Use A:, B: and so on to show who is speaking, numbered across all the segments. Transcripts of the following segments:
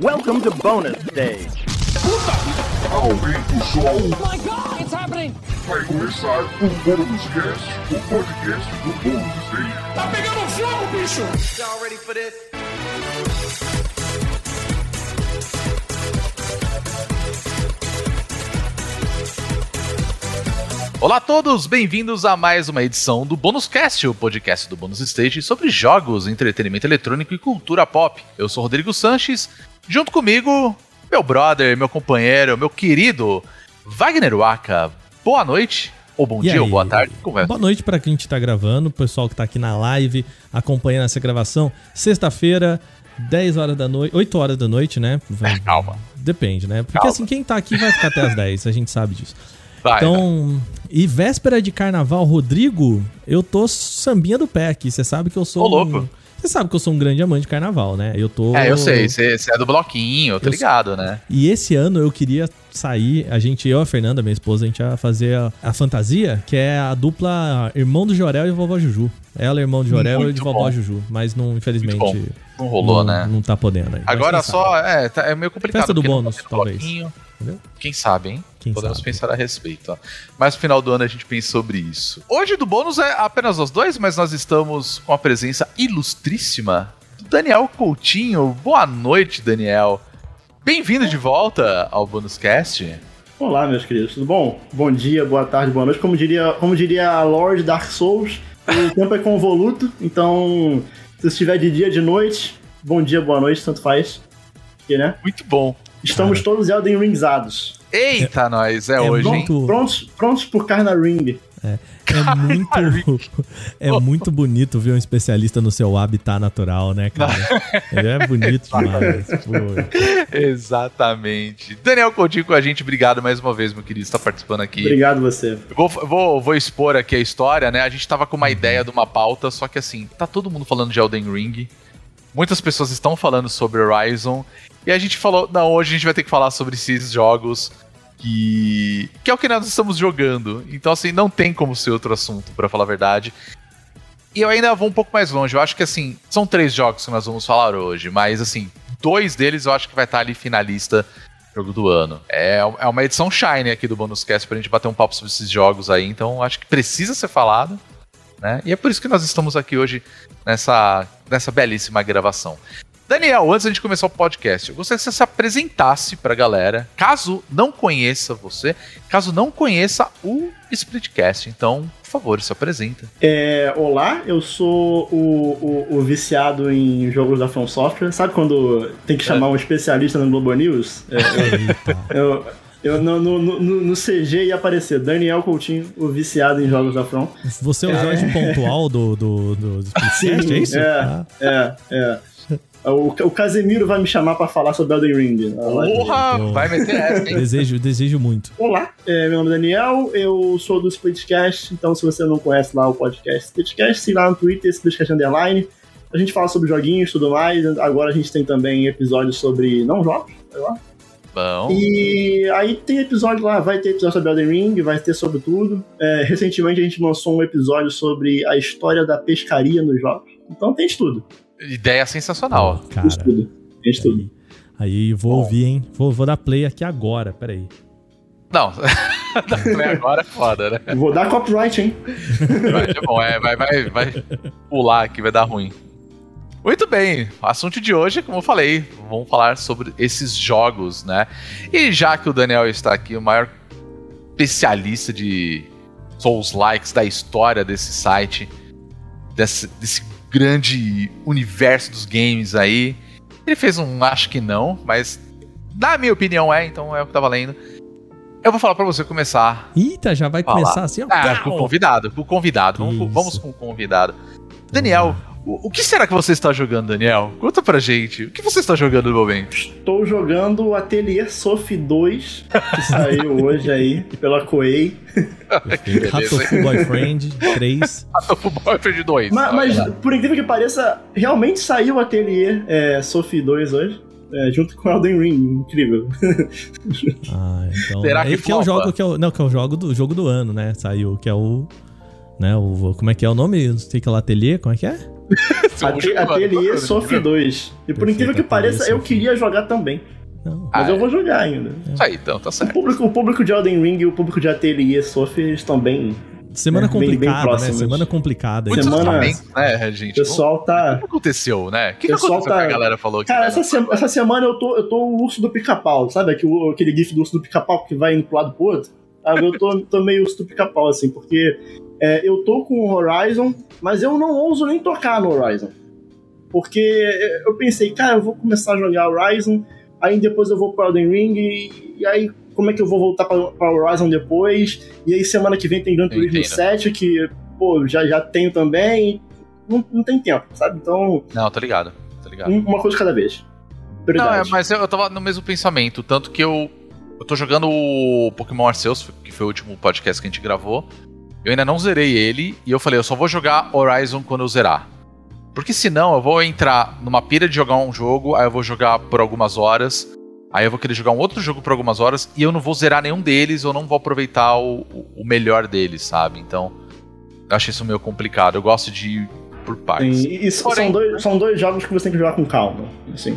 A: Welcome to bonus stage.
B: Oh my god, it's happening!
C: vai começar o Bônus Cast, o podcast do Bônus Stage.
B: Tá pegando fogo, bicho!
D: Y'all ready for this?
E: Olá a todos, bem-vindos a mais uma edição do Bônus Cast, o podcast do Bônus Stage sobre jogos, entretenimento eletrônico e cultura pop. Eu sou Rodrigo Sanches, junto comigo, meu brother, meu companheiro, meu querido Wagner Waka. Boa noite, ou bom
F: E
E: dia,
F: aí?
E: ou boa tarde, como é?
F: Boa noite para quem tá gravando, o pessoal que tá aqui na live acompanhando essa gravação. Sexta-feira, 10 horas da noite, 8 horas da noite, né?
E: Calma,
F: Depende, né? Porque
E: Calma.
F: assim, quem tá aqui vai ficar até as 10, a gente sabe disso.
E: Vai. vai.
F: Então, e véspera de carnaval, Rodrigo, eu tô sambinha do pé aqui. Você sabe que eu sou.
E: Ô, louco.
F: um- Você sabe que eu sou um grande amante de carnaval, né? Eu tô.
E: É, eu sei, você é do bloquinho, eu tô
F: Eu-
E: ligado, né?
F: E esse ano eu queria sair, a gente, eu e a Fernanda, minha esposa, a gente ia fazer a, a fantasia, que é a dupla irmão do Jorel e vovó Juju. Ela, irmão de Jorel e
E: Muito
F: de vovó
E: bom.
F: Juju. Mas não, infelizmente.
E: Não rolou,
F: não,
E: né?
F: Não tá podendo aí.
E: Agora só, é, tá- é meio complicado.
F: Festa do bônus,
E: tá tendo
F: talvez.
E: Quem sabe, hein?
F: Quem
E: Podemos
F: sabe?
E: pensar a respeito. Ó. Mas no final do ano a gente pensa sobre isso. Hoje do bônus é apenas nós dois, mas nós estamos com a presença ilustríssima do Daniel Coutinho. Boa noite, Daniel. Bem-vindo de volta ao Bônus Cast.
G: Olá, meus queridos, tudo bom? Bom dia, boa tarde, boa noite. Como diria, como diria a Lord Dark Souls, o tempo é convoluto, então se estiver de dia, de noite, bom dia, boa noite, tanto faz. Porque, né?
E: Muito bom.
G: Estamos todos Elden Ringsados.
E: Eita, nós, é,
F: é
E: hoje, hein?
F: muito-
G: Prontos, prontos por Carna Ring.
F: É muito, é muito bonito ver um especialista no seu habitat natural, né, cara? Ele é bonito demais. pô.
E: Exatamente. Daniel Coutinho com a gente, obrigado mais uma vez, meu querido, está participando aqui.
G: Obrigado você.
E: Eu Vou, vou, vou expor aqui a história, né? A gente tava com uma ideia de uma pauta, só que assim, tá todo mundo falando de Elden Ring. Muitas pessoas estão falando sobre Horizon. E a gente falou, não, hoje a gente vai ter que falar sobre esses jogos que. que é o que nós estamos jogando. Então, assim, não tem como ser outro assunto, pra falar a verdade. E eu ainda vou um pouco mais longe. Eu acho que, assim, são três jogos que nós vamos falar hoje, mas, assim, dois deles eu acho que vai estar ali finalista jogo do ano. É, é uma edição Shine aqui do Bonus Cast pra gente bater um papo sobre esses jogos aí, então acho que precisa ser falado, né? E é por isso que nós estamos aqui hoje nessa, nessa belíssima gravação. Daniel, antes gente começar o podcast, eu gostaria que você se apresentasse pra galera, caso não conheça você, caso não conheça o Splitcast. Então, por favor, se apresenta.
G: É, olá, eu sou o, o, o viciado em jogos da From Software. Sabe quando tem que chamar um especialista no Globo News? É. Eu, eu no, no, no, no CG ia aparecer Daniel Coutinho, o viciado em jogos da From.
F: Você é o Jorge Pontual do, do, do, do podcast, é isso?
G: É,
F: Ah,
G: é, é. O, o Casemiro vai me chamar pra falar sobre Elden Ring.
E: Porra,
F: eu-
E: vai meter essa, hein?
F: desejo, desejo muito.
G: Olá, é, meu nome é Daniel, eu sou do Splitcast, então se você não conhece lá o podcast Splitcast, siga lá no Twitter, Splitcast Underline. A gente fala sobre joguinhos e tudo mais. Agora a gente tem também episódios sobre não jogos, sei lá.
E: Bom.
G: E aí tem episódio lá, vai ter episódio sobre Elden Ring, vai ter sobre tudo. É, recentemente a gente lançou um episódio sobre a história da pescaria nos jogos. Então tem de tudo.
E: Ideia sensacional.
G: Tem
F: Cara,
G: de tudo. Tem de tudo.
F: aí, aí vou
E: Bom.
F: ouvir, hein? Vou, vou dar play aqui agora, peraí.
E: Não, agora é foda, né?
G: Vou dar copyright, hein?
E: Vai, é bom, é, vai, vai, vai pular aqui, vai dar ruim. Muito bem, o assunto de hoje, como eu falei, vamos falar sobre esses jogos, né? E já que o Daniel está aqui, o maior especialista de Souls-likes da história desse site, desse, desse grande universo dos games aí, ele fez um acho que não, mas na minha opinião é, então é o que tá valendo. Eu vou falar pra você começar
F: Eita, já vai começar assim, ó.
E: ah, com o convidado, com o convidado. Vamos, vamos com o convidado. Daniel, o, o que será que você está jogando, Daniel? Conta pra gente. O que você está jogando no momento?
G: Estou jogando o Atelier Sophie 2, que saiu hoje aí pela Koei.
F: Hatoful Boyfriend 3.
E: Tofu Boyfriend 2.
G: Ma- Mas, por incrível que pareça, realmente saiu o Atelier é, Sophie 2 hoje. é, junto com Elden Ring, incrível.
F: Ah, então.
E: Será que
F: Esse que é o jogo que é o, não, que é o jogo do jogo do ano, né? Saiu, que é o né, o como é que é o nome? Não sei que é o Atelier, como é que é?
G: Ate-
E: mano.
G: Soft 2. E por incrível que pareça, eu queria jogar também.
F: Não.
G: Mas
E: Ah,
G: eu vou jogar ainda.
E: Aí, então, tá
G: O
E: certo.
G: público, o público de Elden Ring e o público de Atelier Soft estão bem.
F: Semana
G: É, bem- bem
F: complicada, né? Semana complicada.
E: Muitos
G: Semana-
E: né, gente?
G: O pessoal tá.
E: O que aconteceu, né? O que, que
G: pessoal
E: aconteceu
G: tá-
E: que a galera falou que
G: Cara,
E: vai
G: essa, se- essa semana eu tô, eu tô o urso do pica-pau, sabe? Aquele, aquele gif do urso do pica-pau que vai indo pro lado pro outro. Ah, eu tô, tô meio urso do pica-pau, assim, porque é, eu tô com o Horizon, mas eu não ouso nem tocar no Horizon. Porque é, eu pensei, cara, eu vou começar a jogar Horizon, aí depois eu vou pro Elden Ring, e, e aí como é que eu vou voltar pra, pra Horizon depois? E aí semana que vem tem Gran Turismo
E: entendo.
G: 7, que, pô, já, já tenho também. Não, não tem tempo, sabe? Então,
E: Não, tô ligado. Tô ligado.
G: um- uma coisa de cada vez.
E: Não, é,
G: Prioridade.
E: mas eu, eu tava no mesmo pensamento. Tanto que eu. Eu tô jogando o Pokémon Arceus, que foi o último podcast que a gente gravou. Eu ainda não zerei ele. E eu falei, eu só vou jogar Horizon quando eu zerar. Porque senão eu vou entrar numa pira de jogar um jogo, aí eu vou jogar por algumas horas. Aí eu vou querer jogar um outro jogo por algumas horas e eu não vou zerar nenhum deles, eu não vou aproveitar o, o- melhor deles, sabe? Então, eu acho isso meio complicado. Eu gosto de ir por partes.
G: Sim, e
E: Porém-
G: são, dois, são dois jogos que você tem que jogar com calma. Assim,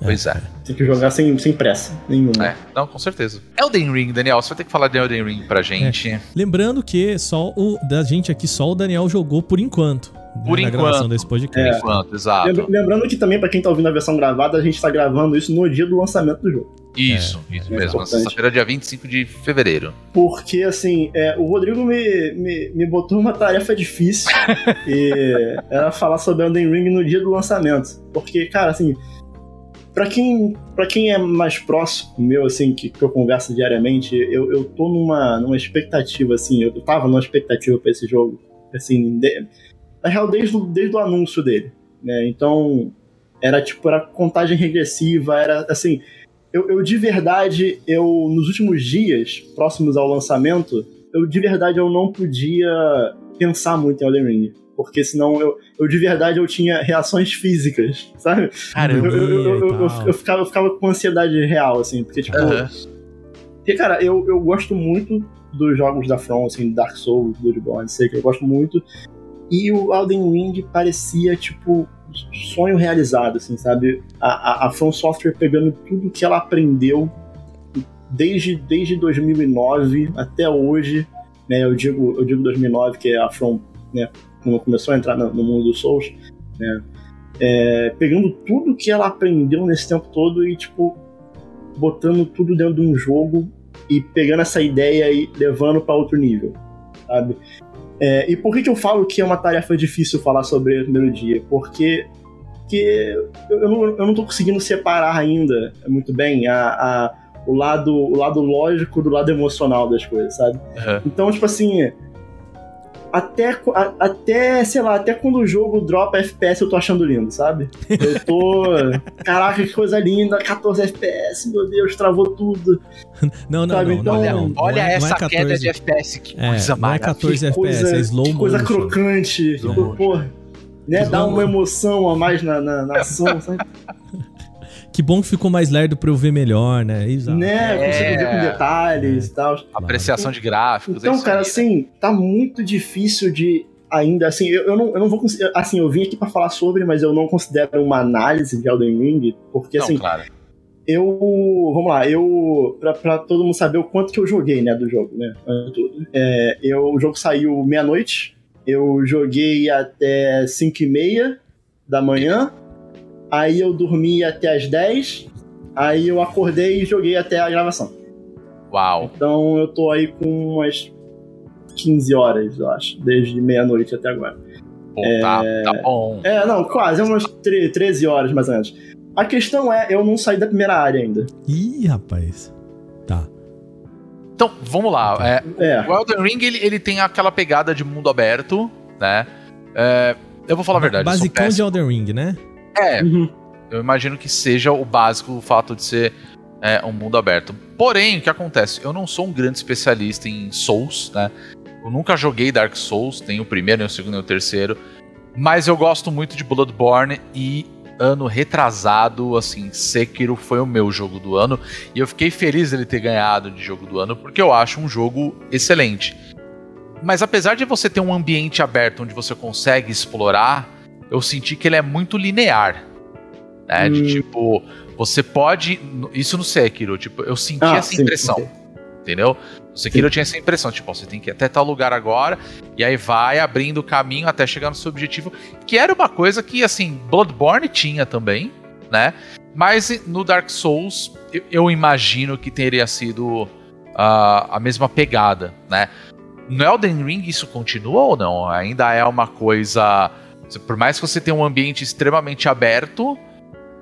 E: Pois é.
G: tem que jogar sem, sem pressa nenhuma.
E: É, não, com certeza. Elden Ring, Daniel, você vai ter que falar de Elden Ring pra gente.
F: Lembrando que só o da gente aqui, só o Daniel jogou por enquanto. né,
E: Por
F: na
E: enquanto.
F: gravação desse
E: Por
F: podcast.
E: enquanto, exato.
G: Lembra- Lembrando que também, pra quem tá ouvindo a versão gravada, a gente tá gravando isso no dia do lançamento do jogo.
E: Isso, isso
G: é
E: mesmo. Sexta-feira, dia 25 de fevereiro.
G: Porque, assim, é, o Rodrigo me, me, me botou uma tarefa difícil. e era falar sobre Elden Ring no dia do lançamento. Porque, cara, assim, pra quem, pra quem é mais próximo meu, assim, que, que eu converso diariamente, eu, eu tô numa, numa expectativa, assim, eu tava numa expectativa pra esse jogo. Assim, de- na real, desde, desde o anúncio dele. Né? Então, era tipo, era contagem regressiva, era assim. Eu, eu de verdade, eu nos últimos dias, próximos ao lançamento, eu de verdade eu não podia pensar muito em Elden Ring. Porque senão eu, eu de verdade eu tinha reações físicas, sabe?
E: Caramba.
G: Eu, eu, eu, eu, eu,
F: tal.
G: eu ficava, eu ficava com ansiedade real, assim, porque, tipo. Porque, cara, eu, eu gosto muito dos jogos da From, assim, Dark Souls, Bloodborne, sei que eu gosto muito. E o Elden Ring parecia, tipo, sonho realizado, assim, sabe? A, a, a From Software pegando tudo que ela aprendeu desde, desde 2009 até hoje, né? Eu digo, eu digo 2009, que é a From, né? Quando começou a entrar no, no mundo dos Souls, né? É, pegando tudo que ela aprendeu nesse tempo todo e, tipo, botando tudo dentro de um jogo e pegando essa ideia e levando para outro nível, sabe? É, e por que, que eu falo que é uma tarefa difícil falar sobre o primeiro dia? Porque, porque eu, eu, não, eu não tô conseguindo separar ainda muito bem a, a- o, lado, o lado lógico do lado emocional das coisas, sabe?
E: Aham.
G: Então, tipo assim. Até, a- até, sei lá, até quando o jogo dropa FPS eu tô achando lindo, sabe? Eu tô. Caraca, que coisa linda, 14 FPS, meu Deus, travou tudo.
F: Não, não,
G: Sabe,
F: não.
G: então-
F: não,
E: Olha,
F: não,
E: olha
F: não é- não
E: essa
F: é 14,
E: queda de FPS, que
F: É,
E: coisa
F: não é 14
G: Que
F: FPS, é slow
G: que coisa
F: motion.
G: crocante.
E: Slow motion.
G: pô, né, dá uma emoção a mais na, na, na ação, sabe?
F: Que bom que ficou mais lerdo pra eu ver melhor, né? Exato.
G: né?
E: É.
G: Consigo ver com detalhes e tal.
E: apreciação de gráficos. é
G: Então,
E: isso
G: cara,
E: aí, né?
G: assim, tá muito difícil de ainda, assim, eu, eu, não, eu não vou conseguir, assim, eu vim aqui pra falar sobre, mas eu não considero uma análise de Elden Ring, porque,
E: Não,
G: assim,
E: claro.
G: eu, vamos lá, eu, pra, pra todo mundo saber o quanto que eu joguei, né, do jogo, né, antes de tudo. É, eu, o jogo saiu meia-noite, eu joguei até 5 e meia da manhã, aí eu dormi até as 10, aí eu acordei e joguei até a gravação.
E: Uau.
G: Então eu tô aí com umas 15 horas, eu acho, desde meia-noite até agora.
E: Pô, tá, tá bom.
G: É, não, quase, é umas tre- 13 horas mais ou menos. A questão é, eu não saí da primeira área ainda.
F: Ih, rapaz. Tá.
E: Então, vamos lá. É,
G: É,
E: o Elden Ring, ele, ele tem aquela pegada de mundo aberto, né? É, eu vou falar a verdade.
F: Basicão de. Elden Ring, né?
E: É,
G: uhum,
E: eu imagino que seja o básico o fato de ser é, um mundo aberto. Porém, o que acontece? Eu não sou um grande especialista em Souls, né? Eu nunca joguei Dark Souls, nem o primeiro, nem o segundo, nem o terceiro. Mas eu gosto muito de Bloodborne e ano retrasado, assim, Sekiro foi o meu jogo do ano. E eu fiquei feliz dele ter ganhado de jogo do ano, porque eu acho um jogo excelente. Mas apesar de você ter um ambiente aberto onde você consegue explorar, eu senti que ele é muito linear. Né? De
G: Hum.
E: tipo, você pode. Isso no Sekiro, tipo, eu senti
G: Ah,
E: essa
G: sim,
E: impressão. Entendeu? Sekiro eu tinha essa impressão, tipo, você tem que ir até tal lugar agora, e aí vai abrindo o caminho até chegar no seu objetivo, que era uma coisa que, assim, Bloodborne tinha também, né? Mas no Dark Souls, eu, eu imagino que teria sido ah, a mesma pegada, né? No Elden Ring isso continua ou não? Ainda é uma coisa. Por mais que você tenha um ambiente extremamente aberto,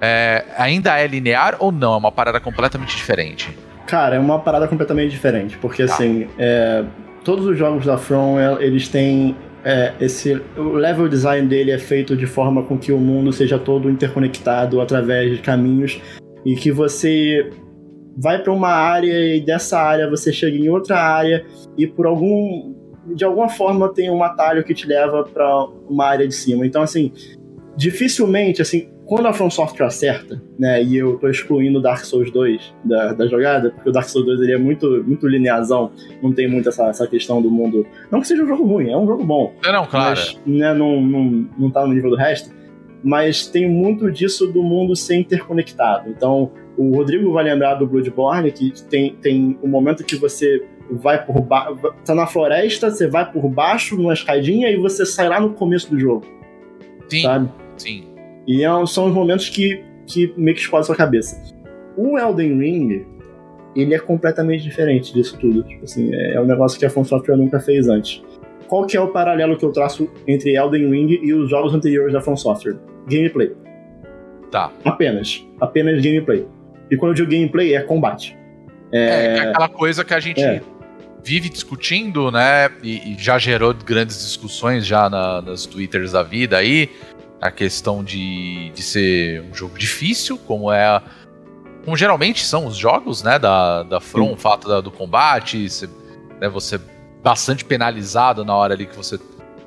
E: é, ainda é linear ou não? É uma parada completamente diferente.
G: Cara, é uma parada completamente diferente, porque
E: Tá.
G: assim, é, todos os jogos da From, é, eles têm é, esse... O level design dele é feito de forma com que o mundo seja todo interconectado através de caminhos e que você vai pra uma área e dessa área você chega em outra área e por algum... De alguma forma tem um atalho que te leva pra uma área de cima. Então, assim, dificilmente, assim, quando a From Software acerta, né, e eu tô excluindo o Dark Souls 2 da, da jogada, porque o Dark Souls 2 ele é muito, muito linearzão, não tem muito essa, essa questão do mundo. Não que seja um jogo ruim, é um jogo bom.
E: Não, não, claro.
G: Mas né, não, não, não tá no nível do resto. Mas tem muito disso do mundo ser interconectado. Então, o Rodrigo vai lembrar do Bloodborne, que tem, tem um momento que você vai por baixo. Tá na floresta, você vai por baixo numa escadinha e você sai lá no começo do jogo,
E: sim,
G: sabe?
E: sim.
G: E é- são os momentos que, que meio que explodem sua cabeça. O Elden Ring, ele é completamente diferente disso tudo. Tipo assim, é, é um negócio que a From Software nunca fez antes. Qual que é o paralelo que eu traço entre Elden Ring e os jogos anteriores da From Software? Gameplay.
E: Tá.
G: Apenas. Apenas gameplay. E quando eu digo gameplay, é combate.
E: É, que é aquela coisa que a gente
G: É.
E: vive discutindo, né? E, e já gerou grandes discussões já na- nas twitters da vida aí. A questão de, de ser um jogo difícil, como é. Como geralmente são os jogos, né? Da, da From, o fato da- do combate, você, né, você bastante penalizado na hora ali que você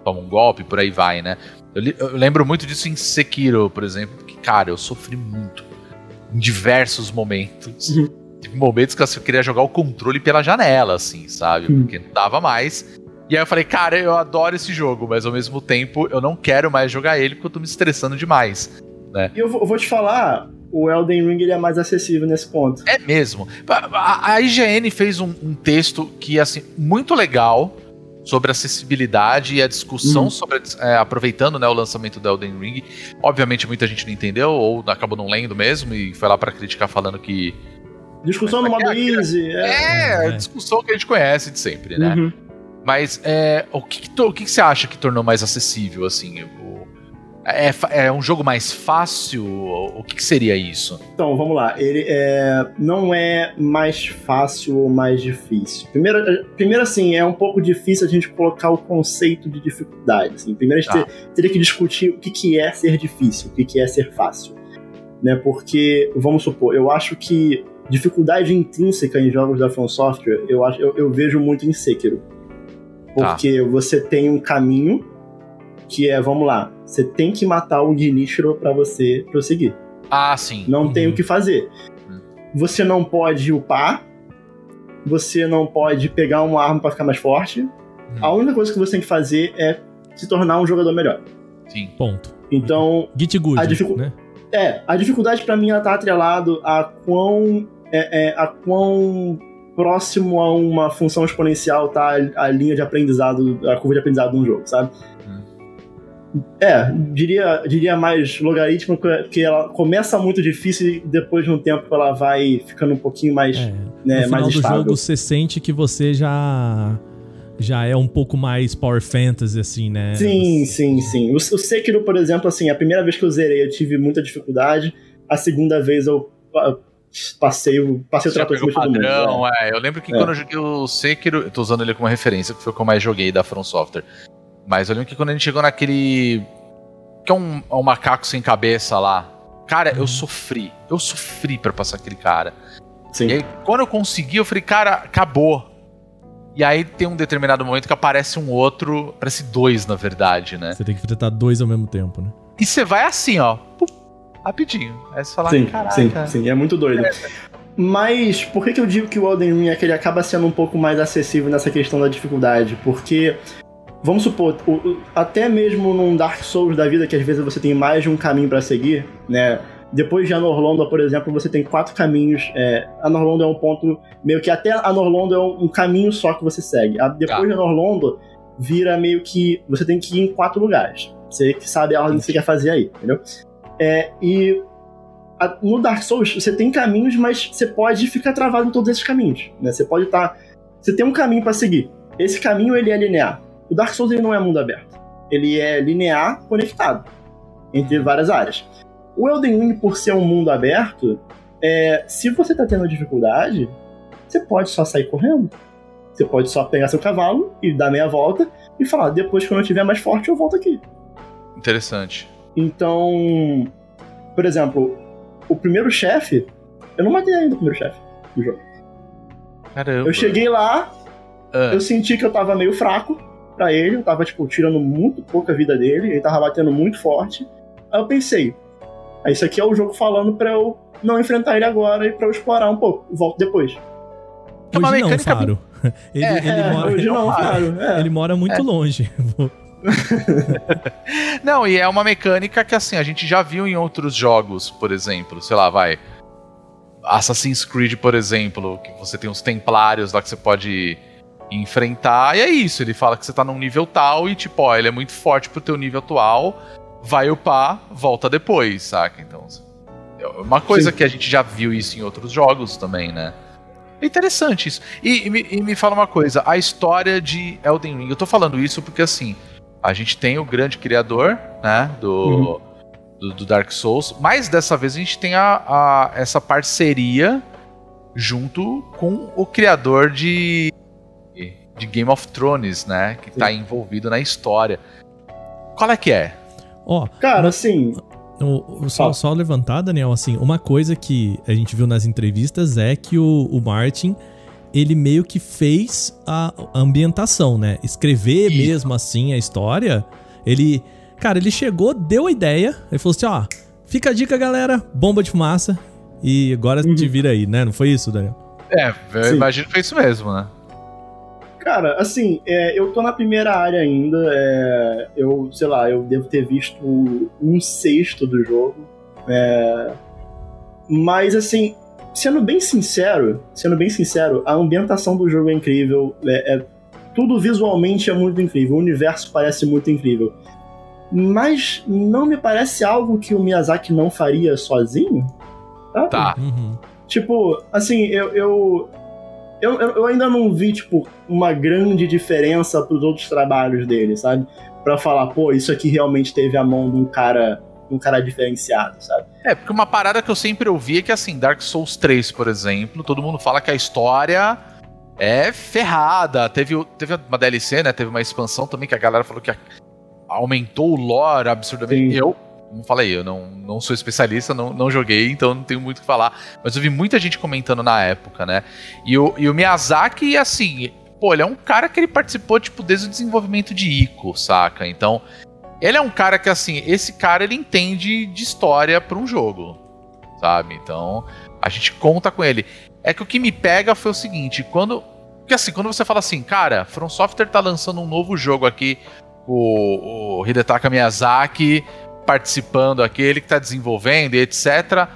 E: toma um golpe, por aí vai, né? Eu, li- eu lembro muito disso em Sekiro, por exemplo, que, cara, eu sofri muito. Em diversos momentos.
G: Uhum.
E: Teve momentos que eu queria jogar o controle pela janela, assim, sabe?
G: Uhum.
E: Porque não dava mais. E aí eu falei, cara, eu adoro esse jogo, mas ao mesmo tempo eu não quero mais jogar ele porque eu tô me estressando demais.
G: E eu vou, te falar, o Elden Ring ele é mais acessível nesse ponto.
E: É mesmo. A, a IGN fez um, um texto que, assim, muito legal sobre acessibilidade e a discussão
G: Uhum.
E: sobre, é, aproveitando né, o lançamento do Elden Ring. Obviamente muita gente não entendeu ou acabou não lendo mesmo e foi lá pra criticar falando que
G: Discussão no modo
E: é-
G: easy.
E: é,
F: É.
E: discussão que a gente conhece de sempre, né?
G: Uhum.
E: Mas é, o, que, que o que, que você acha que tornou mais acessível, assim? O- é, é um jogo mais fácil? O que, que seria isso?
G: Então, vamos lá. Ele é, não é mais fácil ou mais difícil. Primeiro, eh, primeiro, assim, é um pouco difícil a gente colocar o conceito de dificuldade. Assim. Primeiro, a gente
E: Tá.
G: ter- teria que discutir o que, que é ser difícil, o que, que é ser fácil. Né? Porque, vamos supor, eu acho que dificuldade intrínseca em jogos da From Software, eu, acho, eu, eu vejo muito em Sekiro.
E: Tá.
G: Porque você tem um caminho que é, vamos lá, você tem que matar o Gnishiro pra você prosseguir.
E: Ah, sim.
G: Não tem
F: Uhum.
G: o que fazer.
E: Hum.
G: Você não pode upar. Você não pode pegar uma arma pra ficar mais forte.
E: Hum.
G: A única coisa que você tem que fazer é se tornar um jogador melhor.
E: Sim.
F: Ponto.
G: Então,
F: Git good,
G: A dificu-
F: né?
G: é, a dificuldade pra mim ela tá atrelado a quão é, é, a quão próximo a uma função exponencial tá a, a linha de aprendizado, a curva de aprendizado de um jogo, sabe? É, diria, diria mais logaritmo, que- que ela começa muito difícil e depois de um tempo ela vai ficando um pouquinho mais,
F: É.
G: né,
F: no final
G: mais
F: do
G: estável.
F: jogo, você sente que você já já é um pouco mais power fantasy, assim, né?
G: Sim, sim, sim. O, o Sekiro, por exemplo, assim, a primeira vez que eu zerei eu tive muita dificuldade. A segunda vez eu passei, o- passei o trator sobre todo mundo.
E: padrão,
G: é.
E: é. Eu lembro que
G: É.
E: quando eu joguei o Sekiro, eu tô usando ele como referência, que foi o que eu mais joguei da From Software. Mas eu lembro que quando a gente chegou naquele. que é um, é um macaco sem cabeça lá. Cara, eu sofri. Eu sofri pra passar aquele cara.
G: Sim.
E: E aí, quando eu consegui, eu falei, cara, acabou. E aí tem um determinado momento que aparece um outro, parece dois, na verdade, né?
F: Você tem que enfrentar dois ao mesmo tempo, né?
E: E você vai assim, ó, pum, rapidinho. Aí você fala,
G: Sim,
E: caraca.
G: sim, sim, é muito doido. Mas por que, que eu digo que o Elden Ring é que ele acaba sendo um pouco mais acessível nessa questão da dificuldade? Porque vamos supor, o- o- até mesmo num Dark Souls da vida, que às vezes você tem mais de um caminho pra seguir, né? Depois de Anorlondo, por exemplo, você tem quatro caminhos. É, Anorlondo é um ponto. Meio que até Anorlondo é um, um caminho só que você segue. A- Depois
E: Tá.
G: de Anorlondo, vira meio que. Você tem que ir em quatro lugares. Você que sabe a ordem que você quer fazer aí, entendeu? É, e a- no Dark Souls, você tem caminhos, mas você pode ficar travado em todos esses caminhos. Né? Você pode estar. Você tem um caminho pra seguir. Esse caminho ele é linear. O Dark Souls ele não é mundo aberto. Ele é linear conectado entre várias áreas. O Elden Ring, por ser um mundo aberto, é, se você tá tendo dificuldade, você pode só sair correndo. Você pode só pegar seu cavalo e dar meia volta e falar, depois quando eu estiver mais forte, eu volto aqui.
E: Interessante.
G: Então, por exemplo, o primeiro chefe, eu não matei ainda o primeiro chefe do jogo.
E: Caramba.
G: Eu cheguei lá,
E: Ah,
G: eu senti que eu tava meio fraco pra ele, eu tava, tipo, tirando muito pouca vida dele, ele tava batendo muito forte. Aí eu pensei, ah, isso aqui é o jogo falando pra eu não enfrentar ele agora e pra eu explorar um pouco, volto depois.
E: É uma
F: Hoje não, Faro. Ele,
E: É,
F: ele
G: É,
F: mora,
G: hoje não, claro. É.
F: ele mora muito longe.
E: Não, e é uma mecânica que assim, a gente já viu em outros jogos, por exemplo, sei lá, vai. Assassin's Creed, por exemplo, que você tem os templários lá que você pode enfrentar, e é isso, ele fala que você tá num nível tal e tipo, ó, ele é muito forte pro teu nível atual, vai upar, volta depois, saca? Então, é uma coisa
G: Sim.
E: que a gente já viu isso em outros jogos também, né? É interessante isso. E, e me, e me fala uma coisa, a história de Elden Ring, eu tô falando isso porque assim, a gente tem o grande criador, né, do, do, do Dark Souls, mas dessa vez a gente tem a, a- essa parceria junto com o criador de, de Game of Thrones, né, que tá envolvido na história. Qual é que é?
F: Ó,
G: Cara, assim,
F: O- o- só, só levantar, Daniel, assim, uma coisa que a gente viu nas entrevistas é que o, o Martin, ele meio que fez a ambientação, né? Escrever
E: Isso.
F: mesmo assim a história, ele... Cara, ele chegou, deu a ideia, ele falou assim, ó, fica a dica, galera, bomba de fumaça, e agora
G: Uhum.
F: te vira aí, né? Não foi isso, Daniel?
E: É, eu
G: Sim.
E: imagino que foi isso mesmo, né?
G: Cara, assim, é, eu tô na primeira área ainda. é, eu, sei lá, eu devo ter visto um sexto do jogo. é, mas, assim, sendo bem sincero, sendo bem sincero, a ambientação do jogo é incrível. é- é- tudo visualmente é muito incrível. O universo parece muito incrível. Mas não me parece algo que o Miyazaki não faria sozinho. sabe?
E: Tá.
F: Uhum.
G: Tipo, assim, eu, eu, eu, eu ainda não vi, tipo, uma grande diferença pros outros trabalhos dele, sabe? Pra falar, pô, isso aqui realmente teve a mão de um cara, um cara diferenciado, sabe?
E: É, porque uma parada que eu sempre ouvi é que, assim, Dark Souls 3, por exemplo, todo mundo fala que a história é ferrada. Teve, teve uma DLC, né? Teve uma expansão também que a galera falou que aumentou o lore absurdamente.
G: Sim.
E: Eu, como falei, eu não, não sou especialista, não, não joguei, então não tenho muito o que falar. Mas eu vi muita gente comentando na época, né? E o, e o Miyazaki, assim, pô, ele é um cara que ele participou, tipo, desde o desenvolvimento de Ico, saca? Então, ele é um cara que, assim, esse cara ele entende de história pra um jogo, sabe? Então, a gente conta com ele. É que o que me pega foi o seguinte, quando. Porque assim, quando você fala assim, cara, From Software tá lançando um novo jogo aqui, o, o Hidetaka Miyazaki participando aqui, ele que tá desenvolvendo e etc.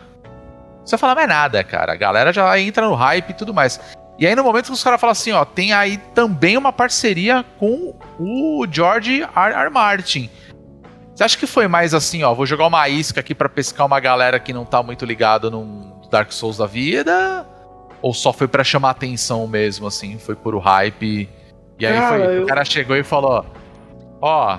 E: Você fala, mas nada, cara. A galera já entra no hype e tudo mais. E aí, no momento que os caras falam assim, ó, tem aí também uma parceria com o George R. R. Martin. Você acha que foi mais assim, ó, vou jogar uma isca aqui pra pescar uma galera que não tá muito ligada num Dark Souls da vida? Ou só foi pra chamar atenção mesmo, assim, foi por o hype? E aí
G: Cara,
E: foi,
G: eu-
E: o cara chegou e falou, ó,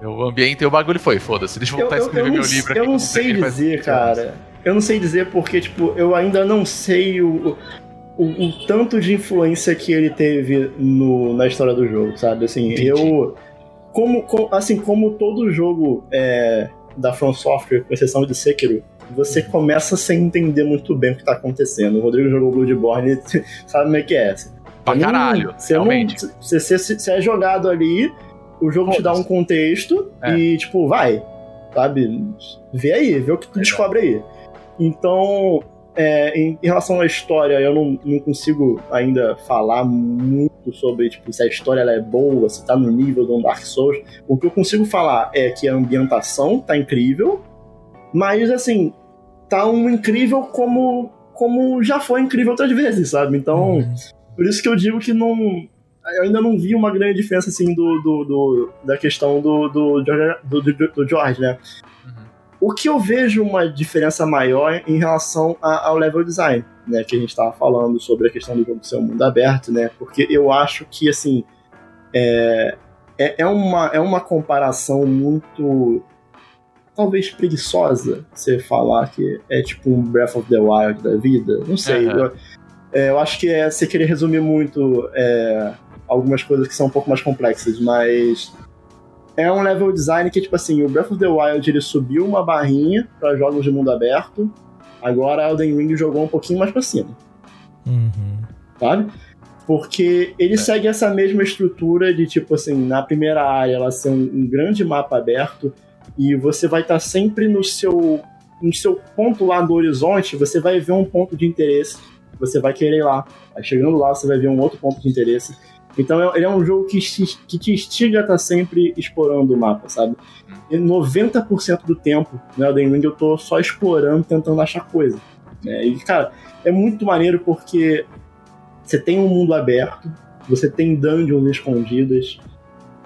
E: eu ambientei o bagulho e foi, foda-se, deixa eu voltar a escrever
G: não,
E: meu livro aqui.
G: eu não
E: sei
G: dizer,
E: diferença."
G: cara. Eu não sei dizer porque, tipo, eu ainda não sei o, o, o tanto de influência que ele teve no, na história do jogo, sabe? Assim,
E: Entendi.
G: eu. Como, com- assim, como todo jogo é, da From Software, com exceção de Sekiro, você
E: Uhum.
G: começa sem entender muito bem o que tá acontecendo. O Rodrigo jogou Bloodborne, sabe como é que é.
E: Pra
G: Você não-
E: caralho,
G: você não-
E: realmente.
G: Você, você, você é jogado ali, o jogo te dá um contexto
E: É.
G: e, tipo, vai, sabe? Vê aí, vê o que tu descobre aí. Então, é, em, em relação à história, eu não, não consigo ainda falar muito sobre tipo, se a história ela é boa, se tá no nível do Dark Souls. O que eu consigo falar é que a ambientação tá incrível, mas assim, tá um incrível como, como já foi incrível outras vezes, sabe? Então,
F: Uhum.
G: por isso que eu digo que não. Eu ainda não vi uma grande diferença assim do, do, do- da questão do, do, do, do, do George, né? O que eu vejo uma diferença maior em relação a- ao level design, né? Que a gente estava falando sobre a questão do jogo ser um mundo aberto, né? Porque eu acho que, assim, é, é, é uma, é uma comparação muito, talvez preguiçosa, você falar que é tipo um Breath of the Wild da vida. Não sei.
E: Aham.
G: Eu, é, eu acho que é você querer resumir muito é, algumas coisas que são um pouco mais complexas, mas é um level design que, tipo assim, o Breath of the Wild ele subiu uma barrinha para jogos de mundo aberto, agora Elden Ring jogou um pouquinho mais pra cima,
F: Uhum.
G: sabe? Porque ele segue essa mesma estrutura de, tipo assim, na primeira área ela ser um, um grande mapa aberto e você vai estar sempre no seu, no seu ponto lá do horizonte, você vai ver um ponto de interesse, você vai querer ir lá. Aí chegando lá, você vai ver um outro ponto de interesse. Então é- ele é um jogo que, te- que te instiga a estar sempre explorando o mapa, sabe? E 90% do tempo no Elden Ring eu tô só explorando, tentando achar coisa. né? E, cara, é muito maneiro porque você tem um mundo aberto, você tem dungeons escondidas.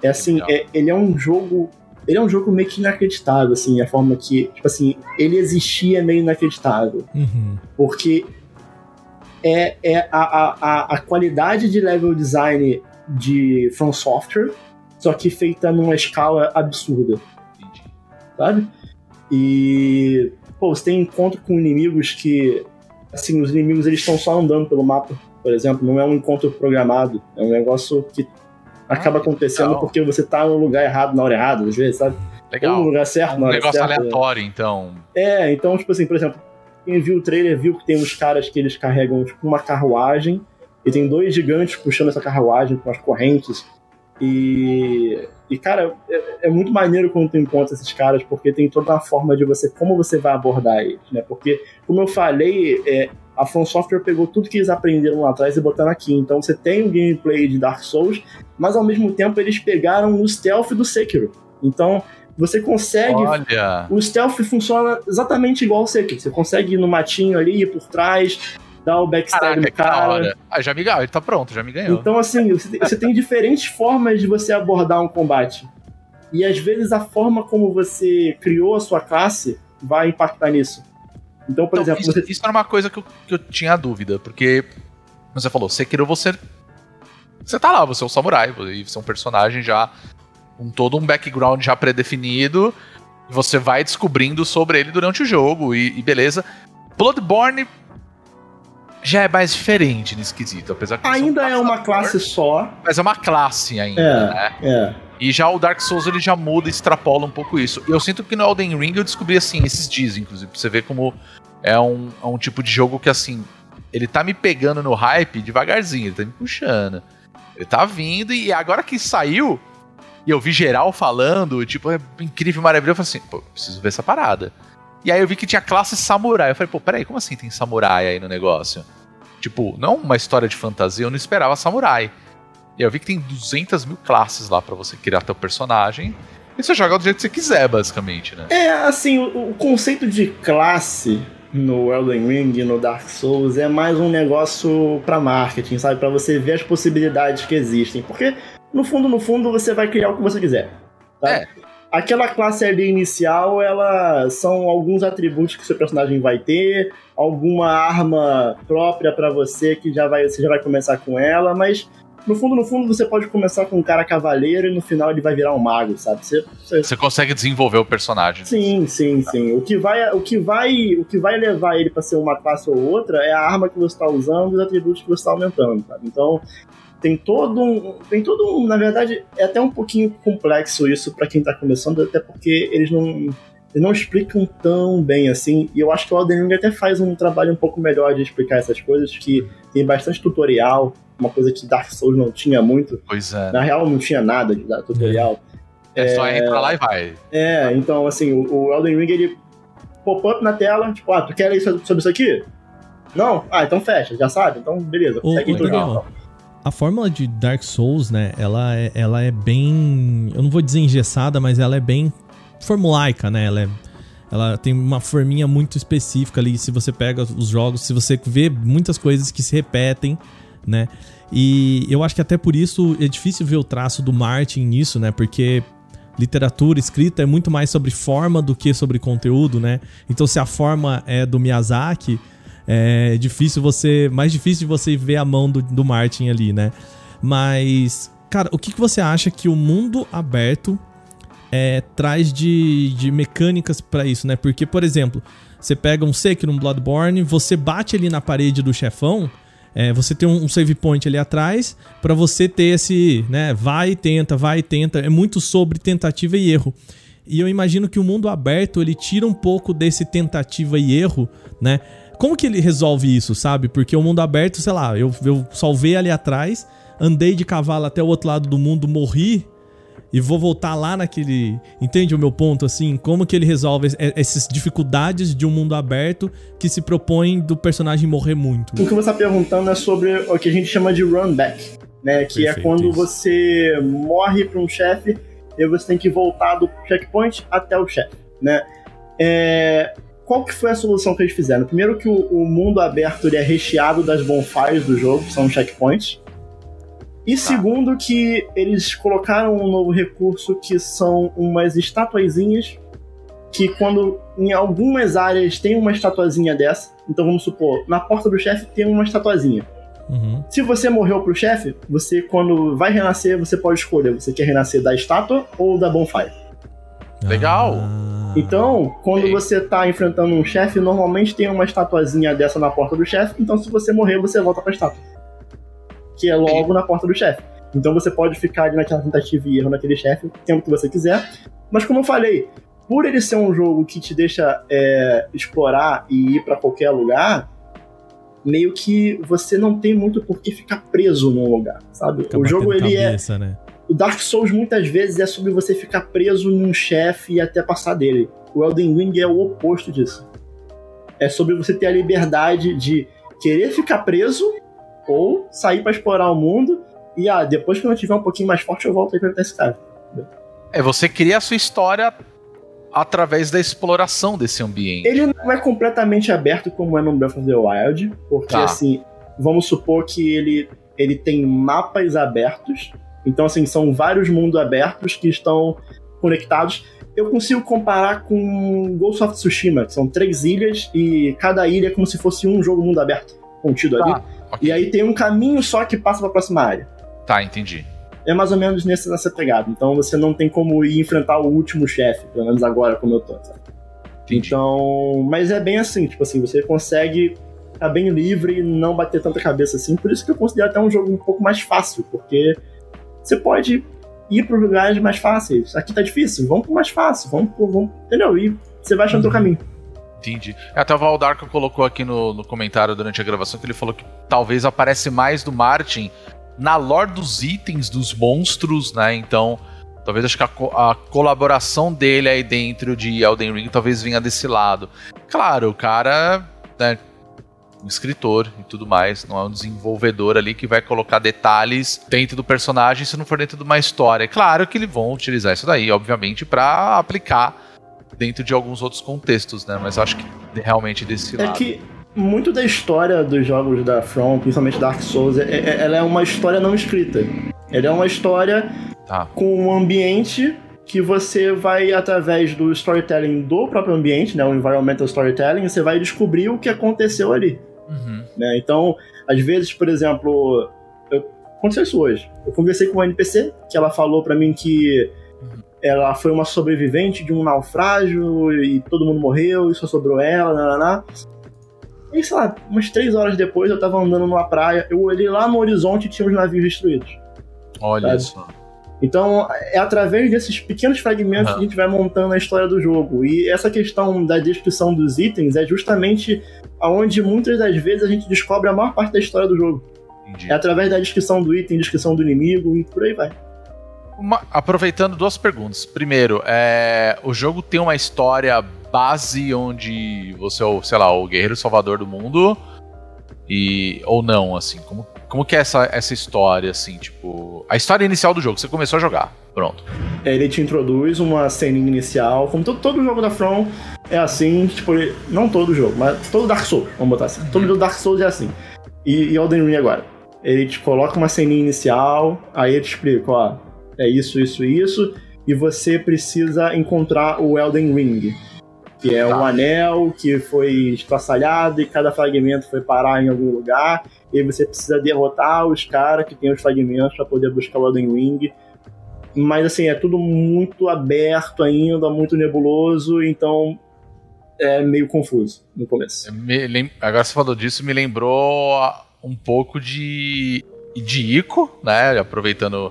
G: É assim, é- ele é um jogo. Ele é um jogo meio que inacreditável, assim, a forma que, tipo assim, ele existia é meio inacreditável.
F: Uhum.
G: Porque é, é a, a, a, qualidade de level design de From Software, só que feita numa escala absurda, sabe? E, pô, você tem encontro com inimigos que, assim, os inimigos eles estão só andando pelo mapa, por exemplo, não é um encontro programado, é um negócio que acaba
E: Ah,
G: acontecendo
E: legal.
G: porque você tá no lugar errado na hora errada, às vezes, sabe? Ou no
E: Legal.
G: lugar certo
E: Um
G: na hora
E: negócio
G: certa.
E: aleatório, então.
G: É, então, tipo assim, por exemplo, quem viu o trailer viu que tem uns caras que eles carregam, tipo, uma carruagem, e tem dois gigantes puxando essa carruagem com as correntes. E, e cara, é, é muito maneiro quando tu encontra esses caras, porque tem toda uma forma de você, como você vai abordar eles, né? Porque, como eu falei, é, a From Software pegou tudo que eles aprenderam lá atrás e botaram aqui. Então você tem o gameplay de Dark Souls, mas ao mesmo tempo eles pegaram o stealth do Sekiro. Então você consegue
E: Olha.
G: o stealth funciona exatamente igual o Sekiro. Você consegue ir no matinho ali, ir por trás, dar o backstab
E: Caraca,
G: no
E: da
G: cara.
E: hora. Ah, já me ganhou, ele tá pronto, já me ganhou.
G: Então, assim, você tem, você tem diferentes formas de você abordar um combate. E às vezes a forma como você criou a sua classe vai impactar nisso. Então, por
E: Então,
G: exemplo,
E: isso,
G: você.
E: isso era uma coisa que eu, que eu tinha dúvida, porque você falou, Sekiro você você tá lá, você é um samurai, você é um personagem já com todo um background já predefinido, e você vai descobrindo sobre ele durante o jogo e, e beleza. Bloodborne já é mais diferente nesse quesito, apesar que
G: Ainda
E: um
G: é uma classe só.
E: mas é uma classe ainda,
G: É.
E: né?
G: É.
E: E já o Dark Souls ele já muda, extrapola um pouco isso. E eu sinto que no Elden Ring eu descobri assim, esses dias, inclusive, pra você ver como é um, é um tipo de jogo que assim, ele tá me pegando no hype devagarzinho, ele tá me puxando. Ele tá vindo e agora que saiu, e eu vi geral falando, tipo, é incrível, maravilhoso, eu falei assim, pô, preciso ver essa parada. E aí eu vi que tinha classe samurai. Eu falei, pô, peraí, como assim tem samurai aí no negócio? Tipo, não uma história de fantasia, eu não esperava samurai. E eu vi que tem 200 mil classes lá pra você criar teu personagem. E você joga do jeito que você quiser, basicamente, né?
G: É, assim, o, conceito de classe no Elden Ring no Dark Souls é mais um negócio pra marketing, sabe? Pra você ver as possibilidades que existem. Porque, no fundo, no fundo, você vai criar o que você quiser. Tá?
E: É.
G: Aquela classe ali inicial, ela são alguns atributos que seu personagem vai ter, alguma arma própria pra você que já vai, você já vai começar com ela, mas no fundo, no fundo, você pode começar com um cara cavaleiro e no final ele vai virar um mago, sabe? Você, você,
E: Você consegue desenvolver o personagem.
G: Sim, sim, sim. O que vai, o que vai, o que vai levar ele para ser uma classe ou outra é a arma que você está usando e os atributos que você está aumentando, sabe? Então tem todo um, tem todo um, na verdade é até um pouquinho complexo isso para quem tá começando, até porque eles não eles não explicam tão bem assim, e eu acho que o Elden Ring até faz um trabalho um pouco melhor de explicar essas coisas, que tem bastante tutorial, uma coisa que Dark Souls não tinha muito.
E: Pois é.
G: Na real, não tinha nada de tutorial.
E: É só entra lá e vai.
G: É, então, assim, o, o Elden Ring, ele pop-up na tela, tipo, ah, tu quer ler so- sobre isso aqui? Não? Ah, então fecha, já sabe? Então beleza,
F: Ô,
G: segue
F: ô,
G: tudo.
F: A fórmula de Dark Souls, né, ela é, ela é bem. Eu não vou dizer engessada, mas ela é bem formulaica, né? Ela, é, ela tem uma forminha muito específica ali. Se você pega os jogos, se você vê muitas coisas que se repetem, né? E eu acho que até por isso é difícil ver o traço do Martin nisso, né? Porque literatura escrita é muito mais sobre forma do que sobre conteúdo, né? Então se a forma é do Miyazaki, é difícil você. Mais difícil de você ver a mão do, do Martin ali, né? Mas, cara, o que, que você acha que o mundo aberto é, traz de, de mecânicas pra isso, né? Porque, por exemplo, você pega um Sekiro, um Bloodborne, você bate ali na parede do chefão, é, você tem um, save point ali atrás pra você ter esse, né? Vai e tenta, vai e tenta. É muito sobre tentativa e erro. E eu imagino que o mundo aberto ele tira um pouco desse tentativa e erro, né? Como que ele resolve isso, sabe? Porque o mundo aberto, sei lá, eu, eu salvei ali atrás, andei de cavalo até o outro lado do mundo, morri e vou voltar lá naquele. Entende o meu ponto assim? Como que ele resolve es- essas dificuldades de um mundo aberto que se propõe do personagem morrer muito?
G: O que você está perguntando é sobre o que a gente chama de run back, né? Que é
F: Perfeito,
G: quando
F: isso.
G: você morre para um chefe e você tem que voltar do checkpoint até o chefe, né? É, Qual que foi a solução que eles fizeram? Primeiro que o, o mundo aberto ele é recheado das bonfires do jogo, que são checkpoints. E segundo que eles colocaram um novo recurso que são umas estatuazinhas que quando em algumas áreas tem uma estatuazinha dessa, então vamos supor, na porta do chefe tem uma estatuazinha.
F: Uhum.
G: Se você morreu pro chefe, você quando vai renascer, você pode escolher, você quer renascer da estátua ou da bonfire.
E: Legal.
F: Ah.
G: Então, quando
E: ok.
G: você tá enfrentando um chefe, normalmente tem uma estatuazinha dessa na porta do chefe, então se você morrer, você volta pra estátua. Que é logo na porta do chefe. Então você pode ficar ali naquela tentativa e erro naquele chefe o tempo que você quiser. Mas como eu falei, por ele ser um jogo que te deixa é, explorar e ir pra qualquer lugar, meio que você não tem muito por que ficar preso num lugar, sabe?
F: Fica
G: o jogo ele é
F: cabeça, né?
G: O Dark Souls muitas vezes é sobre você ficar preso num chefe e até passar dele. O Elden Ring é o oposto disso. É sobre você ter a liberdade de querer ficar preso ou sair pra explorar o mundo e ah, depois que eu tiver um pouquinho mais forte eu volto aí pra enfrentar esse cara.
E: É, você cria a sua história através da exploração desse ambiente.
G: Ele não é completamente aberto como é no Breath of the Wild, porque
E: Tá.
G: assim, vamos supor que ele, ele tem mapas abertos, então assim, são vários mundos abertos que estão conectados. Eu consigo comparar com Ghost of Tsushima, que são três ilhas e cada ilha é como se fosse um jogo mundo aberto, contido ali.
E: Tá, ok.
G: E aí tem um caminho só que passa pra próxima área.
E: Tá, entendi.
G: É mais ou menos nesse, nessa pegada. Então você não tem como ir enfrentar o último chefe, pelo menos agora como eu tô. sabe?
E: Entendi.
G: Então, mas é bem assim, tipo assim, você consegue ficar bem livre e não bater tanta cabeça assim. Por isso que eu considero até um jogo um pouco mais fácil, porque você pode ir para lugares mais fáceis. Aqui tá difícil, vamos pro mais fácil, vamos pro, vamos, entendeu? E você vai achando o
F: Uhum.
G: caminho.
E: Entendi. Até o Valdarco colocou aqui no, no comentário durante a gravação que ele falou que talvez aparece mais do Martin na lore dos itens, dos monstros, né? Então, talvez acho que a, co- a colaboração dele aí dentro de Elden Ring talvez venha desse lado. Claro, o cara, né? Um escritor e tudo mais, não é um desenvolvedor ali que vai colocar detalhes dentro do personagem se não for dentro de uma história. Claro que eles vão utilizar isso daí, obviamente, pra aplicar dentro de alguns outros contextos, né? Mas acho que realmente desse
G: É
E: lado.
G: que muito da história dos jogos da From, principalmente Dark Souls, é- é- ela é uma história não escrita. Ela é uma história
E: Tá.
G: com um ambiente que você vai, através do storytelling do próprio ambiente, né, o environmental storytelling, você vai descobrir o que aconteceu ali.
E: Uhum.
G: né? Então, às vezes, por exemplo, eu, aconteceu isso hoje. Eu conversei com uma NPC que ela falou pra mim que ela foi uma sobrevivente de um naufrágio e todo mundo morreu e só sobrou ela, nananá. E sei lá, umas três horas depois eu tava andando numa praia, eu olhei lá no horizonte e tinha os navios destruídos.
E: Olha
G: Sabe?
E: só.
G: Então, é através desses pequenos fragmentos
E: Aham.
G: que a gente vai montando a história do jogo. E essa questão da descrição dos itens é justamente aonde muitas das vezes a gente descobre a maior parte da história do jogo.
E: Entendi.
G: É através da descrição do item, descrição do inimigo e por aí vai.
E: Uma- aproveitando duas perguntas. Primeiro, é, o jogo tem uma história base onde você é o, sei lá, o guerreiro salvador do mundo, E, ou não, assim, como, como que é essa, essa história, assim, tipo. A história inicial do jogo, você começou a jogar. Pronto.
G: Ele te introduz uma cena inicial, como todo, todo jogo da From é assim, tipo, não todo jogo, mas todo Dark Souls, vamos botar assim. Todo jogo Dark Souls é assim. E, e Elden Ring agora. Ele te coloca uma ceninha inicial, aí ele te explica, ó, é isso, isso, isso, e você precisa encontrar o Elden Ring. Que é
E: Tá.
G: um anel que foi estraçalhado e cada fragmento foi parar em algum lugar. E você precisa derrotar os caras que tem os fragmentos para poder buscar o Elden Ring. Mas assim, é tudo muito aberto ainda, muito nebuloso, então é meio confuso no começo.
E: Me lem- Agora você falou disso, me lembrou um pouco de, de Ico, né? Aproveitando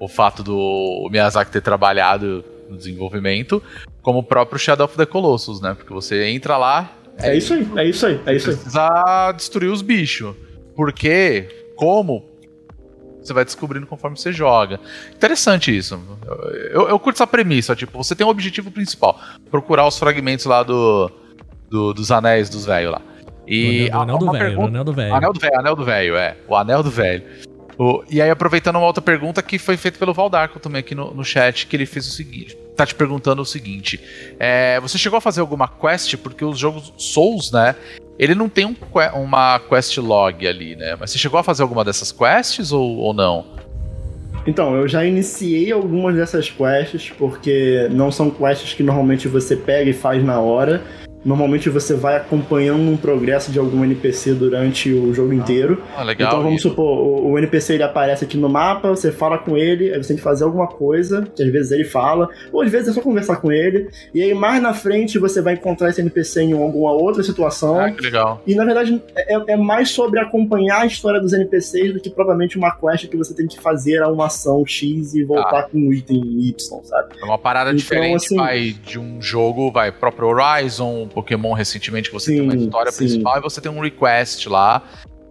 E: o fato do Miyazaki ter trabalhado no desenvolvimento, como o próprio Shadow of the Colossus, né? Porque você entra lá,
G: É isso aí, é isso aí, é isso aí.
E: precisa destruir os bichos. Porque, como, você vai descobrindo conforme você joga. Interessante isso. Eu, eu curto essa premissa, tipo, você tem um objetivo principal, procurar os fragmentos lá do, do- dos anéis dos velhos lá. E
F: do anel do velho,
E: pergunta-
F: anel do velho.
E: Anel do velho, anel do velho, é. O anel do velho. E aí, aproveitando uma outra pergunta que foi feita pelo Valdarco também aqui no, no chat, que ele fez o seguinte. Tá te perguntando o seguinte. é, você chegou a fazer alguma quest? Porque os jogos Souls, né? Ele não tem um uma quest log ali, né? Mas você chegou a fazer alguma dessas quests ou, ou não?
G: Então, eu já iniciei algumas dessas quests, porque não são quests que normalmente você pega e faz na hora. Normalmente você vai acompanhando um progresso de algum NPC durante o jogo inteiro.
E: Ah, legal.
G: Então vamos
E: isso.
G: supor, o, o NPC ele aparece aqui no mapa, você fala com ele, aí você tem que fazer alguma coisa, que às vezes ele fala, ou às vezes é só conversar com ele, e aí mais na frente você vai encontrar esse NPC em alguma outra situação.
E: Ah, que legal.
G: E na verdade é, é mais sobre acompanhar a história dos NPCs do que propriamente uma quest que você tem que fazer a uma ação X e voltar com um item Y, sabe?
E: É uma parada
G: Então,
E: diferente,
G: assim-
E: vai de um jogo, vai próprio Horizon, Pokémon recentemente que você tem uma
G: Sim,
E: história
G: sim.
E: principal e você tem um request lá,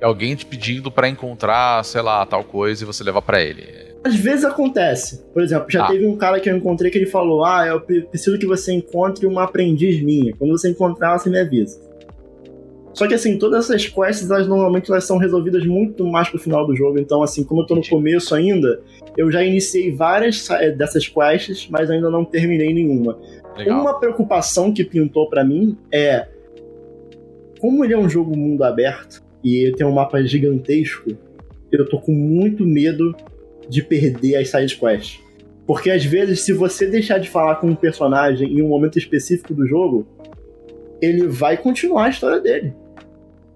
E: alguém te pedindo pra encontrar, sei lá, tal coisa e você levar pra ele.
G: Às vezes acontece. Por exemplo, já
E: Ah.
G: teve um cara que eu encontrei que ele falou: Ah, eu pre- preciso que você encontre uma aprendiz minha. Quando você encontrar, você me avisa. Só que assim, todas essas quests, elas normalmente elas são resolvidas muito mais pro final do jogo. Então, assim, como eu tô no começo ainda, eu já iniciei várias eh, dessas quests, mas ainda não terminei nenhuma.
E: Legal.
G: Uma preocupação que pintou pra mim é como ele é um jogo mundo aberto e ele tem um mapa gigantesco, eu tô com muito medo de perder as side quests. Porque às vezes, se você deixar de falar com um personagem em um momento específico do jogo, ele vai continuar a história dele.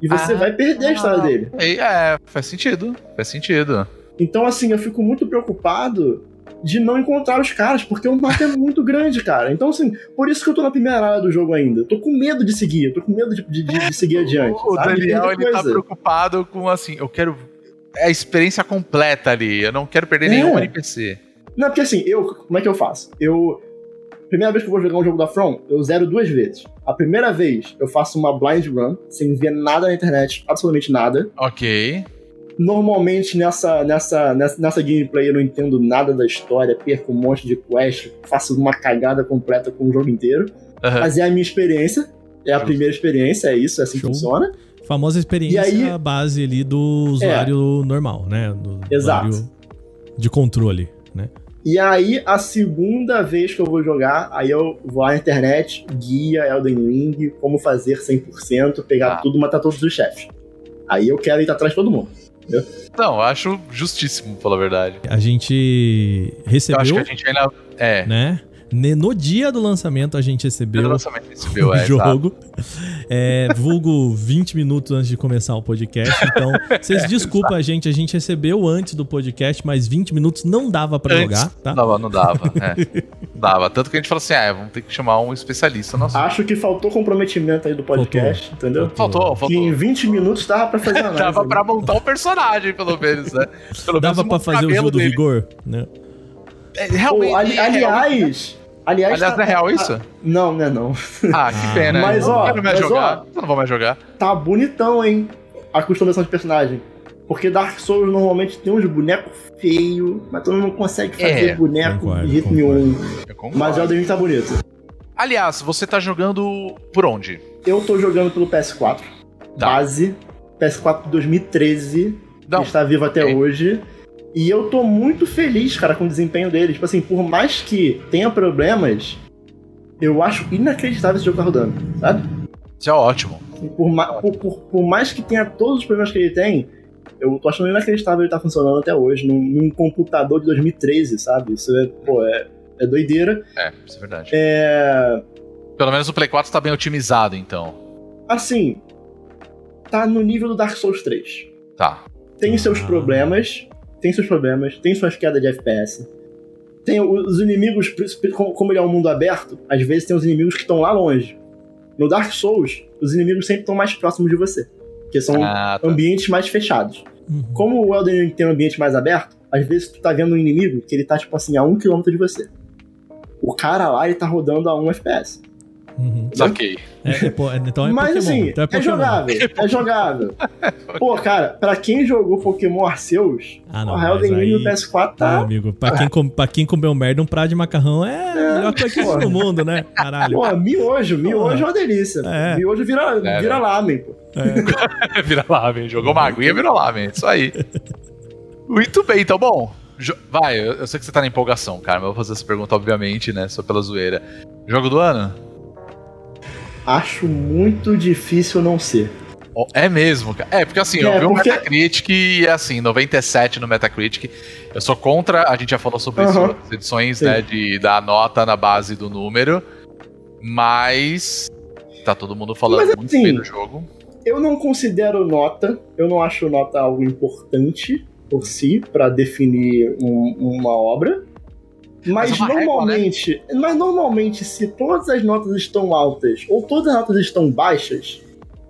G: E você
E: Ah,
G: vai perder a história dele.
E: E, é, faz sentido. Faz sentido.
G: Então, assim, eu fico muito preocupado de não encontrar os caras, porque o mapa é muito grande, cara. Então, assim, por isso que eu tô na primeira área do jogo ainda. Eu tô com medo de seguir, tô com medo de, de- de seguir adiante.
E: O
G: sabe?
E: Daniel, ele tá preocupado com assim, eu quero é a experiência completa ali, eu não quero perder
G: É.
E: nenhum NPC.
G: Não, porque assim, eu, como é que eu faço? Eu. Primeira vez que eu vou jogar um jogo da From, eu zero duas vezes. A primeira vez, eu faço uma blind run, sem ver nada na internet, absolutamente nada.
E: Ok.
G: Normalmente nessa, nessa, nessa, nessa gameplay eu não entendo nada da história, perco um monte de quest, faço uma cagada completa com o jogo inteiro.
E: Aham.
G: Mas é a minha experiência, é a primeira experiência, é isso, é assim que funciona.
F: Famosa experiência
G: E aí- É.
F: base ali do usuário normal, né? Do
G: Exato.
F: de controle, né?
G: E aí, a segunda vez que eu vou jogar, aí eu vou à internet, guia Elden Ring, como fazer 100%, pegar
E: Ah.
G: tudo, matar todos os chefes. Aí eu quero ir atrás de todo mundo.
E: Não, eu acho justíssimo, pela verdade.
F: A gente
E: Eu
F: recebeu,
E: acho que a gente ainda. É.
F: né? No dia do lançamento a gente recebeu
E: Pelo lançamento recebeu,
F: o
E: é.
F: jogo. É, vulgo 20 minutos antes de começar o podcast. Então, vocês desculpem a gente, a gente recebeu antes do podcast, mas 20 minutos não dava pra
E: Antes,
F: jogar, tá?
E: Não dava, não dava. É. Não dava. Tanto que a gente falou assim: ah, vamos ter que chamar um especialista nosso.
G: Acho que faltou comprometimento aí do podcast, entendeu?
E: Faltou,
G: Que em
E: faltou.
G: 20 minutos dava pra fazer análise.
E: Dava pra montar o personagem, pelo menos, né? Pelo
F: Dava
E: menos
F: pra fazer o jogo do
E: dele.
F: vigor, né?
E: É, realmente.
G: ali-
E: é, realmente-
G: aliás, aliás.
E: Aliás, não é real isso?
G: Não, não é não.
E: Ah, que pena.
G: Mas,
E: eu não
G: ó,
E: quero mais
G: mas,
E: jogar.
G: ó.
E: Eu não vou mais jogar.
G: Tá bonitão, hein? A customização de personagem. Porque Dark Souls normalmente tem uns bonecos feios, mas tu não consegue fazer
E: É,
G: boneco
F: concordo,
G: de jeito nenhum. Mas Elden Ring tá bonito.
E: Aliás, você tá jogando por onde?
G: Eu tô jogando pelo PS4,
E: Tá.
G: base, PS4 de 2013,
E: Não,
G: que está vivo até
E: ok.
G: hoje. E eu tô muito feliz, cara, com o desempenho dele. Tipo assim, por mais que tenha problemas, eu acho inacreditável esse jogo tá rodando, sabe?
E: Isso é ótimo.
G: Por, ma- por, por- por mais que tenha todos os problemas que ele tem, eu tô achando inacreditável ele tá funcionando até hoje, num, num computador de 2013, sabe? Isso é, pô, é, é doideira.
E: É, isso é verdade.
G: É.
E: Pelo menos o Play 4 tá bem otimizado, então.
G: Assim, tá no nível do Dark Souls 3.
E: Tá.
G: Tem seus
F: Ah.
G: problemas, tem seus problemas, tem suas quedas de FPS. Tem os inimigos, como como ele é um mundo aberto, às vezes tem os inimigos que estão lá longe. No Dark Souls, os inimigos sempre estão mais próximos de você, porque são
E: Ah, tá.
G: ambientes mais fechados.
F: Uhum.
G: Como o Elden Ring tem um ambiente mais aberto, às vezes tu tá vendo um inimigo que ele tá, tipo assim, a um quilômetro de você. O cara lá, ele tá rodando a 1 FPS.
F: Uhum.
E: Saquei.
F: É, é, po- então é
G: Mas
F: Pokémon.
G: assim,
F: então é,
G: é, jogável, é jogável. Pô, cara, pra quem jogou Pokémon Arceus,
F: Ah, não,
G: o Elden Ring
F: aí-
G: no PS4
F: Ah,
G: tá...
F: amigo, pra quem, com- pra quem comeu merda, um prato de macarrão é a melhor coisa que existe no mundo, né? Caralho.
G: Pô, miojo, miojo é uma delícia.
F: É.
G: Miojo vira,
E: É,
G: vira
E: velho.
G: lamen, pô.
E: Vira lá, velho. Jogou uma aguinha, virou lá, velho. Isso aí. Muito bem, então, bom. Vai, eu, eu sei que você tá na empolgação, cara, mas eu vou fazer essa pergunta, obviamente, né? Só pela zoeira. Jogo do ano?
G: Acho muito difícil não ser.
E: É mesmo, cara. É, porque assim,
G: É,
E: eu vi o
G: porque-
E: Metacritic e é assim, 97 no Metacritic. Eu sou contra, a gente já falou sobre isso
G: Aham.
E: nas edições,
G: Sim.
E: né, de dar nota na base do número, mas tá todo mundo falando
G: Mas,
E: muito
G: assim,
E: bem do jogo.
G: Eu não considero nota, eu não acho nota algo importante por si, pra definir um- uma obra. Mas,
E: Mas uma régua,
G: normalmente, mas normalmente, se todas as notas estão altas ou todas as notas estão baixas,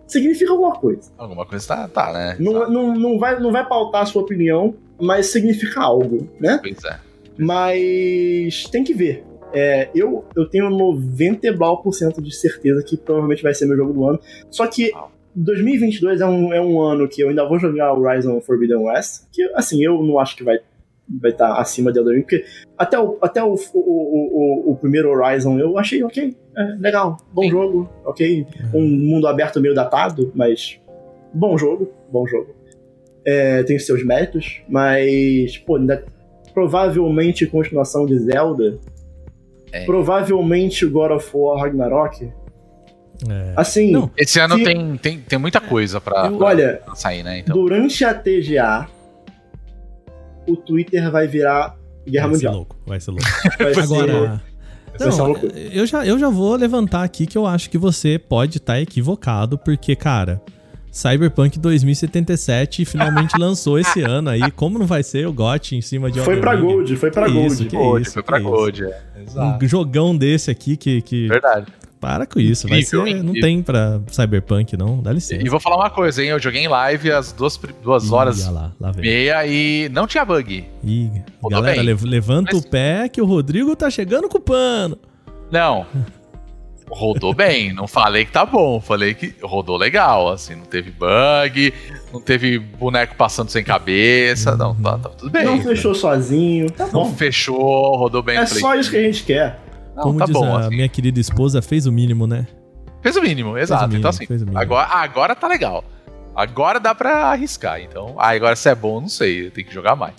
G: significa alguma coisa.
E: Alguma coisa tá, tá né?
G: Não, não, não, vai, não vai pautar a sua opinião, mas significa algo, né?
E: Pois é.
G: Mas tem que ver. É, eu, eu tenho 90 e blau por cento de certeza que provavelmente vai ser meu jogo do ano. Só que 2022 é um, é um ano que eu ainda vou jogar o Horizon Forbidden West. Que, assim, eu não acho que vai vai estar acima de Elden Ring, porque até o, até o, o, o, o- primeiro Horizon eu achei ok, é, legal, bom
E: Sim.
G: jogo, ok. Um mundo aberto meio datado, mas bom jogo, bom jogo. É, tem seus méritos, mas, pô, ainda provavelmente continuação de Zelda.
E: É.
G: Provavelmente God of War Ragnarok.
F: É.
G: Assim,
F: Não,
E: Esse ano
G: Se-
E: tem, tem, tem muita coisa pra,
F: Eu-
E: pra-
G: olha,
E: pra sair, né? Então.
G: durante a TGA, o Twitter vai virar Guerra
F: vai ser
G: Mundial.
F: louco, vai ser louco.
G: Vai ser-
F: Agora.
G: ser uma
F: Não, eu já, eu já vou levantar aqui que eu acho que você pode estar equivocado, porque, cara, Cyberpunk 2077 finalmente lançou esse ano aí. Como não vai ser o GOT em cima de
G: Foi pra
F: Ring?
G: Gold, foi pra
F: Que
G: Gold.
F: isso, que
E: Gold,
F: isso,
E: foi pra Gold, é. Exato.
F: Um jogão desse aqui que. que...
E: Verdade.
F: Para com isso, vai ser. Não tem pra Cyberpunk, não. Dá licença.
E: E vou falar uma coisa, hein? Eu joguei em live às duas, duas
F: Ih,
E: horas
F: lá, lá
E: meia e não tinha bug.
F: Ih,
E: Rodou
F: galera,
E: bem.
F: lev- levanta
E: Mas-
F: o pé que o Rodrigo tá chegando com o pano.
E: Não. Rodou bem, não falei que tá bom, falei que rodou legal, assim, não teve bug, não teve boneco passando sem cabeça, não, tá, tá tudo bem.
G: Não fechou sozinho, tá
E: Não
G: bom.
E: fechou, rodou bem.
G: É
E: falei,
G: só isso que a gente quer.
E: Não,
F: Como
E: tá
F: diz
E: bom,
F: a
E: assim.
F: minha querida esposa, fez o mínimo, né?
E: Fez o mínimo, exato.
F: mínimo,
E: então assim,
F: o mínimo.
E: agora, agora tá legal. Agora dá pra arriscar, então. Ah, agora se é bom, não sei, tenho que jogar mais.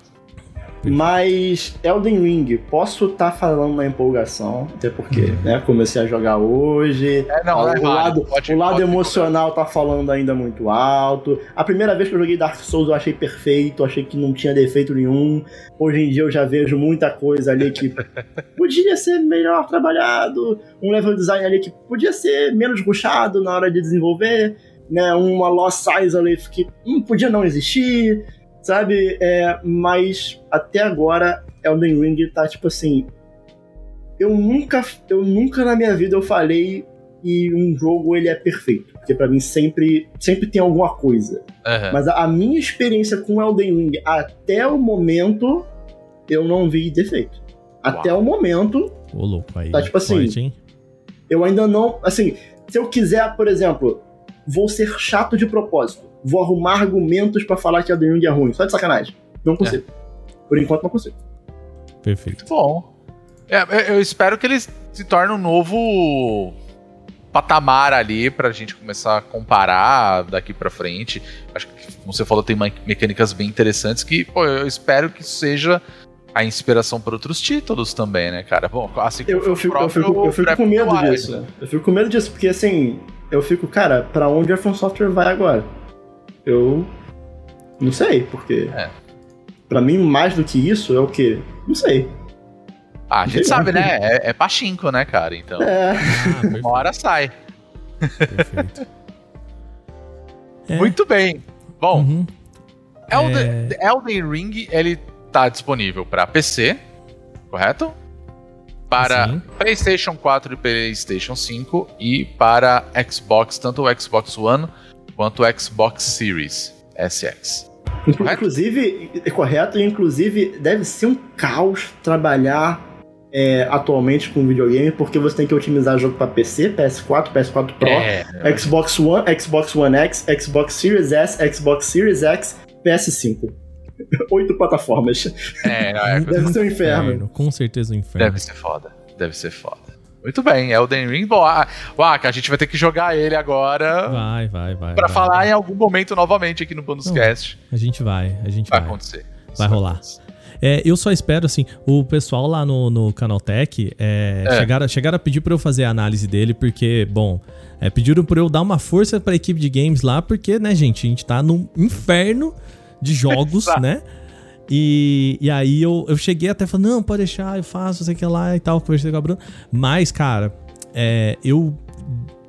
G: Mas Elden Ring, posso estar falando na empolgação, até porque, né, comecei a jogar hoje.
E: É, não,
G: o,
E: é válido,
G: lado,
E: pode-
G: o lado
E: pode-
G: emocional tá falando ainda muito alto. A primeira vez que eu joguei Dark Souls eu achei perfeito, achei que não tinha defeito nenhum. Hoje em dia eu já vejo muita coisa ali que podia ser melhor trabalhado, um level design ali que podia ser menos rushado na hora de desenvolver, né, uma loss size ali que hum, podia não existir, sabe? É, mas até agora Elden Ring tá tipo assim, eu nunca, eu nunca na minha vida eu falei que um jogo ele é perfeito, porque pra mim sempre, sempre tem alguma coisa.
E: Aham.
G: Mas a, a minha experiência com Elden Ring até o momento eu não vi defeito. Até o momento
F: Ô, louco, aí.
G: Tá, tipo assim,
F: hein?
G: eu ainda não, assim, se eu quiser, por exemplo, vou ser chato de propósito, vou arrumar argumentos pra falar que Elden Ring é ruim, só de sacanagem. Não consigo. Por enquanto não consigo.
F: Perfeito.
E: Bom. É, eu- eu espero que ele se torne um novo. patamar ali pra gente começar a comparar daqui pra frente. Acho que, como você falou, tem me- mecânicas bem interessantes que, pô, eu espero que seja a inspiração para outros títulos também, né, cara? Bom, assim
G: Eu, eu fico, eu fico, eu fico com medo disso.
E: né?
G: Eu fico com medo disso, porque assim, eu fico, cara, pra onde a From Software vai agora? Eu não sei, porque
E: É.
G: pra mim mais do que isso é o quê? Não sei.
E: Ah, a gente
G: Sei
E: sabe, né? É, é pachinko, né, cara? Então,
G: É.
F: Ah,
E: uma hora sai.
F: perfeito. É.
E: Muito bem. Bom,
F: Uhum.
E: Elden, Elden Ring, ele tá disponível para PC, correto? Para
F: Sim.
E: PlayStation 4 e PlayStation 5 e para Xbox, tanto o Xbox One quanto o Xbox Series SX. Correto?
G: Inclusive, é correto, e inclusive deve ser um caos trabalhar é, atualmente com videogame, porque você tem que otimizar jogo pra PC, PS4, PS4 Pro,
E: É,
G: Xbox One, Xbox One X, Xbox Series S, Xbox Series X, PS5. Oito plataformas.
E: é, não, é,
G: Deve ser um inferno.
F: Com certeza um inferno.
E: deve ser foda. Deve ser foda. Muito bem, Elden Ring. Bom, ah, Waka, a gente vai ter que jogar ele agora
F: Vai, vai, vai.
E: para
F: vai,
E: falar
F: vai.
E: em algum momento novamente aqui no Bonus
F: Não,
E: Cast.
F: A gente vai, a gente
E: Vai
F: vai.
E: acontecer. Isso
F: Vai rolar.
E: acontecer.
F: É, eu só espero, assim, o pessoal lá no, no Canaltech é,
E: É.
F: Chegaram, chegaram a pedir pra eu fazer a análise dele, porque, bom, é, pediram pra eu dar uma força pra equipe de games lá, porque, né, gente, a gente tá num inferno de jogos, né? E, e aí eu, eu cheguei até falando, não, pode deixar, eu faço, sei que lá e tal, conversei com a Bruna. Mas, cara, é, eu,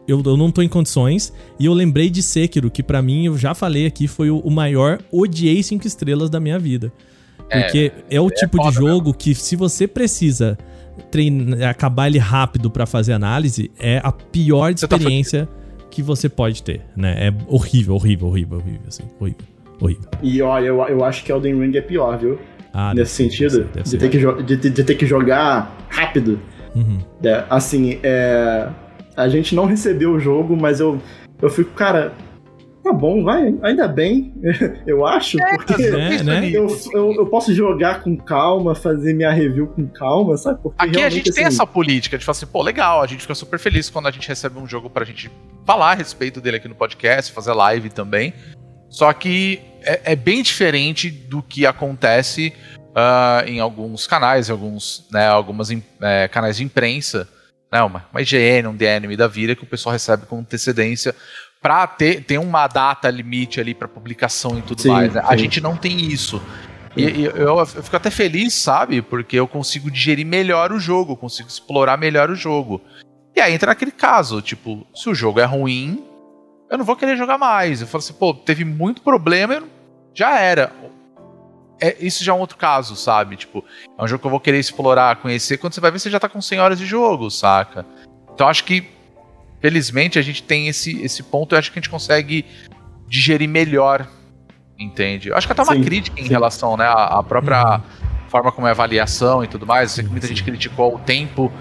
F: eu, eu não tô em condições. E eu lembrei de Sekiro, que pra mim, eu já falei aqui, foi o, o maior odiei cinco estrelas da minha vida. Porque é, o tipo de
E: foda
F: jogo que, se você precisa treinar, acabar ele rápido pra fazer análise, é a pior
E: tá
F: experiência que você pode ter, né? É horrível, horrível, horrível, horrível, assim, horrível, horrível.
G: E olha, eu, eu acho que Elden Ring é pior, viu?
F: Ah,
G: Nesse
F: ser,
G: sentido, de, ter que de, de- de ter que jogar rápido.
F: Uhum.
G: É, assim, é, a gente não recebeu o jogo, mas eu, eu fico, cara, tá bom, vai, ainda bem, eu acho, porque
F: É, né?
G: eu, eu, eu posso jogar com calma, fazer minha review com calma, sabe? Porque
E: Aqui a gente tem
G: assim,
E: essa política de falar assim, pô, legal, a gente fica super feliz quando a gente recebe um jogo pra gente falar a respeito dele aqui no podcast, fazer live também. Só que é, é bem diferente do que acontece ah, em alguns canais, em alguns, né, algumas é, canais de imprensa, né, uma, uma IGN, um Anime da vida, que o pessoal recebe com antecedência pra ter, ter uma data limite ali pra publicação e tudo
G: Sim,
E: mais. né? A gente não tem isso. E, e eu, eu fico até feliz, sabe? Porque eu consigo digerir melhor o jogo, consigo explorar melhor o jogo. E aí entra naquele caso, tipo, se o jogo é ruim, eu não vou querer jogar mais. Eu falo assim, pô, teve muito problema, já era. É, isso já é um outro caso, sabe? Tipo, é um jogo que eu vou querer explorar, conhecer, quando você vai ver, você já tá com 100 horas de jogo, saca? Então acho que, felizmente, a gente tem esse, esse ponto, eu acho que a gente consegue digerir melhor, entende? Eu acho que até uma
G: Sim,
E: crítica em
G: sim.
E: relação, né, à, à própria forma como é a avaliação e tudo mais. Eu sei que muita gente criticou o tempo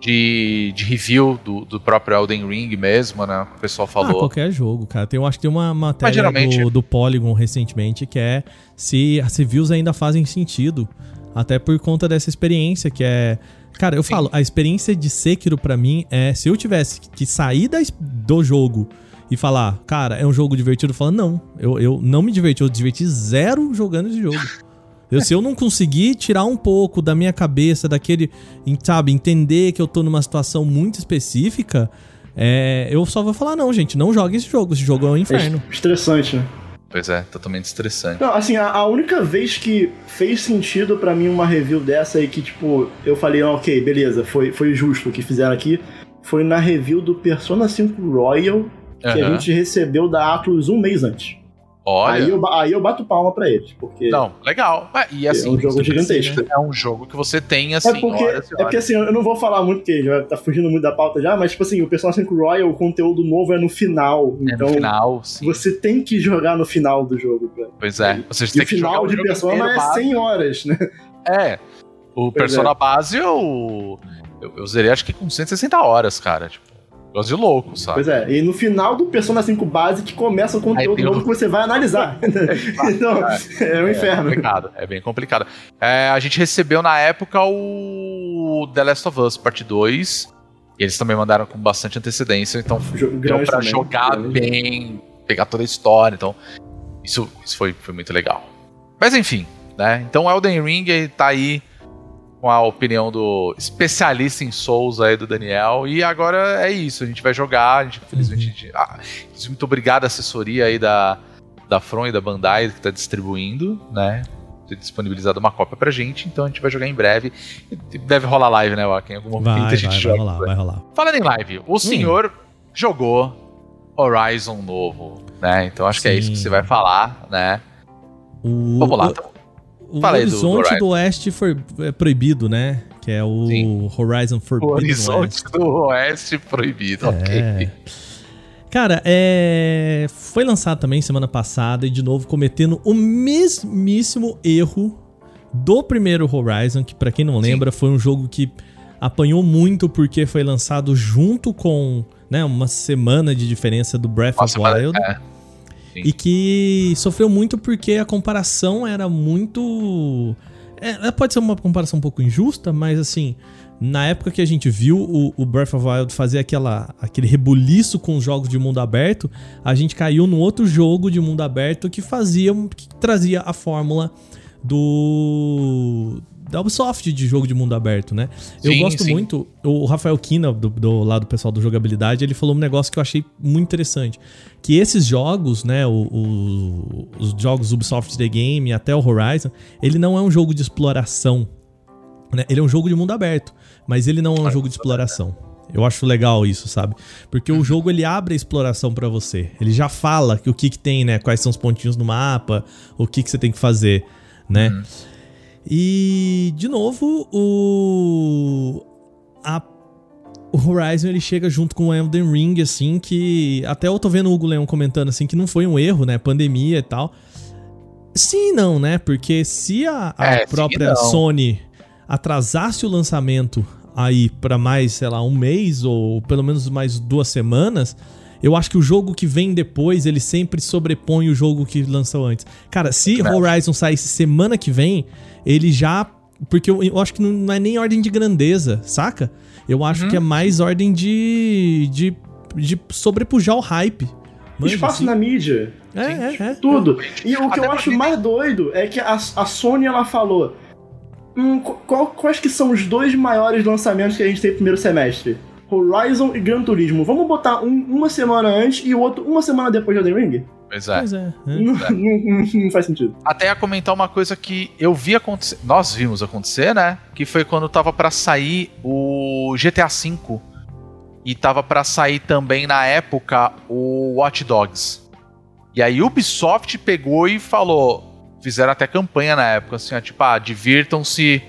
E: de, de review do, do próprio Elden Ring mesmo, né? O pessoal
F: Ah,
E: falou.
F: qualquer jogo, cara. Tem, eu acho que tem uma matéria
E: geralmente-
F: do, do Polygon recentemente que é se as reviews ainda fazem sentido. Até por conta dessa experiência que é. Cara, eu
E: Sim.
F: falo, a experiência de Sekiro pra mim é se eu tivesse que sair da, do jogo e falar, cara, é um jogo divertido, eu falo, não, eu, eu não me diverti, eu diverti zero jogando esse jogo. Eu, se eu não conseguir tirar um pouco da minha cabeça, daquele, sabe, entender que eu tô numa situação muito específica, é, eu só vou falar, não, gente, não jogue esse jogo, esse jogo é um
G: é
F: inferno.
G: estressante, né?
E: Pois é, totalmente estressante.
G: Não, assim, a, a única vez que fez sentido pra mim uma review dessa e que, tipo, eu falei, ah, ok, beleza, foi, foi justo o que fizeram aqui, foi na review do Persona 5 Royal, que a
E: Aham.
G: gente recebeu da Atlus um mês antes.
E: Olha.
G: Aí eu, aí eu bato palma pra eles, porque...
E: Não, legal. É, E assim,
G: É um jogo
E: você
G: gigantesco.
E: É um jogo que você tem, assim,
G: É porque,
E: horas
G: é porque assim, eu não vou falar muito, porque já tá fugindo muito da pauta já, mas tipo assim, o Persona 5 Royal, o conteúdo novo é no final.
E: É
G: então
E: no final, sim.
G: você tem que jogar no final do jogo. Pra...
E: Pois é. Você
G: E
E: tem
G: o final
E: o
G: de Persona
E: inteiro
G: é
E: base.
G: 100 horas, né?
E: É. O
G: Pois
E: Persona
G: é.
E: base eu, eu. Eu zerei acho que com 160 horas, cara. Tipo, gosto de louco, sabe?
G: Pois é, e no final do Persona 5 base que começa o conteúdo novo que você vai analisar. então, é um
E: É
G: inferno.
E: complicado, é bem complicado. É, a gente recebeu na época o The Last of Us Parte 2. E eles também mandaram com bastante antecedência, então deu pra
G: também.
E: jogar
G: Grande.
E: bem, pegar toda a história. Então, isso, isso foi, foi muito legal. Mas enfim, né? Então Elden Ring tá aí com a opinião do especialista em Souls aí do Daniel. E agora é isso, a gente vai jogar. A gente, infelizmente, a gente- ah, muito obrigado à assessoria aí da, da From e da Bandai que tá distribuindo, né? Ter disponibilizado uma cópia pra gente, então a gente vai jogar em breve. Deve rolar live, né, Waka? Em algum momento
F: Vai,
E: a
F: vai,
E: gente
F: vai
E: joga.
F: rolar, vai rolar.
E: Falando em live, o senhor jogou Horizon novo, né? Então acho que é isso que
F: Sim.
E: você vai falar, né?
F: O,
E: Vamos lá.
F: o-
E: então.
F: O
E: Fala aí do- do
F: Horizonte Oeste foi é proibido, né? Que é o
E: Sim.
F: Horizon
E: O
F: Forbidden
E: horizonte
F: West.
E: do oeste proibido, ok.
F: É. Cara, é... foi lançado também semana passada e de novo cometendo o mesmíssimo erro do primeiro Horizon, que pra quem não lembra foi um jogo que apanhou muito porque foi lançado junto com né, uma semana de diferença do Breath
E: Nossa,
F: of
E: mas-
F: Wild.
E: é.
F: E que sofreu muito porque a comparação era muito. É, pode ser uma comparação um pouco injusta, mas assim, na época que a gente viu o, o Breath of Wild fazer aquela, aquele rebuliço com os jogos de mundo aberto, a gente caiu no outro jogo de mundo aberto que fazia, que trazia a fórmula do da Ubisoft de jogo de mundo aberto, né? Eu
E: Sim,
F: gosto
E: sim.
F: muito, o Rafael Kina, do, do lado do pessoal do jogabilidade, ele falou um negócio que eu achei muito interessante. Que esses jogos, né, o- o- os jogos Ubisoft The Game, até o Horizon, ele não é um jogo de exploração. Né? Ele é um jogo de mundo aberto, mas ele não é um jogo de exploração. Eu acho legal isso, sabe? Porque o jogo ele abre a exploração pra você. Ele já fala que o que, que tem, né? Quais são os pontinhos no mapa, o que, que você tem que fazer, né? E, de novo, o. A, o Horizon ele chega junto com o Elden Ring, assim, que. Até eu tô vendo o Hugo Leão comentando, assim, que não foi um erro, né? Pandemia e tal. Sim e não, né? Porque se a, a
E: É,
F: própria. Sony atrasasse o lançamento aí pra mais, sei lá, um mês ou pelo menos mais duas semanas, eu acho que o jogo que vem depois, ele sempre sobrepõe o jogo que lançou antes. Cara, se
E: Verdade.
F: Horizon saísse semana que vem, ele já. Porque eu, eu acho que não, é nem ordem de grandeza, saca? Eu acho
E: Uhum.
F: que é mais ordem de. de, de sobrepujar o hype. Manja,
G: Espaço
F: assim.
G: na mídia.
F: É, é, é.
G: Tudo. E o que
E: Até
G: eu acho mais doido é que a, a Sony ela falou. Hum, qu- qual- quais que são os dois maiores lançamentos que a gente tem no primeiro semestre? Horizon e Gran Turismo. Vamos botar um uma semana antes e o outro uma semana depois de Elden Ring?
E: Pois é.
F: Pois é. é.
G: Não, não- não- faz sentido.
E: Até ia comentar uma coisa que eu vi acontecer, nós vimos acontecer, né? Que foi quando tava pra sair o GTA V e tava pra sair também na época o Watch Dogs. E aí o Ubisoft pegou e falou, fizeram até campanha na época assim, ó, tipo, ah, divirtam-se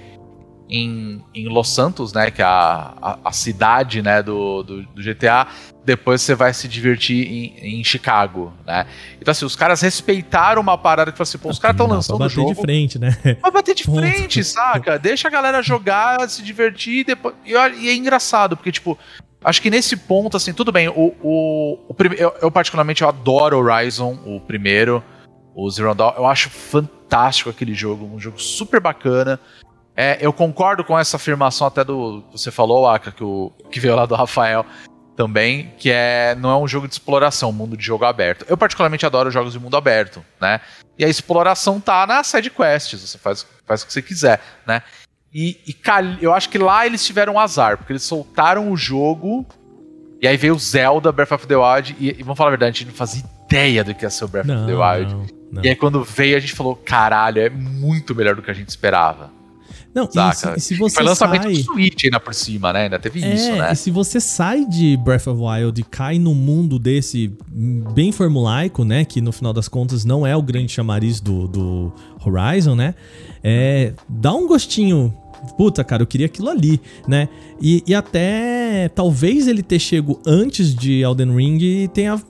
E: em, em Los Santos, né, que é a, a, a cidade, né, do, do, do GTA. Depois você vai se divertir em, em Chicago, né? Então assim, os caras respeitaram uma parada que falou assim, pô, os caras estão lançando o
F: bater
E: jogo.
F: de frente, né?
E: Vai bater de
F: Ponto.
E: frente, saca? Deixa a galera jogar, se divertir e depois. E, e é engraçado, porque, tipo, acho que nesse ponto, assim, tudo bem. O, o, o eu, eu, particularmente, eu adoro Horizon, o primeiro, o Zero Dawn. Eu acho fantástico aquele jogo, um jogo super bacana. É, eu concordo com essa afirmação até do você falou, Aka, que, o, que veio lá do Rafael também, que é não é um jogo de exploração, um mundo de jogo aberto. Eu particularmente adoro jogos de mundo aberto, né? E a exploração tá na side quests, você faz, faz o que você quiser, né? E, e eu acho que lá eles tiveram azar, porque eles soltaram o jogo e aí veio o Zelda Breath of the Wild e, e vamos falar a verdade, a gente não fazia ideia do que ia ser o Breath
F: Não,
E: of the Wild.
F: não, não.
E: E aí quando veio a gente falou, caralho, é muito melhor do que a gente esperava.
F: Não, e
E: Saca?
F: se, e se
E: E
F: você
E: Foi lançamento
F: sai...
E: do Switch ainda por cima, né? Ainda teve isso,
F: É,
E: né?
F: e se você sai de Breath of Wild e cai num mundo desse bem formulaico, né? Que no final das contas não é o grande chamariz do, do Horizon, né? É, dá um gostinho. Puta, cara, eu queria aquilo ali, né? E, e até talvez ele ter chego antes de Elden Ring tenha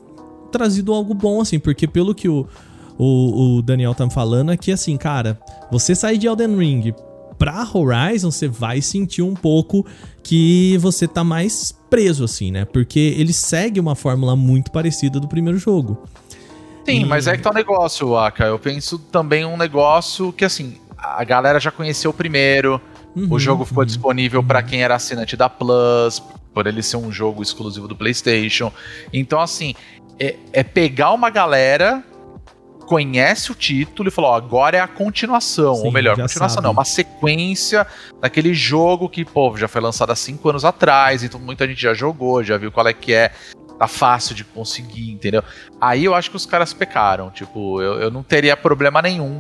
F: trazido algo bom, assim, porque pelo que o, o, o Daniel tá me falando é que, assim, cara, você sair de Elden Ring pra Horizon, você vai sentir um pouco que você tá mais preso, assim, né? Porque ele segue uma fórmula muito parecida do primeiro jogo.
E: Sim,
F: E-
E: mas é que tá o negócio, Aka. Eu penso também um negócio que, assim, a galera já conheceu o primeiro,
F: Uhum,
E: o jogo ficou disponível pra quem era assinante da Plus, por ele ser um jogo exclusivo do PlayStation. Então, assim, é, é pegar uma galera conhece o título e falou: ó, agora é a continuação.
F: Sim,
E: ou melhor, continuação
F: sabe.
E: não, uma sequência daquele jogo que, pô, já foi lançado há cinco anos atrás, então muita gente já jogou, já viu qual é que é. Tá fácil de conseguir, entendeu? Aí eu acho que os caras pecaram. Tipo, eu, eu não teria problema nenhum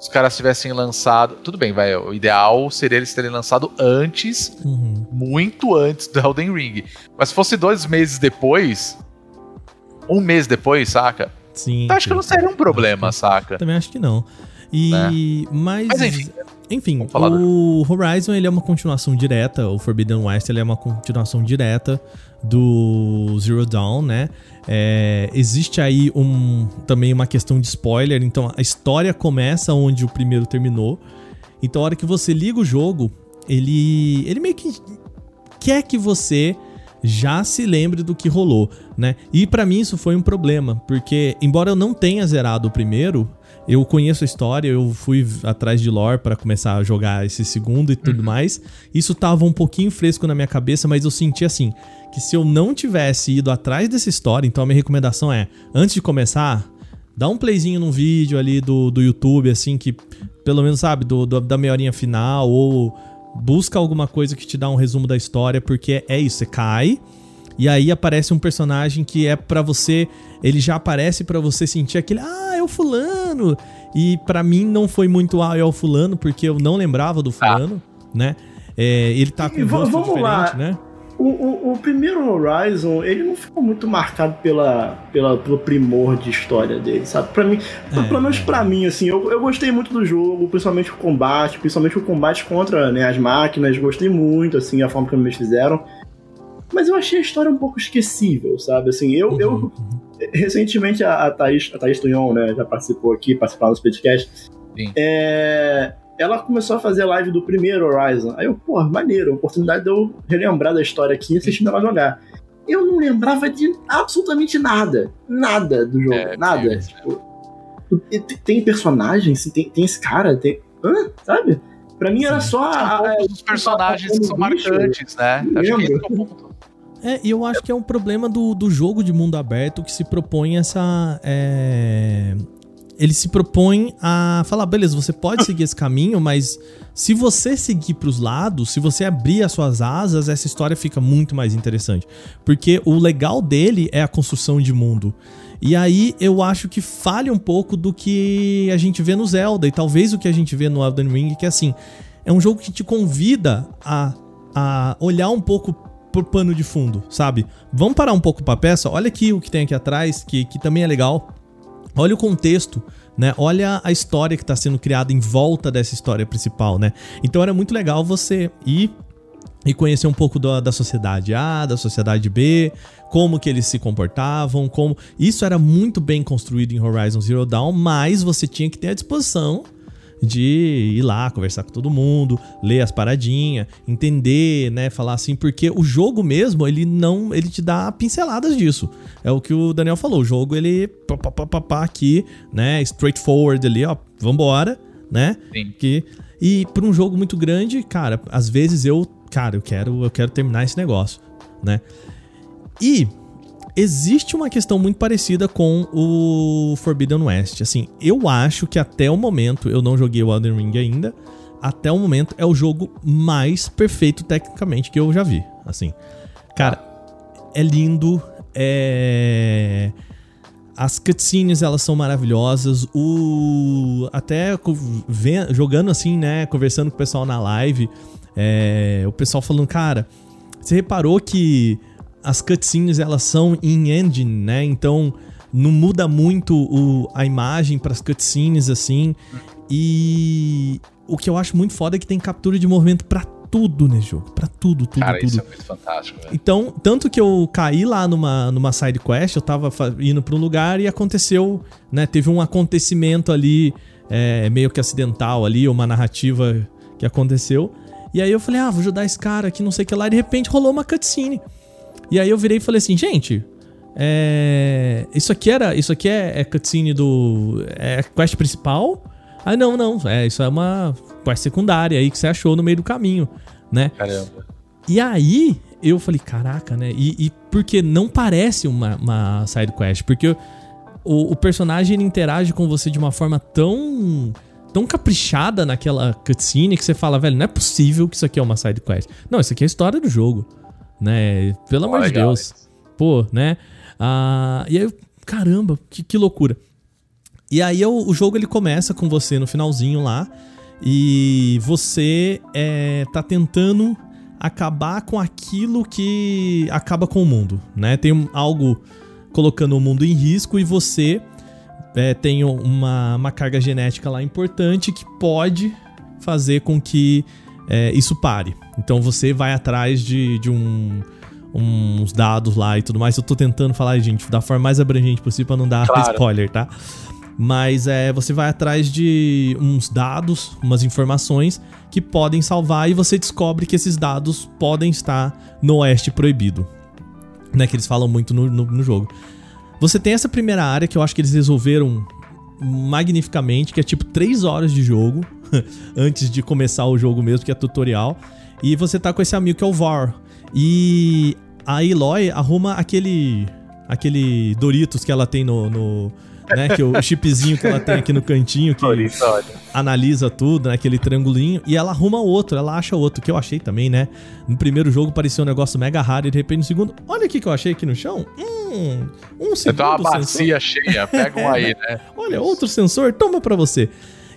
E: se os caras tivessem lançado. Tudo bem, vai. O ideal seria eles terem lançado antes
F: Uhum.
E: muito antes do Elden Ring. Mas se fosse dois meses depois, um mês depois, saca?
F: Sim.
E: Eu acho que não seria um problema, saca?
F: Também acho que não. E. Mas.
E: Mas enfim.
F: Enfim, o Horizon ele é uma continuação direta, o Forbidden West ele é uma continuação direta do Zero Dawn, né? É, existe aí um, também uma questão de spoiler, então a história começa onde o primeiro terminou. Então a hora que você liga o jogo, ele, ele meio que quer que você já se lembre do que rolou, né? E pra mim isso foi um problema, porque embora eu não tenha zerado o primeiro, eu conheço a história, eu fui atrás de lore pra começar a jogar esse segundo e tudo mais. Isso tava um pouquinho fresco na minha cabeça, mas eu senti assim, que se eu não tivesse ido atrás dessa história, então a minha recomendação é, antes de começar, dá um playzinho num vídeo ali do, do YouTube, assim, que pelo menos, sabe, do, do- da meia horinha final, ou busca alguma coisa que te dá um resumo da história, porque é isso, você cai, e aí aparece um personagem que é pra você, ele já aparece pra você sentir aquele, ah, é o fulano. E pra mim não foi muito ah, é o fulano, porque eu não lembrava do fulano, né? É, ele tá com um rosto
G: vamos
F: diferente,
G: lá.
F: né?
G: O, o, o primeiro Horizon, ele não ficou muito marcado pela, pela, pelo primor de história dele, sabe? Pra mim,
F: É,
G: pelo menos
F: é.
G: pra mim, assim, eu, eu gostei muito do jogo, principalmente o combate, principalmente o combate contra né, as máquinas, gostei muito, assim, a forma como eles fizeram. Mas eu achei a história um pouco esquecível, sabe? Assim, eu, eu
F: Uhum.
G: recentemente a, a Thaís, a Thaís Tunhon, né, já participou aqui, participou do podcast. É, ela começou a fazer live do primeiro Horizon. Aí eu, pô, maneiro, oportunidade de eu relembrar da história aqui e assistindo ela jogar. Eu não lembrava de absolutamente nada. Nada do jogo.
E: É,
G: nada.
E: sim,
G: Tipo, e te- tem personagens, tem, tem esse cara, tem. Hã? Sabe? Pra mim era
F: Sim.
G: só.
E: São
G: a- a-
E: poucos os personagens que são
G: a- bicho.
E: marcantes, né? Acho que esse é o ponto.
F: É, e eu acho que é um problema do, do jogo de mundo aberto que se propõe essa. é, Ele se propõe a falar, beleza, você pode seguir esse caminho, mas se você seguir pros lados, se você abrir as suas asas, essa história fica muito mais interessante. Porque o legal dele é a construção de mundo. E aí eu acho que falha um pouco do que a gente vê no Zelda, e talvez o que a gente vê no Elden Ring, que é assim, é um jogo que te convida a, a olhar um pouco pro pano de fundo, sabe? Vamos parar um pouco pra peça, olha aqui o que tem aqui atrás, que, que também é legal. Olha o contexto, né? Olha a história que tá sendo criada em volta dessa história principal, né? Então era muito legal você ir e conhecer um pouco da, da sociedade A, da sociedade B, como que eles se comportavam, como isso era muito bem construído em Horizon Zero Dawn, mas você tinha que ter a disposição de ir lá conversar com todo mundo, ler as paradinhas, entender, né, falar assim, porque o jogo mesmo, ele não, ele te dá pinceladas disso. É o que o Daniel falou, o jogo ele pá, pá, pá, pá, aqui, né, straightforward ali, ó, vambora, né?
E: Sim.
F: Que e para um jogo muito grande, cara, às vezes eu, cara, eu quero, eu quero terminar esse negócio, né? E existe uma questão muito parecida com o Forbidden West. Assim, eu acho que até o momento, eu não joguei o Elden Ring ainda, até o momento é o jogo mais perfeito tecnicamente que eu já vi. Assim, cara, é lindo, é as cutscenes elas são maravilhosas. O até jogando assim, né, conversando com o pessoal na live, é, o pessoal falando, cara, você reparou que as cutscenes elas são in engine, né? Então não muda muito o- a imagem para as cutscenes assim. E o que eu acho muito foda é que tem captura de movimento pra tudo nesse jogo, Pra tudo, tudo,
E: Cara,
F: tudo.
E: isso é muito fantástico, velho.
F: Então, tanto que eu caí lá numa, numa side quest, eu tava indo pra um lugar e aconteceu, né? Teve um acontecimento ali, é, meio que acidental ali, uma narrativa que aconteceu. E aí eu falei, ah, vou ajudar esse cara aqui, não sei o que lá. E de repente rolou uma cutscene. E aí eu virei e falei assim, gente, é, isso aqui era, isso aqui é, é cutscene do, é quest principal? Ah, não, não, é, isso é uma quest secundária aí que você achou no meio do caminho, né?
E: Caramba.
F: E aí, eu falei, caraca, né? E, e porque não parece uma, uma side quest, porque o, o personagem interage com você de uma forma tão tão caprichada naquela cutscene que você fala, velho, não é possível que isso aqui é uma side quest. Não, isso aqui é a história do jogo, né? Pelo amor de Deus. Pô, né? Ah, e aí, caramba, que, que loucura. E aí eu- o jogo ele começa com você no finalzinho lá e você é, tá tentando acabar com aquilo que acaba com o mundo, né? Tem algo colocando o mundo em risco e você é, tem uma, uma carga genética lá importante que pode fazer com que é, isso pare. Então você vai atrás de, de um, uns dados lá e tudo mais. Eu tô tentando falar, gente, da forma mais abrangente possível pra não dar
E: Claro.
F: spoiler, tá? Mas é, você vai atrás de uns dados, umas informações que podem salvar e você descobre que esses dados podem estar no Oeste Proibido. Né, que eles falam muito no, no, no jogo. Você tem essa primeira área que eu acho que eles resolveram magnificamente, que é tipo 3 horas de jogo antes de começar o jogo mesmo, que é tutorial. E você tá com esse amigo que é o Var. E a Eloy arruma aquele aquele Doritos que ela tem no, no né, que o chipzinho que ela tem aqui no cantinho que analisa tudo, né, aquele triangulinho, e ela arruma outro, ela acha outro, que eu achei também, né? No primeiro jogo parecia um negócio mega raro e de repente no segundo, olha o que eu achei aqui no chão. Hum, um
E: Você
F: segundo
E: tem uma
F: sensor.
E: bacia cheia, pega um aí, né?
F: Olha, outro sensor, toma pra você.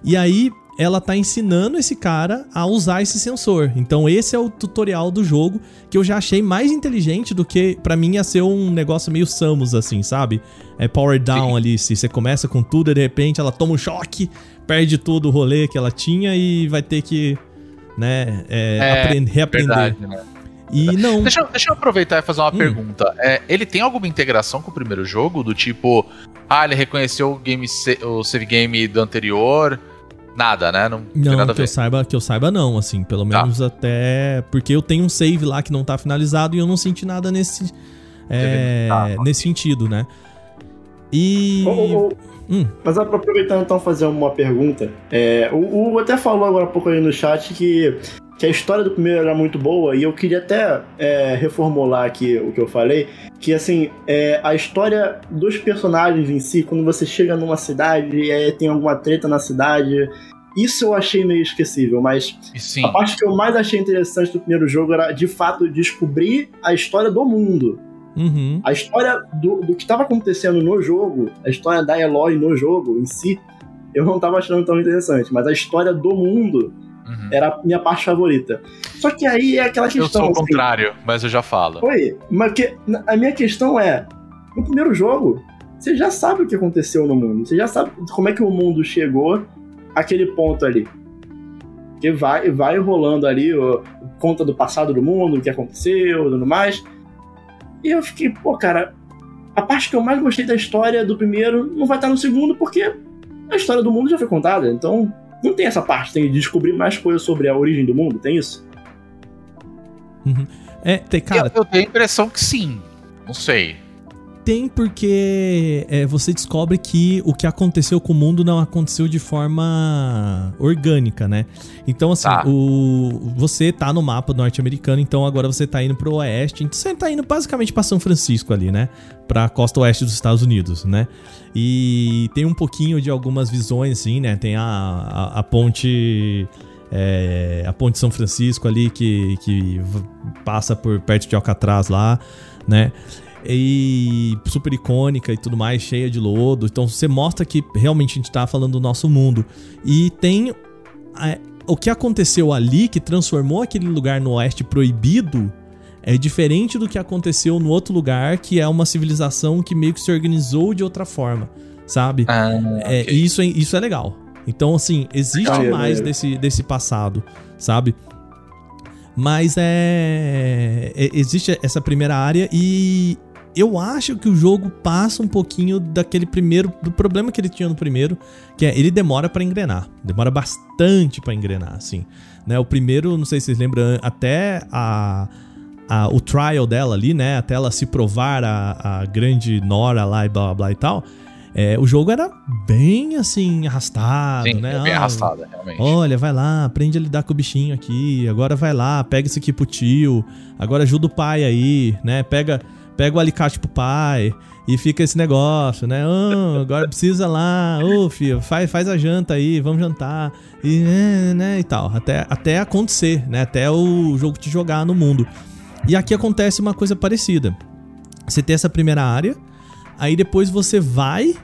F: E aí, ela tá ensinando esse cara a usar esse sensor. Então, esse é o tutorial do jogo que eu já achei mais inteligente do que, pra mim, ia ser um negócio meio Samus, assim, sabe? É power down
E: Sim.
F: ali. Se você começa com tudo e de repente ela toma um choque, perde todo o rolê que ela tinha e vai ter que, né, é,
E: É,
F: aprender, reaprender.
E: Verdade, né?
F: E não.
E: Deixa, eu- deixa eu aproveitar e fazer uma
F: Hum.
E: pergunta. É, ele tem alguma integração com o primeiro jogo? Do tipo, ah, ele reconheceu o, game o save game do anterior? Nada, né? Não, tem
F: Não,
E: nada a
F: que eu
E: ver.
F: saiba, que eu saiba não, assim, pelo
E: Tá.
F: menos até porque eu tenho um save lá que não tá finalizado e eu não senti nada nesse é,
E: Tá,
F: nesse sentido, né? E
G: Ô, ô, ô,
F: Hum.
G: Mas aproveitando então fazer uma pergunta, é, o Hugo até falou agora há pouco aí no chat que, que a história do primeiro era muito boa e eu queria até é, reformular aqui o que eu falei, que assim, é, a história dos personagens em si, quando você chega numa cidade e aí tem alguma treta na cidade, isso eu achei meio esquecível, mas
E: sim,
G: a parte que eu mais achei interessante do primeiro jogo era de fato descobrir a história do mundo.
F: uhum,
G: A história do, do que estava acontecendo no jogo, a história da Eloy no jogo em si, eu não estava achando tão interessante, mas a história do mundo
E: uhum.
G: era a minha parte favorita. Só que aí é aquela
E: eu
G: questão.
E: sou o
G: assim,
E: contrário, mas eu já falo.
G: Oi, mas que, a minha questão é: no primeiro jogo, você já sabe o que aconteceu no mundo, você já sabe como é que o mundo chegou àquele ponto ali. Que vai, vai rolando ali, ó, conta do passado do mundo, o que aconteceu e tudo mais. E eu fiquei, pô, cara, a parte que eu mais gostei da história do primeiro não vai estar no segundo, porque a história do mundo já foi contada. Então, não tem essa parte, tem de descobrir mais coisas sobre a origem do mundo, tem isso?
F: é, tem, cara,
E: eu, eu tenho a impressão que sim. Não sei.
F: Tem porque é, você descobre que o que aconteceu com o mundo não aconteceu de forma orgânica, né? Então, assim,
E: Tá.
F: o, você tá no mapa norte-americano, então agora você tá indo pro oeste. Então você tá indo basicamente pra São Francisco ali, né? Pra costa oeste dos Estados Unidos, né? E tem um pouquinho de algumas visões, assim, né? Tem a, a, a ponte. é, a ponte São Francisco ali que, que passa por perto de Alcatraz lá, né? E super icônica e tudo mais, cheia de lodo. Então você mostra que realmente a gente tá falando do nosso mundo. E tem é, o que aconteceu ali que transformou aquele lugar no oeste proibido é diferente do que aconteceu no outro lugar, que é uma civilização que meio que se organizou de outra forma, sabe?
E: Ah,
F: É,
E: ok.
F: e isso, é, isso é legal. Então, assim, existe mais desse, desse passado, sabe? Mas é, é- Existe essa primeira área e eu acho que o jogo passa um pouquinho daquele primeiro. do problema que ele tinha no primeiro, que é ele demora pra engrenar. Demora bastante pra engrenar, assim. Né? O primeiro, não sei se vocês lembram, até a. a- o trial dela ali, né? Até ela se provar a, a grande Nora lá e blá blá blá e tal é, o jogo era bem assim, arrastado,
E: Sim,
F: né?
E: é bem
F: Ah,
E: arrastada, realmente.
F: Olha, vai lá, aprende a lidar com o bichinho aqui. Agora vai lá, pega isso aqui pro tio. Agora ajuda o pai aí, né? Pega, pega o alicate pro pai. E fica esse negócio, né? Ah, agora precisa lá, ô filho, faz, faz a janta aí, vamos jantar. E, né, né, e tal. Até, até acontecer, né? Até o jogo te jogar no mundo. E aqui acontece uma coisa parecida. Você tem essa primeira área, aí depois você vai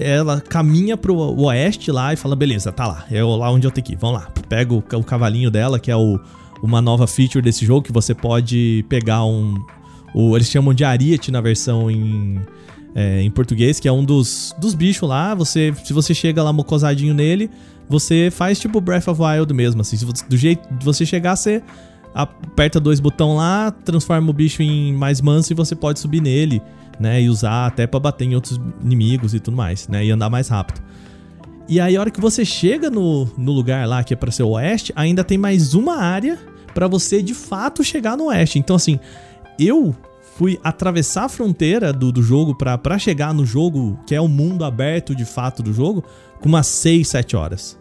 F: ela caminha pro oeste lá e fala: beleza, tá lá, é lá onde eu tenho que ir, vamos lá. Pega o, o cavalinho dela, que é o, uma nova feature desse jogo, que você pode pegar um. O, eles chamam de Ariete na versão em, é, em português, que é um dos, dos bichos lá. Você, se você chega lá mocosadinho nele, você faz tipo Breath of Wild mesmo, assim. Do jeito de você chegar, você aperta dois botões lá, transforma o bicho em mais manso e você pode subir nele, né? E usar até pra bater em outros inimigos e tudo mais, né? E andar mais rápido. E aí, a hora que você chega no, no lugar lá que é pra ser o oeste, ainda tem mais uma área pra você de fato chegar no oeste. Então, assim, eu fui atravessar a fronteira do, do jogo pra pra chegar no jogo, que é o mundo aberto de fato do jogo, com umas 6, 7 horas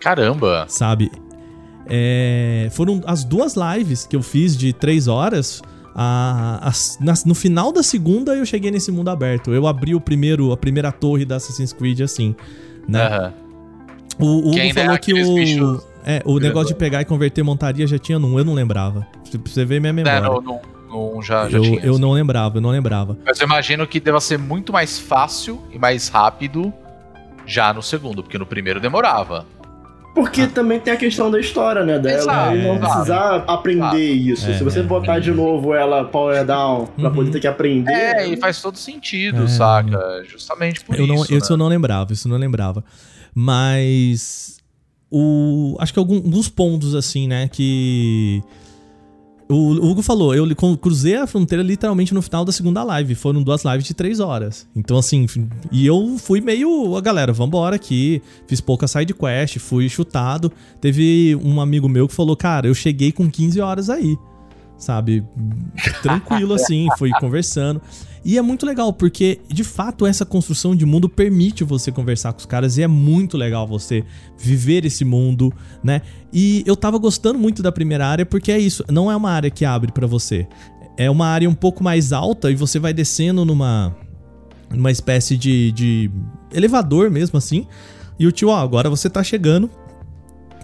E: Caramba!
F: sabe? É, foram as duas lives que eu fiz de três horas. A, as- nas- no final da segunda eu cheguei nesse mundo aberto. Eu abri o primeiro, a primeira torre da Assassin's Creed assim, né?
E: Aham.
F: O, o Hugo
E: Que é
F: falou que
E: aqueles
F: o
E: bichos
F: é, o negócio de pegar e converter montaria já tinha num, eu não lembrava. Pra você ver minha
E: É,
F: memória.
E: no, no- já, já
F: eu,
E: tinha.
F: eu
E: assim.
F: não lembrava, eu não lembrava.
E: Mas eu imagino que deva ser muito mais fácil e mais rápido já no segundo, porque no primeiro demorava.
G: Porque também tem a questão da história, né? Dela
E: Exato,
G: e não
E: exato.
G: precisar aprender isso.
F: É,
G: Se você
F: é,
G: botar
F: é.
G: de novo ela power down pra
F: Uhum.
G: poder ter que aprender.
E: É, e faz todo sentido,
F: É.
E: saca? Justamente por
F: eu não,
E: isso.
F: isso eu
E: né?
F: não lembrava, isso eu não lembrava. Mas o acho que algum- alguns pontos assim, né, que o, Hugo falou, eu cruzei a fronteira literalmente no final da segunda live. Foram duas lives de três horas. Então, assim, e eu fui meio. A galera, vambora aqui. Fiz pouca side quest, fui chutado. Teve um amigo meu que falou, cara, eu cheguei com 15 horas aí. Sabe? Tranquilo assim, fui conversando. E é muito legal, porque de fato essa construção de mundo permite você conversar com os caras e é muito legal você viver esse mundo, né? E eu tava gostando muito da primeira área porque é isso, não é uma área que abre pra você. É uma área um pouco mais alta e você vai descendo numa numa espécie de, de elevador mesmo assim. E o tio, ó, agora você tá chegando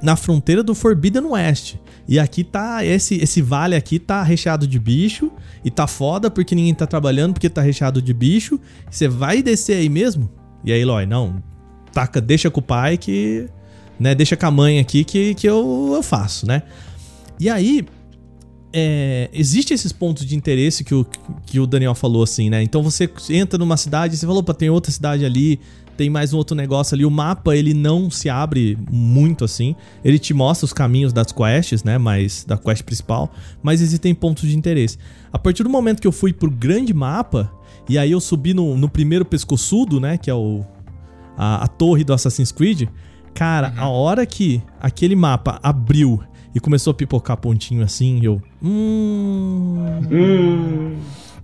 F: na fronteira do Forbidden West. E aqui tá. Esse, esse vale aqui tá recheado de bicho. E tá foda porque ninguém tá trabalhando, porque tá recheado de bicho. Você vai descer aí mesmo? E aí, Eloy, não. Taca, deixa com o pai que. Né, deixa com a mãe aqui que, que eu, eu faço, né? E aí. É, existe esses pontos de interesse que o, que o Daniel falou, assim, né? Então você entra numa cidade, você falou, opa, tem outra cidade ali, tem mais um outro negócio ali. O mapa, ele não se abre muito assim. Ele te mostra os caminhos das quests, né? Mas da quest principal. Mas existem pontos de interesse. A partir do momento que eu fui pro grande mapa, e aí eu subi no, no primeiro pescoçudo, né? Que é o. A, a torre do Assassin's Creed. Cara, a hora que aquele mapa abriu e começou a pipocar pontinho assim, eu. Hum.
G: Hum.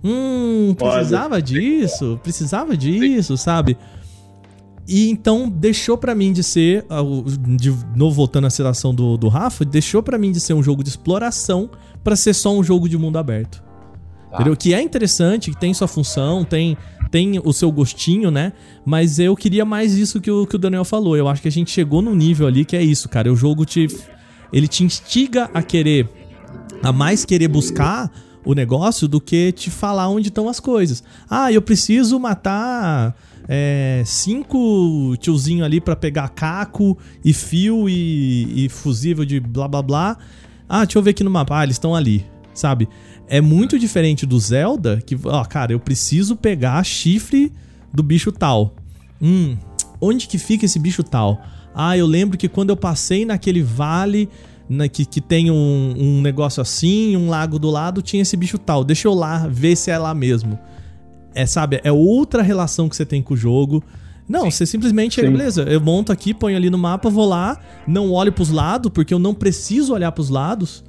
F: Hum,
G: Pode.
F: precisava disso, precisava disso, sabe? E então deixou pra mim de ser, ah, de novo voltando à citação do, do Rafa, deixou pra mim de ser um jogo de exploração pra ser só um jogo de mundo aberto.
E: Tá.
F: Entendeu? Que é interessante, que tem sua função, tem, tem o seu gostinho, né? Mas eu queria mais isso que o, que o Daniel falou. Eu acho que a gente chegou num nível ali que é isso, cara. O jogo te. Ele te instiga a querer. A mais querer buscar o negócio do que te falar onde estão as coisas. Ah, eu preciso matar. É, cinco tiozinho ali pra pegar caco e fio e, e fusível de blá blá blá. Ah, deixa eu ver aqui no mapa. Ah, eles estão ali, sabe? É muito diferente do Zelda, que, ó, cara, eu preciso pegar chifre do bicho tal. Hum, onde que fica esse bicho tal? Ah, eu lembro que quando eu passei naquele vale na- que, que tem um, um negócio assim, um lago do lado, tinha esse bicho tal. Deixa eu lá ver se é lá mesmo. É, sabe, é outra relação que você tem com o jogo. Não, você simplesmente
G: Sim.
F: beleza, eu monto aqui, ponho ali no mapa, vou lá, não olho pros lados, porque eu não preciso olhar pros lados,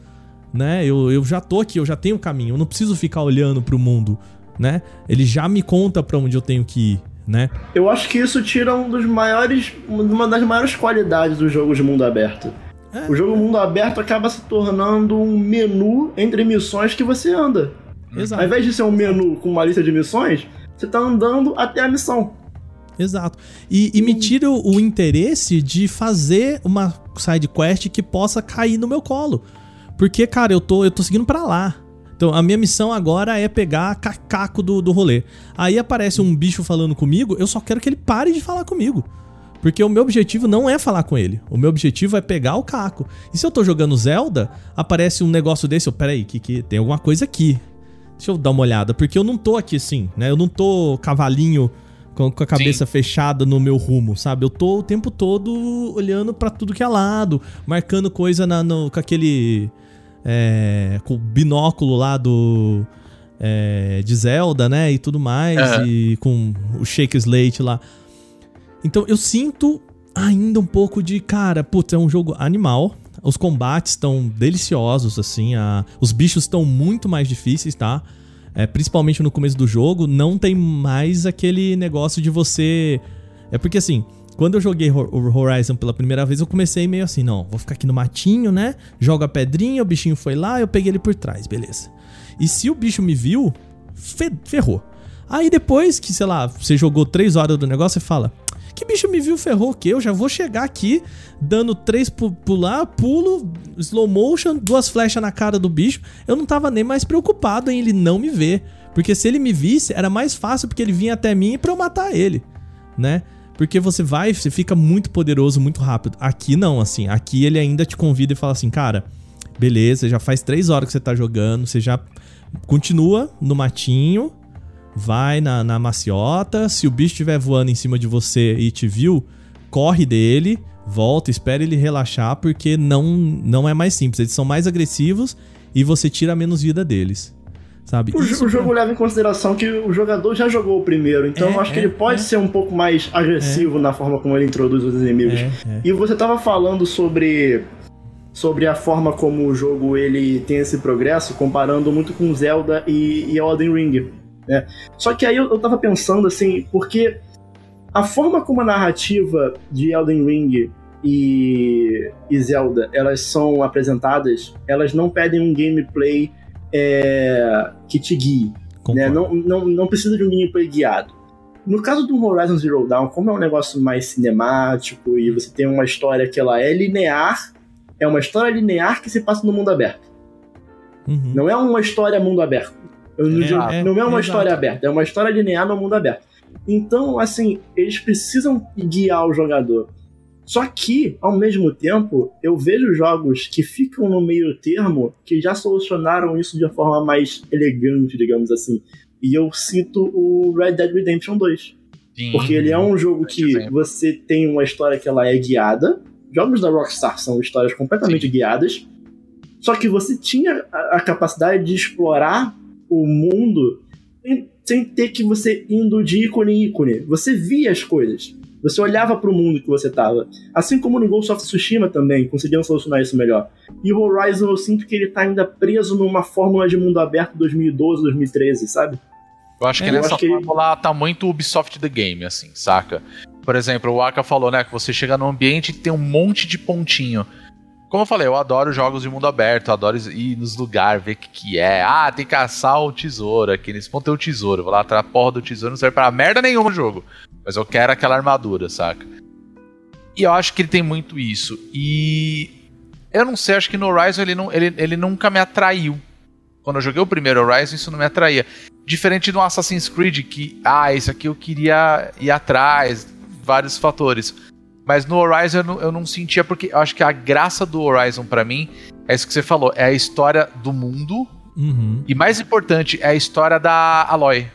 F: né? Eu, eu já tô aqui, eu já tenho o caminho, eu não preciso ficar olhando pro mundo, né? Ele já me conta pra onde eu tenho que ir, né?
G: Eu acho que isso tira um dos maiores, uma das maiores qualidades do jogo de mundo aberto.
F: É.
G: O jogo mundo aberto acaba se tornando um menu entre missões que você anda.
F: Exato.
G: Ao invés de ser um menu com uma lista de missões, você tá andando até a missão.
F: Exato. E, e me tira o, o interesse de fazer uma side quest que possa cair no meu colo. Porque, cara, eu tô, eu tô seguindo pra lá. Então, a minha missão agora é pegar cacaco do, do rolê. Aí aparece um bicho falando comigo, eu só quero que ele pare de falar comigo. Porque o meu objetivo não é falar com ele. O meu objetivo é pegar o caco. E se eu tô jogando Zelda, aparece um negócio desse, eu, peraí, que, que tem alguma coisa aqui. Deixa eu dar uma olhada, porque eu não tô aqui assim, né? Eu não tô cavalinho com, a cabeça
E: Sim.
F: fechada no meu rumo, sabe? Eu tô o tempo todo olhando pra tudo que é lado, marcando coisa na, no, com aquele. É, com o binóculo lá do. é, de Zelda, né? E tudo mais,
E: Aham.
F: e com o Shake Slate lá. Então eu sinto ainda um pouco de, cara, putz, é um jogo animal. Os combates estão deliciosos, assim. a- os bichos estão muito mais difíceis, tá? É, principalmente no começo do jogo, não tem mais aquele negócio de você. É porque assim, quando eu joguei Horizon pela primeira vez, eu comecei meio assim, não, vou ficar aqui no matinho, né? Joga a pedrinha, o bichinho foi lá, eu peguei ele por trás, beleza. E se o bicho me viu, fe- ferrou. Aí depois que, sei lá, você jogou três horas do negócio, você fala: Que bicho me viu, ferrou o quê? Eu já vou chegar aqui, dando três pu pular, pulo, slow motion, duas flechas na cara do bicho. Eu não tava nem mais preocupado em ele não me ver. Porque se ele me visse, era mais fácil porque ele vinha até mim pra eu matar ele, né? Porque você vai, você fica muito poderoso muito rápido. Aqui não, assim. Aqui ele ainda te convida e fala assim, cara, beleza, já faz três horas que você tá jogando, você já continua no matinho, vai na, na maciota. Se o bicho estiver voando em cima de você e te viu, corre dele, volta, espera ele relaxar, porque não, não é mais simples. Eles são mais agressivos e você tira menos vida deles. Sabe?
G: O,
F: Isso
G: o jogo
F: pra-
G: leva em consideração que o jogador já jogou o primeiro, então
F: É,
G: eu acho que
F: é,
G: ele pode
F: é.
G: ser um pouco mais agressivo na forma como ele introduz os inimigos.
F: É, é.
G: E você tava falando sobre sobre a forma como o jogo ele tem esse progresso, comparando muito com Zelda e, e Elden Ring. Né? Só que aí eu, eu tava pensando assim, porque a forma como a narrativa de Elden Ring e, e Zelda elas são apresentadas, elas não pedem um gameplay é, que te guie né? Não, não, não precisa de um gameplay guiado. No caso do Horizon Zero Dawn, como é um negócio mais cinemático e você tem uma história que ela é linear, é uma história linear que se passa no mundo aberto.
F: Uhum.
G: Não é uma história mundo aberto. Não,
F: É,
G: não é uma história aberta, é uma história linear no mundo aberto. Então, assim, eles precisam guiar o jogador. Só que, ao mesmo tempo, eu vejo jogos que ficam no meio termo que já solucionaram isso de uma forma mais elegante, digamos assim. E eu cito o Red Dead Redemption 2.
E: Sim.
G: Porque ele é um jogo que você tem uma história que ela é guiada. Jogos da Rockstar são histórias completamente guiadas. Só que você tinha a capacidade de explorar o mundo sem, ter que você indo de ícone em ícone. Você via as coisas. Você olhava para o mundo que você tava. Assim como no Ghost of Tsushima também, conseguiram solucionar isso melhor. E o Horizon eu sinto que ele tá ainda preso numa fórmula de mundo aberto 2012, 2013, sabe?
E: Eu acho que
F: É,
E: nessa
G: acho que-
E: fórmula tá muito Ubisoft The Game, assim, saca? Por exemplo, o Aka falou, né, que você chega num ambiente que tem um monte de pontinho. Como eu falei, eu adoro jogos de mundo aberto, adoro ir nos lugares, ver o que, que é. Ah, tem que caçar o tesouro aqui. Nesse ponto tem o tesouro. Vou lá atrás porra do tesouro, não serve pra merda nenhuma no jogo. Mas eu quero aquela armadura, saca? E eu acho que ele tem muito isso. E. Eu não sei, acho que no Horizon ele, não, ele, ele nunca me atraiu. Quando eu joguei o primeiro Horizon, isso não me atraía. Diferente do Assassin's Creed, que, ah, isso aqui eu queria ir atrás, vários fatores. Mas no Horizon eu não, eu não sentia, porque eu acho que a graça do Horizon pra mim é isso que você falou: é a história do mundo,
F: Uhum.
E: e mais importante, é a história da Aloy.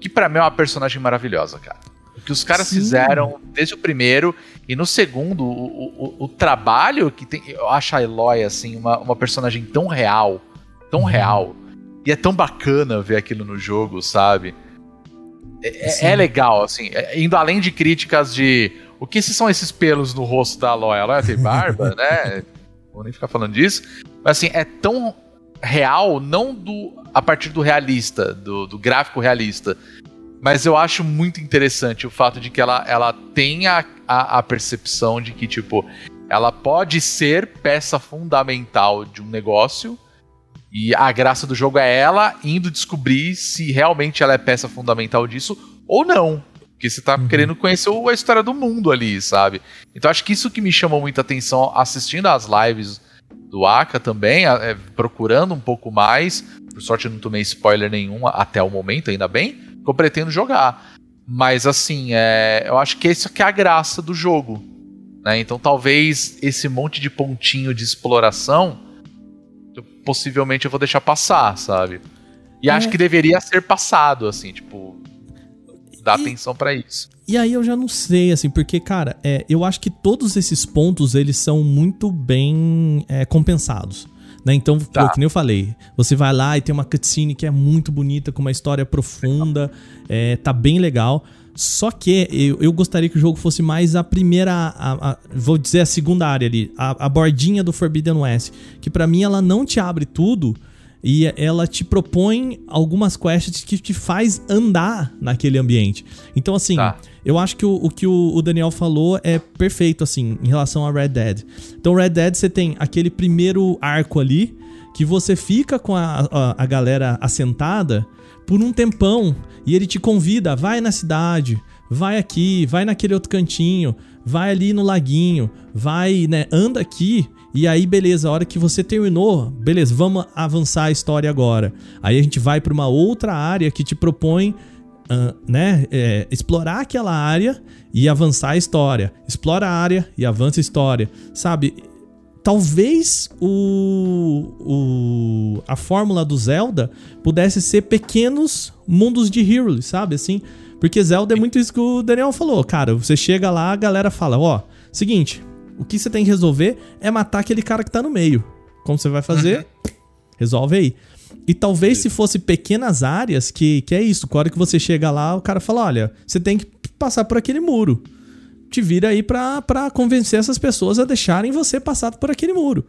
E: Que pra mim é uma personagem maravilhosa, cara. O que os caras
F: Sim.
E: fizeram desde o primeiro e no segundo, o, o, o- trabalho que tem. Eu acho a Aloy, assim, uma, uma personagem tão real. Tão
F: Uhum.
E: real. E é tão bacana ver aquilo no jogo, sabe? É, é- é legal, assim. é- indo além de críticas de. O que são esses pelos no rosto da Aloy? A Aloy tem barba, né? Vou nem ficar falando disso. Mas assim, é tão real, não do a partir do realista, do, do gráfico realista, Mas eu acho muito interessante o fato de que ela, ela tem a, a, a percepção de que, tipo, ela pode ser peça fundamental de um negócio. E a graça do jogo é ela indo descobrir se realmente ela é peça fundamental disso ou não. Porque você tá uhum. querendo conhecer a história do mundo ali, sabe? Então acho que isso que me chamou muita atenção assistindo às lives do Aka também, é, procurando um pouco mais. Por sorte eu não tomei spoiler nenhum até o momento, ainda bem, que eu pretendo jogar. Mas assim, é, eu acho que essa que é a graça do jogo. Né? Então talvez esse monte de pontinho de exploração possivelmente eu vou deixar passar, sabe? E é. acho que deveria ser passado, assim, tipo, dar e, atenção para isso.
F: E aí eu já não sei, assim, porque, cara, é, eu acho que todos esses pontos, eles são muito bem é, compensados. Né? Então, tá. pô, que nem eu falei, você vai lá e tem uma cutscene que é muito bonita, com uma história profunda, é, tá bem legal. Só que eu, eu gostaria que o jogo fosse mais a primeira, a, a, vou dizer a segunda área ali, a, a bordinha do Forbidden West. Que para mim ela não te abre tudo, e ela te propõe algumas quests que te faz andar naquele ambiente. Então, assim, tá. eu acho que o, o que o, o, Daniel falou é perfeito, assim, em relação a Red Dead. Então, Red Dead, você tem aquele primeiro arco ali, que você fica com a, a, a galera assentada por um tempão, e ele te convida, vai na cidade, vai aqui, vai naquele outro cantinho, vai ali no laguinho, vai, né, anda aqui e aí, beleza, a hora que você terminou, beleza, vamos avançar a história agora. Aí a gente vai para uma outra área que te propõe, uh, né, é, explorar aquela área e avançar a história. Explora a área e avança a história. Sabe? Talvez o, o a fórmula do Zelda pudesse ser pequenos mundos de Hyrule, sabe? Assim, porque Zelda é muito isso que o Daniel falou, cara. Você chega lá, a galera fala, ó, seguinte, o que você tem que resolver é matar aquele cara que tá no meio. Como você vai fazer? Uhum. Resolve aí. E talvez se fosse pequenas áreas, que, que é isso, a hora que você chega lá, o cara fala: olha, você tem que passar por aquele muro. Te vira aí pra, pra convencer essas pessoas a deixarem você passar por aquele muro.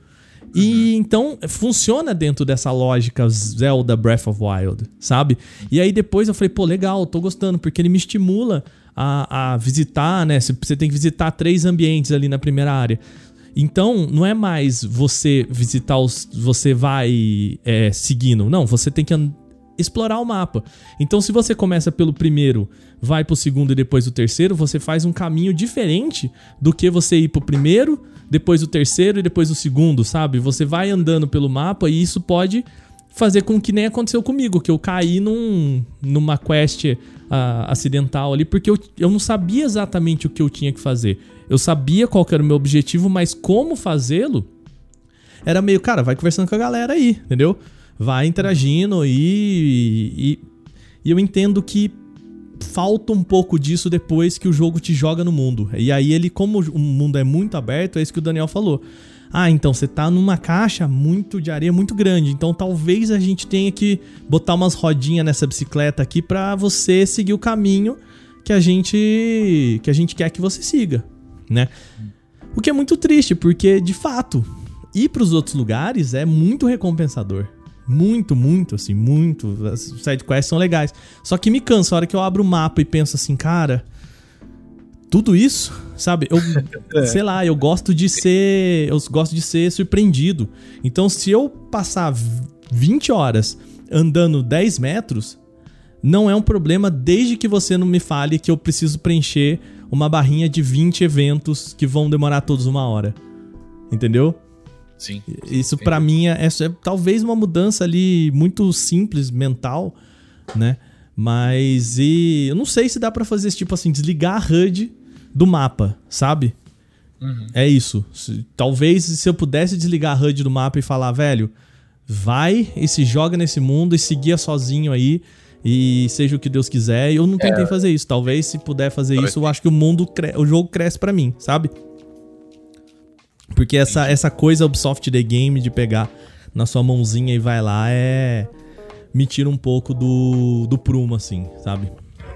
F: E uhum. então funciona dentro dessa lógica Zelda Breath of Wild, sabe? E aí depois eu falei, pô, legal, tô gostando, porque ele me estimula a, a visitar, né? Você tem que visitar três ambientes ali na primeira área. Então, não é mais você visitar os. Você vai é, seguindo. Não, você tem que explorar o mapa. Então, se você começa pelo primeiro, vai pro segundo e depois o terceiro, você faz um caminho diferente do que você ir pro primeiro, depois o terceiro e depois o segundo, sabe? Você vai andando pelo mapa e isso pode fazer com que nem aconteceu comigo, que eu caí num, numa quest uh, acidental ali, porque eu, eu não sabia exatamente o que eu tinha que fazer. Eu sabia qual era o meu objetivo, mas como fazê-lo era meio, cara, vai conversando com a galera aí, entendeu? Vai interagindo e, e, e eu entendo que falta um pouco disso depois que o jogo te joga no mundo. E aí ele, como o mundo é muito aberto, é isso que o Daniel falou. Ah, então você tá numa caixa muito de areia muito grande, então talvez a gente tenha que botar umas rodinhas nessa bicicleta aqui para você seguir o caminho que a gente que a gente quer que você siga, né? O que é muito triste, porque de fato, ir para os outros lugares é muito recompensador. Muito, muito, assim, muito. As sidequests são legais. Só que me cansa a hora que eu abro o mapa e penso assim, cara, tudo isso, sabe? Eu, é. sei lá, eu gosto de ser, eu gosto de ser surpreendido. Então, se eu passar 20 horas andando 10 metros, não é um problema desde que você não me fale que eu preciso preencher uma barrinha de 20 eventos que vão demorar todos uma hora. Entendeu?
E: Sim.
F: Isso para mim é, é, talvez uma mudança ali muito simples mental, né? Mas e eu não sei se dá para fazer esse tipo assim, desligar a HUD do mapa, sabe? Uhum. É isso. Talvez se eu pudesse desligar a HUD do mapa e falar, velho, vai e se joga nesse mundo e seguia sozinho aí e seja o que Deus quiser. Eu não tentei é. fazer isso. Talvez se puder fazer Talvez isso, eu acho que o mundo, o jogo cresce para mim, sabe? Porque essa, essa coisa Ubisoft The Game de pegar na sua mãozinha e vai lá é me tira um pouco do, do prumo, assim, sabe?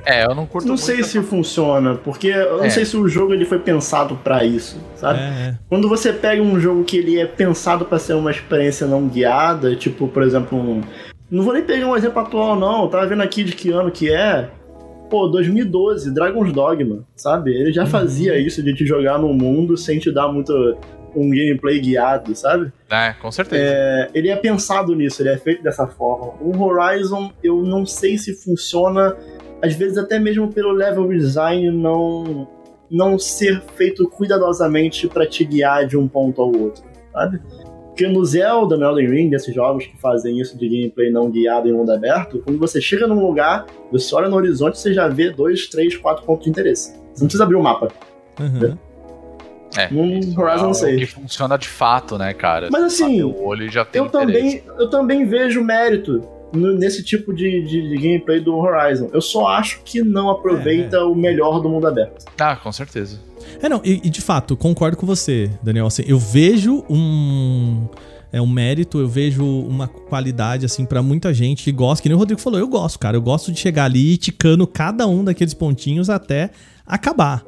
G: É, eu não curto Não sei se funciona, porque eu não é. sei se o jogo ele foi pensado para isso, sabe? É, é. Quando você pega um jogo que ele é pensado para ser uma experiência não guiada, tipo, por exemplo, um... Não vou nem pegar um exemplo atual, não. Eu tava vendo aqui de que ano que é. pô, 2012, Dragon's Dogma, sabe? Ele já fazia isso de te jogar no mundo sem te dar muito um gameplay guiado, sabe?
E: É, com certeza.
G: É, ele é pensado nisso, ele é feito dessa forma. O Horizon, eu não sei se funciona, às vezes até mesmo pelo level design não não ser feito cuidadosamente para te guiar de um ponto ao outro, sabe? Porque no Zelda, no Elden Ring, esses jogos que fazem isso de gameplay não guiado em mundo aberto, quando você chega num lugar, você olha no horizonte, você já vê dois, três, quatro pontos de interesse. Você não precisa abrir o um mapa.
F: Uhum.
E: É, isso
G: Horizon
E: é o
G: 6.
E: que funciona de fato, né, cara?
G: Mas assim,
E: o olho já tem
G: Eu
E: interesse.
G: também, eu também vejo mérito no- nesse tipo de, de- de gameplay do Horizon. Eu só acho que não aproveita o melhor do mundo aberto.
E: Ah, com certeza.
F: É, não, e, e de fato, concordo com você, Daniel. Assim, eu vejo um. É um mérito, eu vejo uma qualidade, assim, pra muita gente que gosta, que nem o Rodrigo falou, eu gosto, cara. Eu gosto de chegar ali ticando cada um daqueles pontinhos até acabar.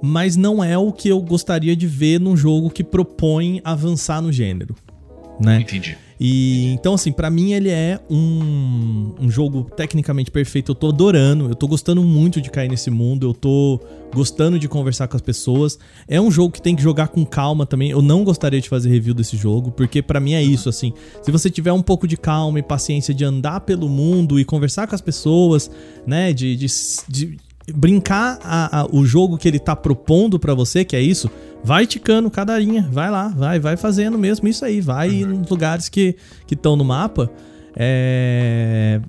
F: Mas não é o que eu gostaria de ver num jogo que propõe avançar no gênero, né?
E: Entendi.
F: E então, assim, pra mim ele é um, um jogo tecnicamente perfeito. Eu tô adorando, eu tô gostando muito de cair nesse mundo, eu tô gostando de conversar com as pessoas. É um jogo que tem que jogar com calma também. Eu não gostaria de fazer review desse jogo, porque pra mim é isso, assim. Se você tiver um pouco de calma e paciência de andar pelo mundo e conversar com as pessoas, né, de, de, de brincar a- a- o jogo que ele tá propondo pra você, que é isso, vai ticando cada linha, vai lá, vai, vai fazendo mesmo isso aí, vai nos lugares que estão no mapa, é...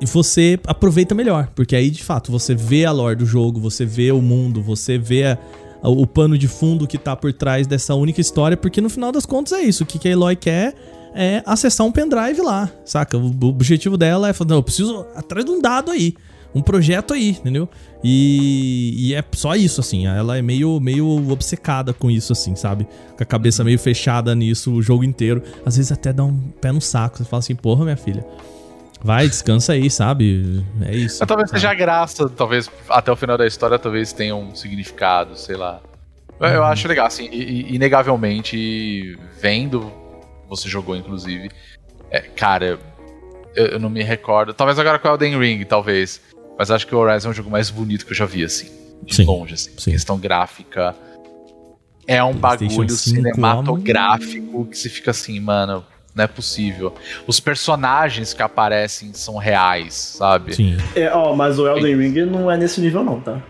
F: e você aproveita melhor, porque aí de fato você vê a lore do jogo, você vê o mundo, você vê a- o pano de fundo que tá por trás dessa única história, porque no final das contas é isso, o que que a Eloy quer é acessar um pendrive lá, saca? O o objetivo dela é falar, não, eu preciso atrás de um dado aí, um projeto aí, entendeu? E, e é só isso, assim. Ela é meio, meio obcecada com isso, assim, sabe? Com a cabeça meio fechada nisso o jogo inteiro. Às vezes até dá um pé no saco. Você fala assim, porra, minha filha. Vai, descansa aí, sabe? É isso.
E: Mas talvez
F: sabe?
E: seja a graça, talvez até o final da história, talvez tenha um significado, sei lá. Eu, eu acho legal, assim, e- e- inegavelmente, vendo, você jogou inclusive, é, cara, eu, eu não me recordo, talvez agora com o Elden Ring, talvez, mas acho que o Horizon é o jogo mais bonito que eu já vi, assim, de
F: Sim,
E: longe, assim,
F: sim.
E: questão gráfica. É um bagulho
F: 5,
E: cinematográfico que se fica assim, mano, não é possível. Os personagens que aparecem são reais, sabe?
F: Sim.
G: É, ó, mas o Elden Ring não é nesse nível não, tá?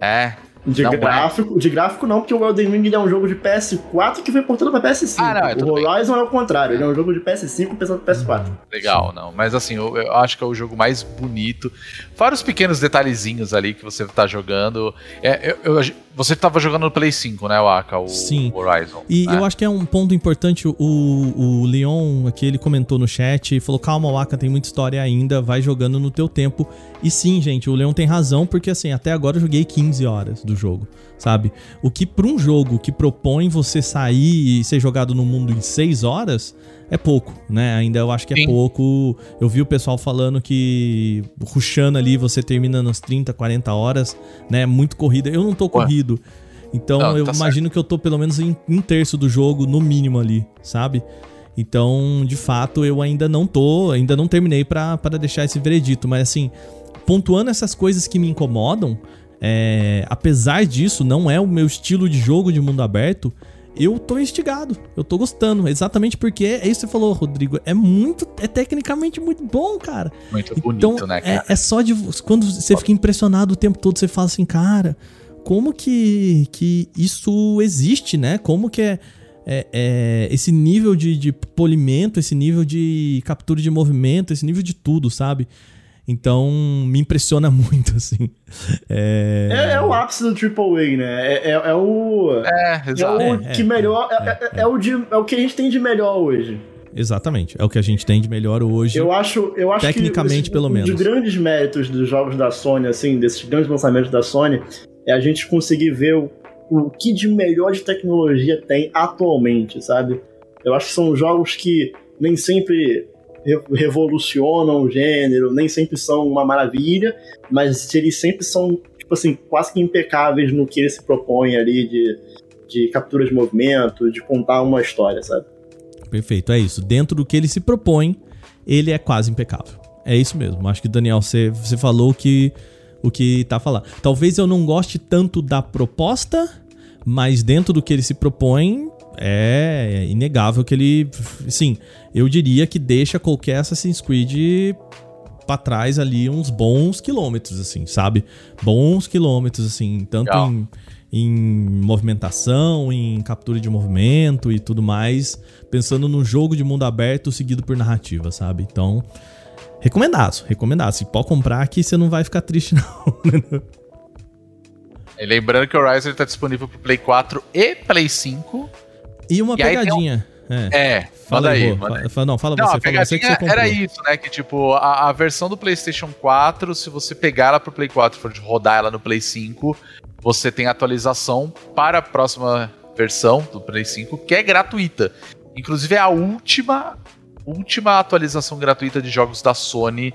E: É.
G: De
E: Não é.
G: gráfico, de gráfico não, porque o Elden Ring é um jogo de PS4 que foi portado pra PS5.
E: Ah, não,
G: o
E: tudo bem.
G: Horizon é o contrário, ele é um jogo de PS5 pensado pra PS4.
E: Legal, não. Mas assim, eu, eu acho que é o jogo mais bonito. Fora os pequenos detalhezinhos ali que você tá jogando. É, eu- eu- você tava jogando no Play 5, né, Waka? O
F: Sim.
E: Horizon.
F: E
E: né?
F: eu acho que é um ponto importante, o, o Leon aqui, ele comentou no chat e falou, calma, Waka, tem muita história ainda, vai jogando no teu tempo. E sim, gente, o Leon tem razão, porque assim, até agora eu joguei 15 horas do jogo, sabe? O que pra um jogo que propõe você sair e ser jogado no mundo em 6 horas, é pouco, né? Ainda eu acho que é
E: Sim.
F: pouco. Eu vi o pessoal falando que rushando ali você termina nas 30, 40 horas, né? Muito corrida. Eu não tô corrido. Então
E: Não,
F: eu
E: tá
F: imagino que eu tô pelo menos em um terço do jogo, no mínimo ali, sabe? Então, de fato, eu ainda não tô, ainda não terminei pra deixar esse veredito, mas assim, pontuando essas coisas que me incomodam, é, apesar disso, não é o meu estilo de jogo de mundo aberto, eu tô instigado, eu tô gostando, exatamente porque é isso que você falou, Rodrigo, é muito, é tecnicamente muito bom, cara.
E: Muito bonito, né, cara?
F: É, é só de. Quando você fica impressionado o tempo todo, você fala assim, cara, como que, que isso existe, né? Como que é, é- é esse nível de, de polimento, esse nível de captura de movimento, esse nível de tudo, sabe? Então, me impressiona muito, assim. É,
G: É, é o ápice do AAA, né? É, é, é o.
E: É,
G: É
E: exato.
G: o
F: É,
G: que
F: é,
G: melhor. É, o de- é o que a gente tem de melhor hoje.
F: Exatamente. É o que a gente tem de melhor hoje.
G: Eu acho, eu acho
F: Tecnicamente,
G: que
F: pelo
G: um
F: menos.
G: dos grandes méritos dos jogos da Sony, assim, desses grandes lançamentos da Sony, é a gente conseguir ver o, o que de melhor de tecnologia tem atualmente, sabe? Eu acho que são jogos que nem sempre re- revolucionam o gênero, nem sempre são uma maravilha, mas eles sempre são, tipo assim, quase que impecáveis no que eles se propõem ali de, de captura de movimento, de contar uma história, sabe?
F: Perfeito, é isso. Dentro do que ele se propõe, ele é quase impecável. É isso mesmo. Acho que, Daniel, você, você falou que, o que tá falando. Talvez eu não goste tanto da proposta, mas dentro do que ele se propõe, é inegável que ele. Sim, eu diria que deixa qualquer Assassin's Creed pra trás ali uns bons quilômetros, assim, sabe? Bons quilômetros, assim, tanto
E: Legal.
F: em, em movimentação, em captura de movimento e tudo mais, pensando num jogo de mundo aberto seguido por narrativa, sabe? Então, recomendado, recomendado. Se pode comprar aqui, você não vai ficar triste, não.
E: Lembrando que o Horizon tá disponível pro Play 4 e Play 5.
F: E uma
E: E tem um-
F: pegadinha. É.
E: É,
F: Fala
E: aí.
F: Rô.
E: manda aí.
F: Fa- fa- Não, fala
E: Não,
F: você,
E: a
F: fala você você
E: pegadinha
F: comprou.
E: era isso, né? Que tipo, a, a versão do PlayStation 4, se você pegar ela pro Play 4 e for rodar ela no Play 5, você tem atualização para a próxima versão do Play 5, que é gratuita. Inclusive é a última, última atualização gratuita de jogos da Sony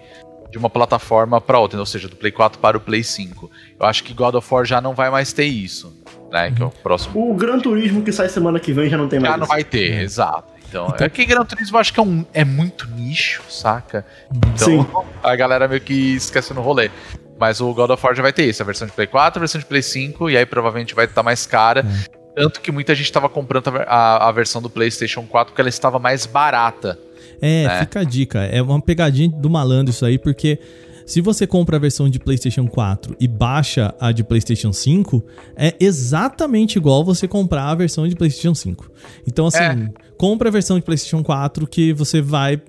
E: de uma plataforma para outra, ou seja, do Play 4 para o Play 5. Eu acho que God of War já não vai mais ter isso, né? Que é o próximo
G: O Gran Turismo que sai semana que vem já não tem mais.
E: já não vai ter,
F: É.
E: exato. Então, é que Gran Turismo acho que é, um, é muito nicho, saca? Então
G: Sim.
E: a galera meio que esquece no rolê. Mas o God of War já vai ter isso, a versão de Play 4, a versão de Play 5, e aí provavelmente vai estar mais cara. Tanto que muita gente estava comprando a, a- a versão do PlayStation 4 porque ela estava mais barata.
F: É,
E: né?
F: fica a dica. É uma pegadinha do malandro isso aí, porque se você compra a versão de PlayStation 4 e baixa a de PlayStation 5, é exatamente igual você comprar a versão de PlayStation 5. Então, assim,
E: É.
F: compra a versão de PlayStation 4 que você vai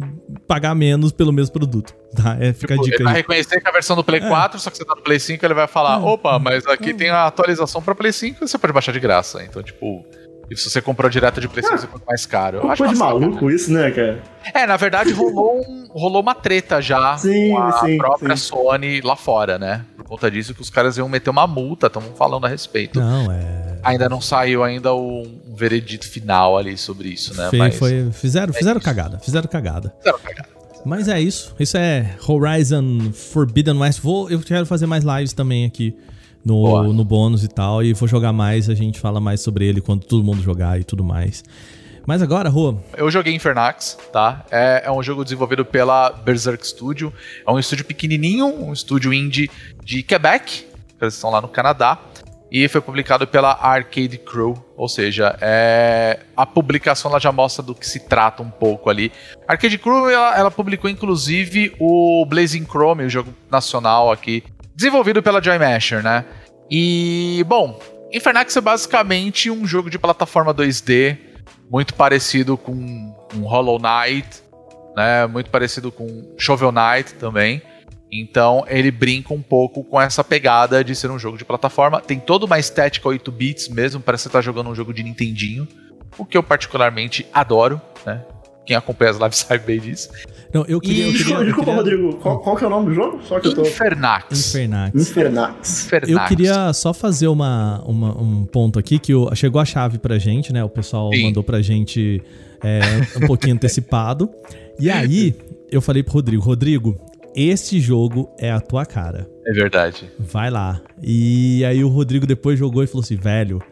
F: pagar menos pelo mesmo produto. Tá? É, fica a
E: Tipo, ele
F: dica
E: vai
F: aí.
E: reconhecer que é a versão do Play 4, só que você tá no Play 5, ele vai falar: opa, mas aqui tem a atualização para Play 5 e você pode baixar de graça. Então, tipo. E se você comprou direto de Play 5, você mais caro. Eu acho
G: de maluco isso, né, cara?
E: É, na verdade rolou, um- rolou uma treta já
G: Sim,
E: com a
G: sim,
E: própria
G: sim.
E: Sony lá fora, né? Por conta disso que os caras iam meter uma multa, estamos falando a respeito.
F: Não, é.
E: Ainda não saiu ainda um, veredito final ali sobre isso, né?
F: Foi,
E: Mas
F: foi- fizeram, fizeram
E: isso.
F: cagada, fizeram cagada.
E: Fizeram cagada.
F: Mas é isso. Isso é Horizon Forbidden West. Vou, eu quero fazer mais lives também aqui no,
E: Boa.
F: no bônus e tal. E vou jogar mais. A gente fala mais sobre ele quando todo mundo jogar e tudo mais. Mas agora, Rô,
E: Eu joguei Infernax, tá? É, é um jogo desenvolvido pela Berserk Studio. É um estúdio pequenininho, um estúdio indie de Quebec. Eles estão lá no Canadá. E foi publicado pela Arcade Crew, ou seja, é, a publicação ela já mostra do que se trata um pouco ali. Arcade Crew ela, ela publicou inclusive o Blazing Chrome, o jogo nacional aqui, desenvolvido pela Joy Masher, né? E bom, Infernax é basicamente um jogo de plataforma 2D muito parecido com, Hollow Knight, né? Muito parecido com Shovel Knight também. Então ele brinca um pouco com essa pegada de ser um jogo de plataforma. Tem toda uma estética 8 bits mesmo, parece que você tá jogando um jogo de Nintendinho, o que eu particularmente adoro, né? Quem acompanha as lives sabe bem disso.
F: não, eu queria. Eu queria,
G: Desculpa,
F: eu queria
G: Rodrigo. Qual, qual que é o nome do jogo? Só que eu tô.
E: Infernax.
F: Infernax.
G: Infernax.
E: Infernax.
F: Eu queria só fazer uma, uma- um ponto aqui que o- chegou a chave pra gente, né? O pessoal
E: Sim.
F: mandou pra gente é, um pouquinho antecipado. E aí, eu falei pro Rodrigo, Rodrigo, esse jogo é a tua cara.
E: É verdade.
F: Vai lá. E aí o Rodrigo depois jogou e falou assim, velho,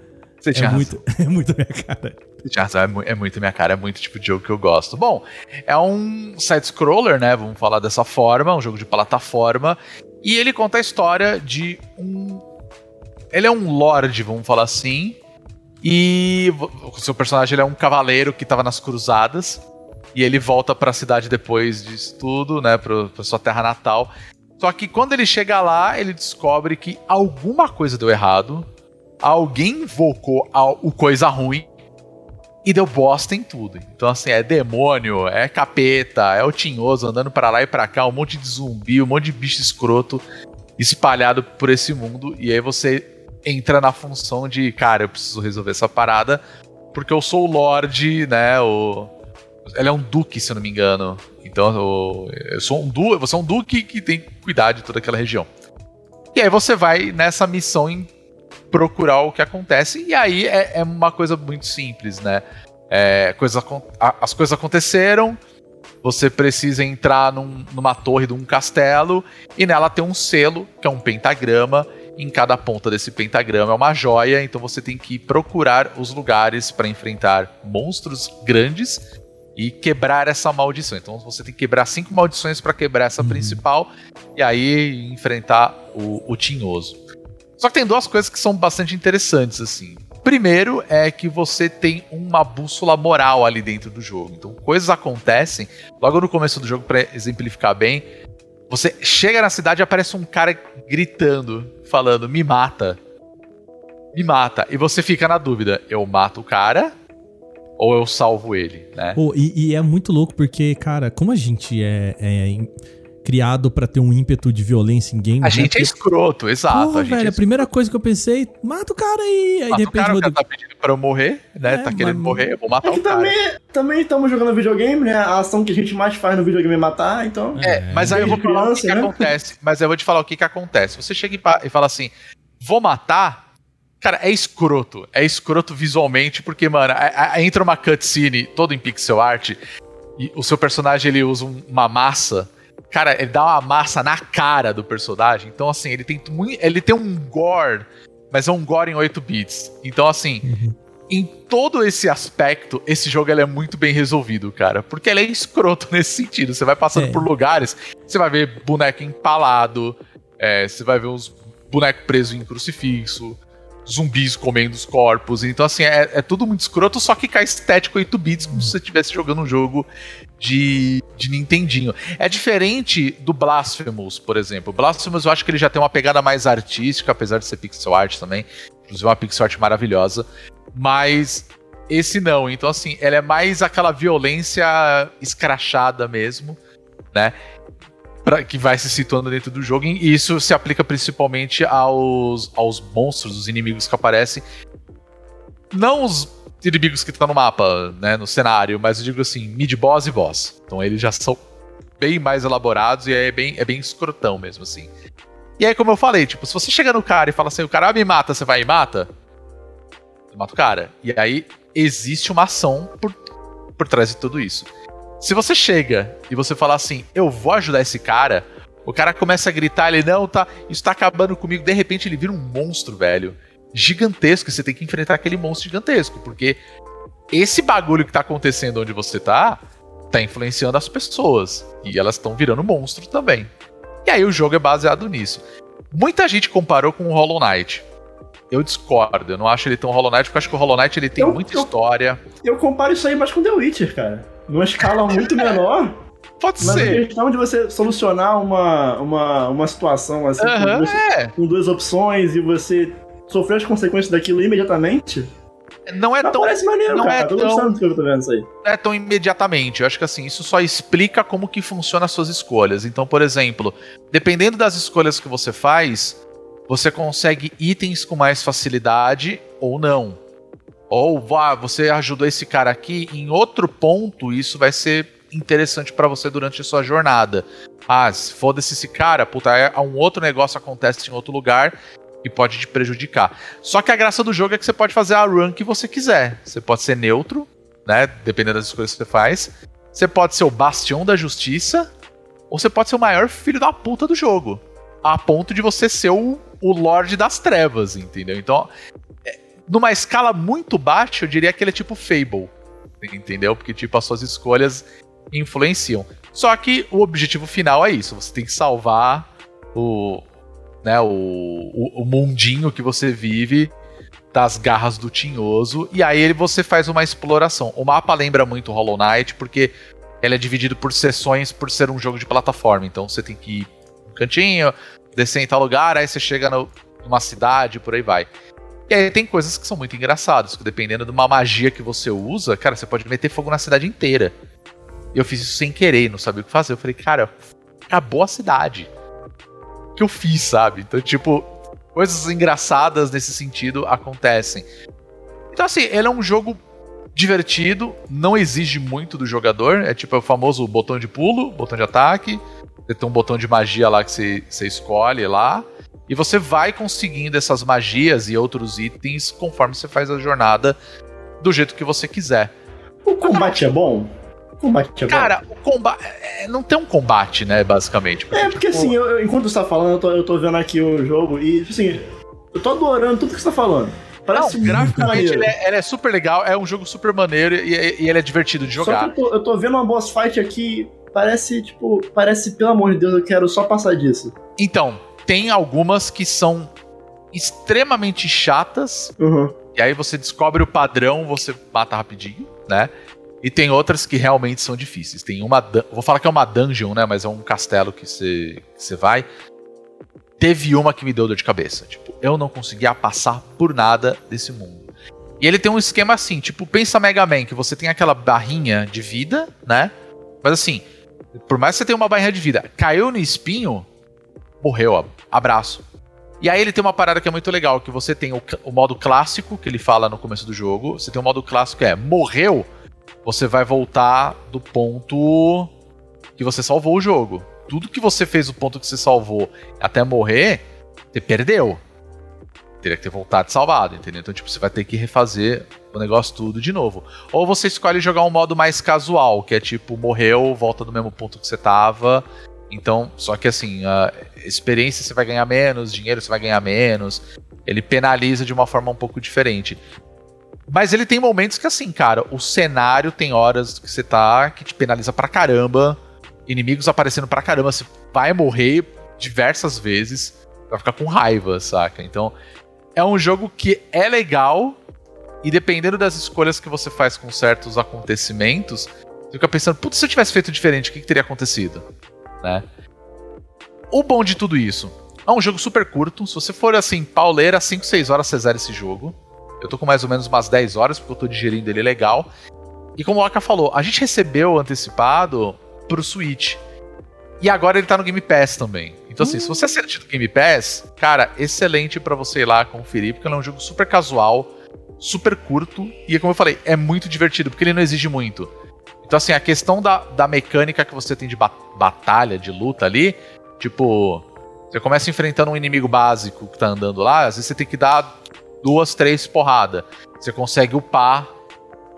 E: Você
F: é muito, é muito a minha cara.
E: Razão, é, é muito minha cara, é muito tipo de jogo que eu gosto. Bom, é um side-scroller, né? Vamos falar dessa forma, um jogo de plataforma. E ele conta a história de um. Ele é um lord, vamos falar assim. E o seu personagem é um cavaleiro que estava nas cruzadas. E ele volta para a cidade depois disso tudo, né? Pra, pra sua terra natal. Só que quando ele chega lá, ele descobre que alguma coisa deu errado. Alguém invocou o coisa ruim e deu bosta em tudo. Então, assim, é demônio, é capeta, é o tinhoso andando pra lá e pra cá, um monte de zumbi, um monte de bicho escroto espalhado por esse mundo. E aí você entra na função de, cara, eu preciso resolver essa parada, porque eu sou o Lorde, né? O... Ele é um duque, se eu não me engano. Então, o- eu sou um du... você é um duque que tem que cuidar de toda aquela região. E aí você vai nessa missão em procurar o que acontece. E aí é, é uma coisa muito simples, né? É, coisa, as coisas aconteceram. Você precisa entrar num- numa torre de um castelo e nela tem um selo, que é um pentagrama. Em cada ponta desse pentagrama é uma joia, então você tem que procurar os lugares para enfrentar monstros grandes e quebrar essa maldição. Então você tem que quebrar cinco maldições para quebrar essa principal e aí enfrentar o, o tinhoso. Só que tem duas coisas que são bastante interessantes assim. Primeiro é que você tem uma bússola moral ali dentro do jogo. Então coisas acontecem logo no começo do jogo para exemplificar bem. Você chega na cidade e aparece um cara gritando, falando: "Me mata". Me mata. E você fica na dúvida: eu mato o cara ou eu salvo ele, né?
F: Pô, e, e é muito louco porque, cara, como a gente é, é criado pra ter um ímpeto de violência em games.
E: A
F: né?
E: gente é escroto, exato.
F: Porra,
E: a gente
F: velho,
E: é
F: a primeira coisa que eu pensei, mata o cara aí. Aí
E: Mata
F: de
E: o
F: repente
E: cara, o cara tá pedindo pra eu morrer, né?
F: É,
E: tá querendo
F: mas-
E: morrer, eu vou matar
G: É que
E: o cara.
G: também também estamos jogando videogame, né? A ação que a gente mais faz no videogame é matar, então.
E: É, mas aí eu vou falar o que, que
G: né?
E: acontece. Mas eu vou te falar o que, que acontece. Você chega e e fala assim: vou matar. Cara, é escroto. É escroto visualmente, porque, mano, a- a- entra uma cutscene todo em pixel art e o seu personagem ele usa um- uma massa. Cara, ele dá uma massa na cara do personagem. Então, assim, ele tem, ele tem um gore, mas é um gore em 8 bits. Então, assim,
F: Uhum.
E: em todo esse aspecto, esse jogo ele é muito bem resolvido, cara. Porque ele é escroto nesse sentido. Você vai passando
F: É.
E: por lugares, você vai ver boneco empalado, é, você vai ver uns bonecos presos em crucifixo, zumbis comendo os corpos. Então, assim, é, é tudo muito escroto, só que com a estética 8 bits, como se você estivesse jogando um jogo de, de Nintendinho. É diferente do Blasphemous, por exemplo. Blasphemous eu acho que ele já tem uma pegada mais artística, apesar de ser pixel art também. Inclusive uma pixel art maravilhosa. Mas esse não. Então, assim, ela é mais aquela violência escrachada mesmo, né? Pra, que vai se situando dentro do jogo. E isso se aplica principalmente aos, aos monstros, os inimigos que aparecem. Não os inimigos que estão no mapa, né? No cenário, mas eu digo assim, mid-boss e boss. Então eles já são bem mais elaborados e é bem, é bem escrotão mesmo, assim. E aí, como eu falei, tipo, se você chega no cara e fala assim, o cara me mata, você vai e mata? Você mata o cara. E aí existe uma ação por, por trás de tudo isso. Se você chega e você fala assim, eu vou ajudar esse cara, o cara começa a gritar, ele, não, tá, isso tá acabando comigo, de repente ele vira um monstro, velho. Gigantesco, e você tem que enfrentar aquele monstro gigantesco, porque esse bagulho que tá acontecendo onde você tá, tá influenciando as pessoas. E elas estão virando monstro também. E aí o jogo é baseado nisso. Muita gente comparou com o Hollow Knight. Eu discordo, eu não acho ele tão Hollow Knight, porque eu acho que o Hollow Knight ele tem
G: Eu-
E: muita
G: eu-
E: história.
G: Eu comparo isso aí mais com The Witcher, cara. Numa escala muito menor,
E: Pode
G: mas
E: ser.
G: questão de você solucionar uma, uma, uma situação assim, com,
E: Aham,
G: duas,
E: é.
G: com duas opções e você sofrer as consequências daquilo imediatamente,
E: Não é
G: mas
E: tão
G: parece maneiro,
E: não
G: cara.
E: é
G: Tô
E: tão-
G: gostando do que eu tô vendo isso aí.
E: não é tão imediatamente. Eu acho que assim, isso só explica como que funciona as suas escolhas. Então, por exemplo, dependendo das escolhas que você faz, você consegue itens com mais facilidade ou não. Ou vá, você ajudou esse cara aqui, em outro ponto isso vai ser interessante pra você durante a sua jornada. Ah, se foda-se esse cara, puta, é, um outro negócio acontece em outro lugar e pode te prejudicar. Só que a graça do jogo é que você pode fazer a run que você quiser. Você pode ser neutro, né? Dependendo das escolhas que você faz. Você pode ser o bastião da justiça, ou você pode ser o maior filho da puta do jogo. A ponto de você ser o, o Lorde das Trevas, entendeu? Então, numa escala muito baixa, eu diria que ele é tipo Fable. Entendeu? Porque, tipo, as suas escolhas influenciam. Só que o objetivo final é isso: você tem que salvar o. Né, o, o, o mundinho que você vive das garras do tinhoso. E aí você faz uma exploração. O mapa lembra muito Hollow Knight, porque ele é dividido por seções por ser um jogo de plataforma. Então você tem que ir no cantinho, descer em tal lugar, aí você chega no- numa cidade, por aí vai. E aí tem coisas que são muito engraçadas, que dependendo de uma magia que você usa, cara, você pode meter fogo na cidade inteira. E eu fiz isso sem querer, não sabia o que fazer. Eu falei, cara, acabou a cidade. O que eu fiz, sabe? Então, tipo, coisas engraçadas nesse sentido acontecem. Então, assim, ele é um jogo divertido, não exige muito do jogador. É tipo é o famoso botão de pulo, botão de ataque. Você tem um botão de magia lá que você, você escolhe lá. E você vai conseguindo essas magias e outros itens conforme você faz a jornada do jeito que você quiser.
G: O combate é bom? O combate é bom?
E: Cara, o combate. Não tem um combate, né, basicamente.
G: É, porque
E: tipo,
G: assim, eu- enquanto você tá falando, eu tô, eu tô vendo aqui o jogo e, tipo assim, eu tô adorando tudo que você tá falando. Parece
E: Não, graficamente ele é, ele é super legal, é um jogo super maneiro e, e ele é divertido de jogar.
G: eu tô, eu tô vendo uma boss fight aqui, parece, tipo, parece, pelo amor de Deus, eu quero só passar disso.
E: Então, tem algumas que são extremamente chatas,
G: Uhum.
E: e aí você descobre o padrão, você mata rapidinho, né? E tem outras que realmente são difíceis. Tem uma. Vou falar que é uma dungeon, né? Mas é um castelo que você, que você vai. Teve uma que me deu dor de cabeça. Tipo, eu não conseguia passar por nada desse mundo. E ele tem um esquema assim, tipo, pensa Mega Man, que você tem aquela barrinha de vida, né? Mas assim, por mais que você tenha uma barrinha de vida, caiu no espinho, morreu, ó, abraço. E aí ele tem uma parada que é muito legal, que você tem o, o modo clássico, que ele fala no começo do jogo. Você tem o modo clássico que é, morreu, você vai voltar do ponto que você salvou o jogo. Tudo que você fez do ponto que você salvou até morrer, você perdeu. Teria que ter voltado salvado, entendeu? Então, tipo, você vai ter que refazer o negócio tudo de novo. Ou você escolhe jogar um modo mais casual, que é tipo, morreu, volta do mesmo ponto que você tava. Então, só que assim, a experiência você vai ganhar menos, dinheiro você vai ganhar menos. Ele penaliza de uma forma um pouco diferente. Mas ele tem momentos que, assim, cara, o cenário tem horas que você tá que te penaliza pra caramba. Inimigos aparecendo pra caramba. Você vai morrer diversas vezes. Vai ficar com raiva, saca? Então, é um jogo que é legal. E dependendo das escolhas que você faz com certos acontecimentos, você fica pensando, putz, se eu tivesse feito diferente, o que, que teria acontecido? Né? O bom de tudo isso, é um jogo super curto. Se você for assim, pauleira, 5, 6 horas você zera esse jogo. Eu tô com mais ou menos umas 10 horas, porque eu tô digerindo ele legal. E como o Aka falou, a gente recebeu antecipado pro Switch. E agora ele tá no Game Pass também. Então, assim, se você assistir do Game Pass, cara, excelente pra você ir lá conferir, porque ele é um jogo super casual, super curto, e como eu falei, é muito divertido, porque ele não exige muito. Então, assim, a questão da, da mecânica que você tem de ba- batalha, de luta ali, tipo, você começa enfrentando um inimigo básico que tá andando lá, às vezes você tem que dar duas, três porradas. Você consegue upar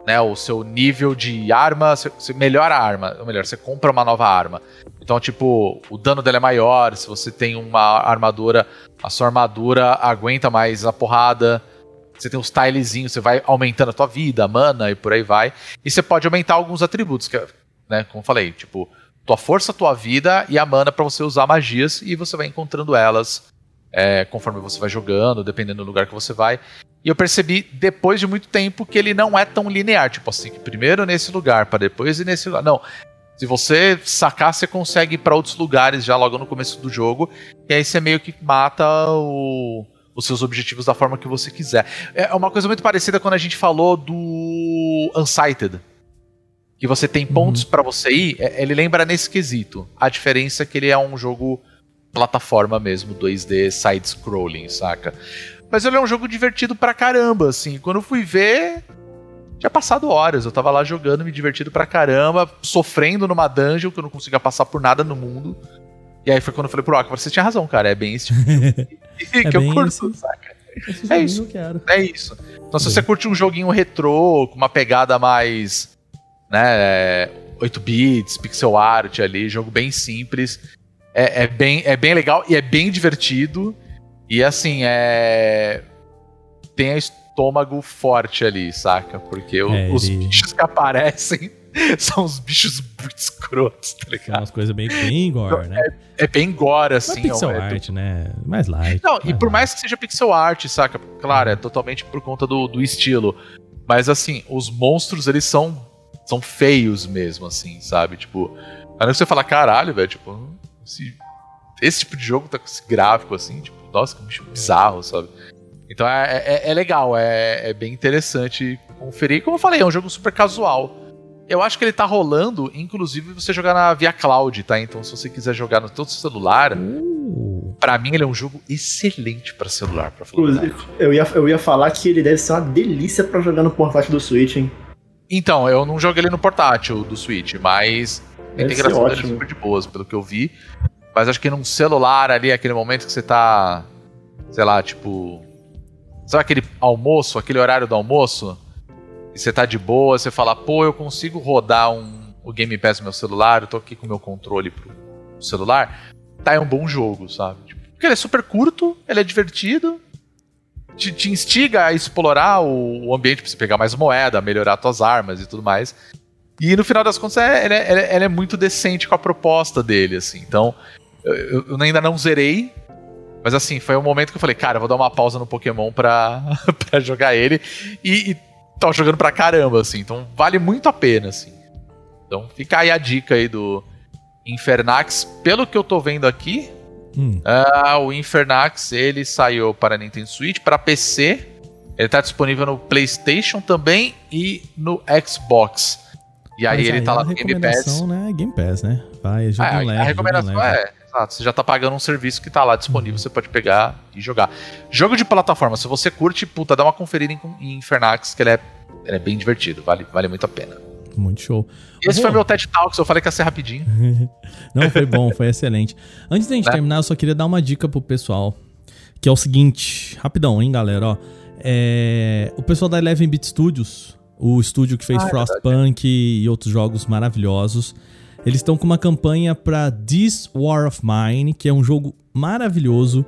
E: né, o seu nível de arma, você melhora a arma, ou melhor, você compra uma nova arma. Então, tipo, o dano dela é maior, se você tem uma armadura, a sua armadura aguenta mais a porrada. Você tem os tilezinhos, você vai aumentando a tua vida, a mana e por aí vai. E você pode aumentar alguns atributos, que, é, né, como eu falei, tipo, tua força, tua vida e a mana para você usar magias e você vai encontrando elas é, conforme você vai jogando, dependendo do lugar que você vai. E eu percebi depois de muito tempo que ele não é tão linear, tipo assim, que primeiro nesse lugar, para depois ir nesse lugar. Não. Se você sacar, você consegue ir pra outros lugares já logo no começo do jogo, e aí você meio que mata o- os seus objetivos da forma que você quiser. É uma coisa muito parecida quando a gente falou do Unsighted. Que você tem pontos pra você ir, é- ele lembra nesse quesito. A diferença é que ele é um jogo plataforma mesmo, 2D side-scrolling, saca? Mas ele é um jogo divertido pra caramba, assim. Quando eu fui ver, tinha passado horas. Eu tava lá jogando, me divertido pra caramba, sofrendo numa dungeon que eu não conseguia passar por nada no mundo. E aí foi quando eu falei pro Aka, você tinha razão, cara, é bem esse tipo de
F: É
E: que eu curto, saca? É isso. É isso. Então, se você curte um joguinho retrô, com uma pegada mais. né, 8 bits, pixel art ali, jogo bem simples, é, é bem, é bem legal e é bem divertido. E assim, é. Tem a estômago forte ali, saca? Porque o-
F: É,
E: os
F: ele-
E: bichos que aparecem são os bichos muito escrotos, tá
F: São
E: ligado?
F: umas coisas bem, bem gore, né?
E: É bem gore, assim.
F: é pixel
E: é- é-
F: art, né? Mais light.
E: não, e
F: mais
E: por
F: light.
E: mais que seja pixel art, saca? Claro, é totalmente por conta do, do estilo. Mas assim, os monstros, eles são, são feios mesmo, assim, sabe? Tipo, a não você falar, caralho, velho, tipo, esse, esse tipo de jogo tá com esse gráfico, assim, tipo, nossa, que bicho bizarro, sabe? Então é, é, é legal, é, é bem interessante conferir. Como eu falei, é um jogo super casual. Eu acho que ele tá rolando, inclusive, você jogar na Via Cloud, tá? Então, se você quiser jogar no teu celular,
F: Uh,
E: Pra mim, ele é um jogo excelente pra celular, pra falar
G: eu ia, eu ia falar que ele deve ser uma delícia pra jogar no portátil do Switch, hein?
E: Então, eu não joguei ele no portátil do Switch, mas a integração dele é super de boas, pelo que eu vi. Mas acho que num celular ali, aquele momento que você tá, sei lá, tipo. Sabe aquele almoço, aquele horário do almoço? E você tá de boa, você fala, pô, eu consigo rodar um, o Game Pass no meu celular, eu tô aqui com o meu controle pro celular. Tá, é um bom jogo, sabe? Tipo, porque ele é super curto, ele é divertido. te, te instiga a explorar o, o ambiente pra você pegar mais moeda, melhorar suas armas e tudo mais. E no final das contas, é, ele, é, é- é muito decente com a proposta dele, assim. Então, eu, eu ainda não zerei. Mas assim, foi um momento que eu falei, cara, eu vou dar uma pausa no Pokémon pra, pra jogar ele. E, e tava jogando pra caramba, assim. Então vale muito a pena, assim. Então fica aí a dica aí do Infernax. Pelo que eu tô vendo aqui,
F: Hum,
E: ah, o Infernax ele saiu para Nintendo Switch, para PC. Ele tá disponível no PlayStation também e no Xbox. E aí
F: mas
E: ele tá
F: a
E: lá no Game Pass.
F: recomendação, né? Game Pass, né? Vai, jogo
E: Ah,
F: leve.
E: a recomendação é, exato, você já tá pagando um serviço que tá lá disponível, você pode pegar e jogar. Jogo de plataforma, se você curte, puta, dá uma conferida em, em Infernax, que ele é, ele é bem divertido, vale, vale muito a pena.
F: Muito show.
E: Esse foi meu TED Talks, eu falei que ia ser rapidinho.
F: Não, foi bom, foi excelente. Antes da gente
E: Né?
F: terminar, eu só queria dar uma dica pro pessoal. Que é o seguinte, rapidão, hein, galera, ó. É, o pessoal da Eleven Bit Studios, o estúdio que fez
E: Ah, é
F: Frostpunk e outros jogos maravilhosos, eles estão com uma campanha pra This War of Mine, que é um jogo maravilhoso.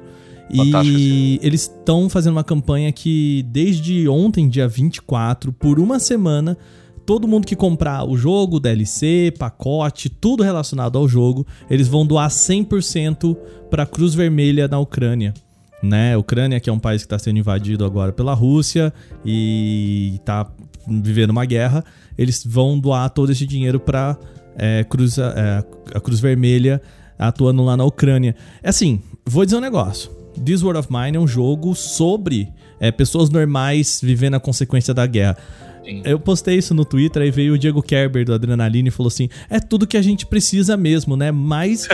E: Fantástico,
F: E eles estão fazendo uma campanha que desde ontem, dia 24, por uma semana, todo mundo que comprar o jogo, DLC, pacote, tudo relacionado ao jogo, eles vão doar 100% para a Cruz Vermelha na Ucrânia. Né? A Ucrânia, que é um país que está sendo invadido agora pela Rússia e está vivendo uma guerra, eles vão doar todo esse dinheiro para Cruz, é, a Cruz Vermelha atuando lá na Ucrânia. É assim, vou dizer um negócio. This World of Mine é um jogo sobre é, pessoas normais vivendo a consequência da guerra.
E: Sim.
F: Eu postei isso no Twitter, aí veio o Diego Kerber do Adrenaline e falou assim: é tudo que a gente precisa mesmo, né? Mas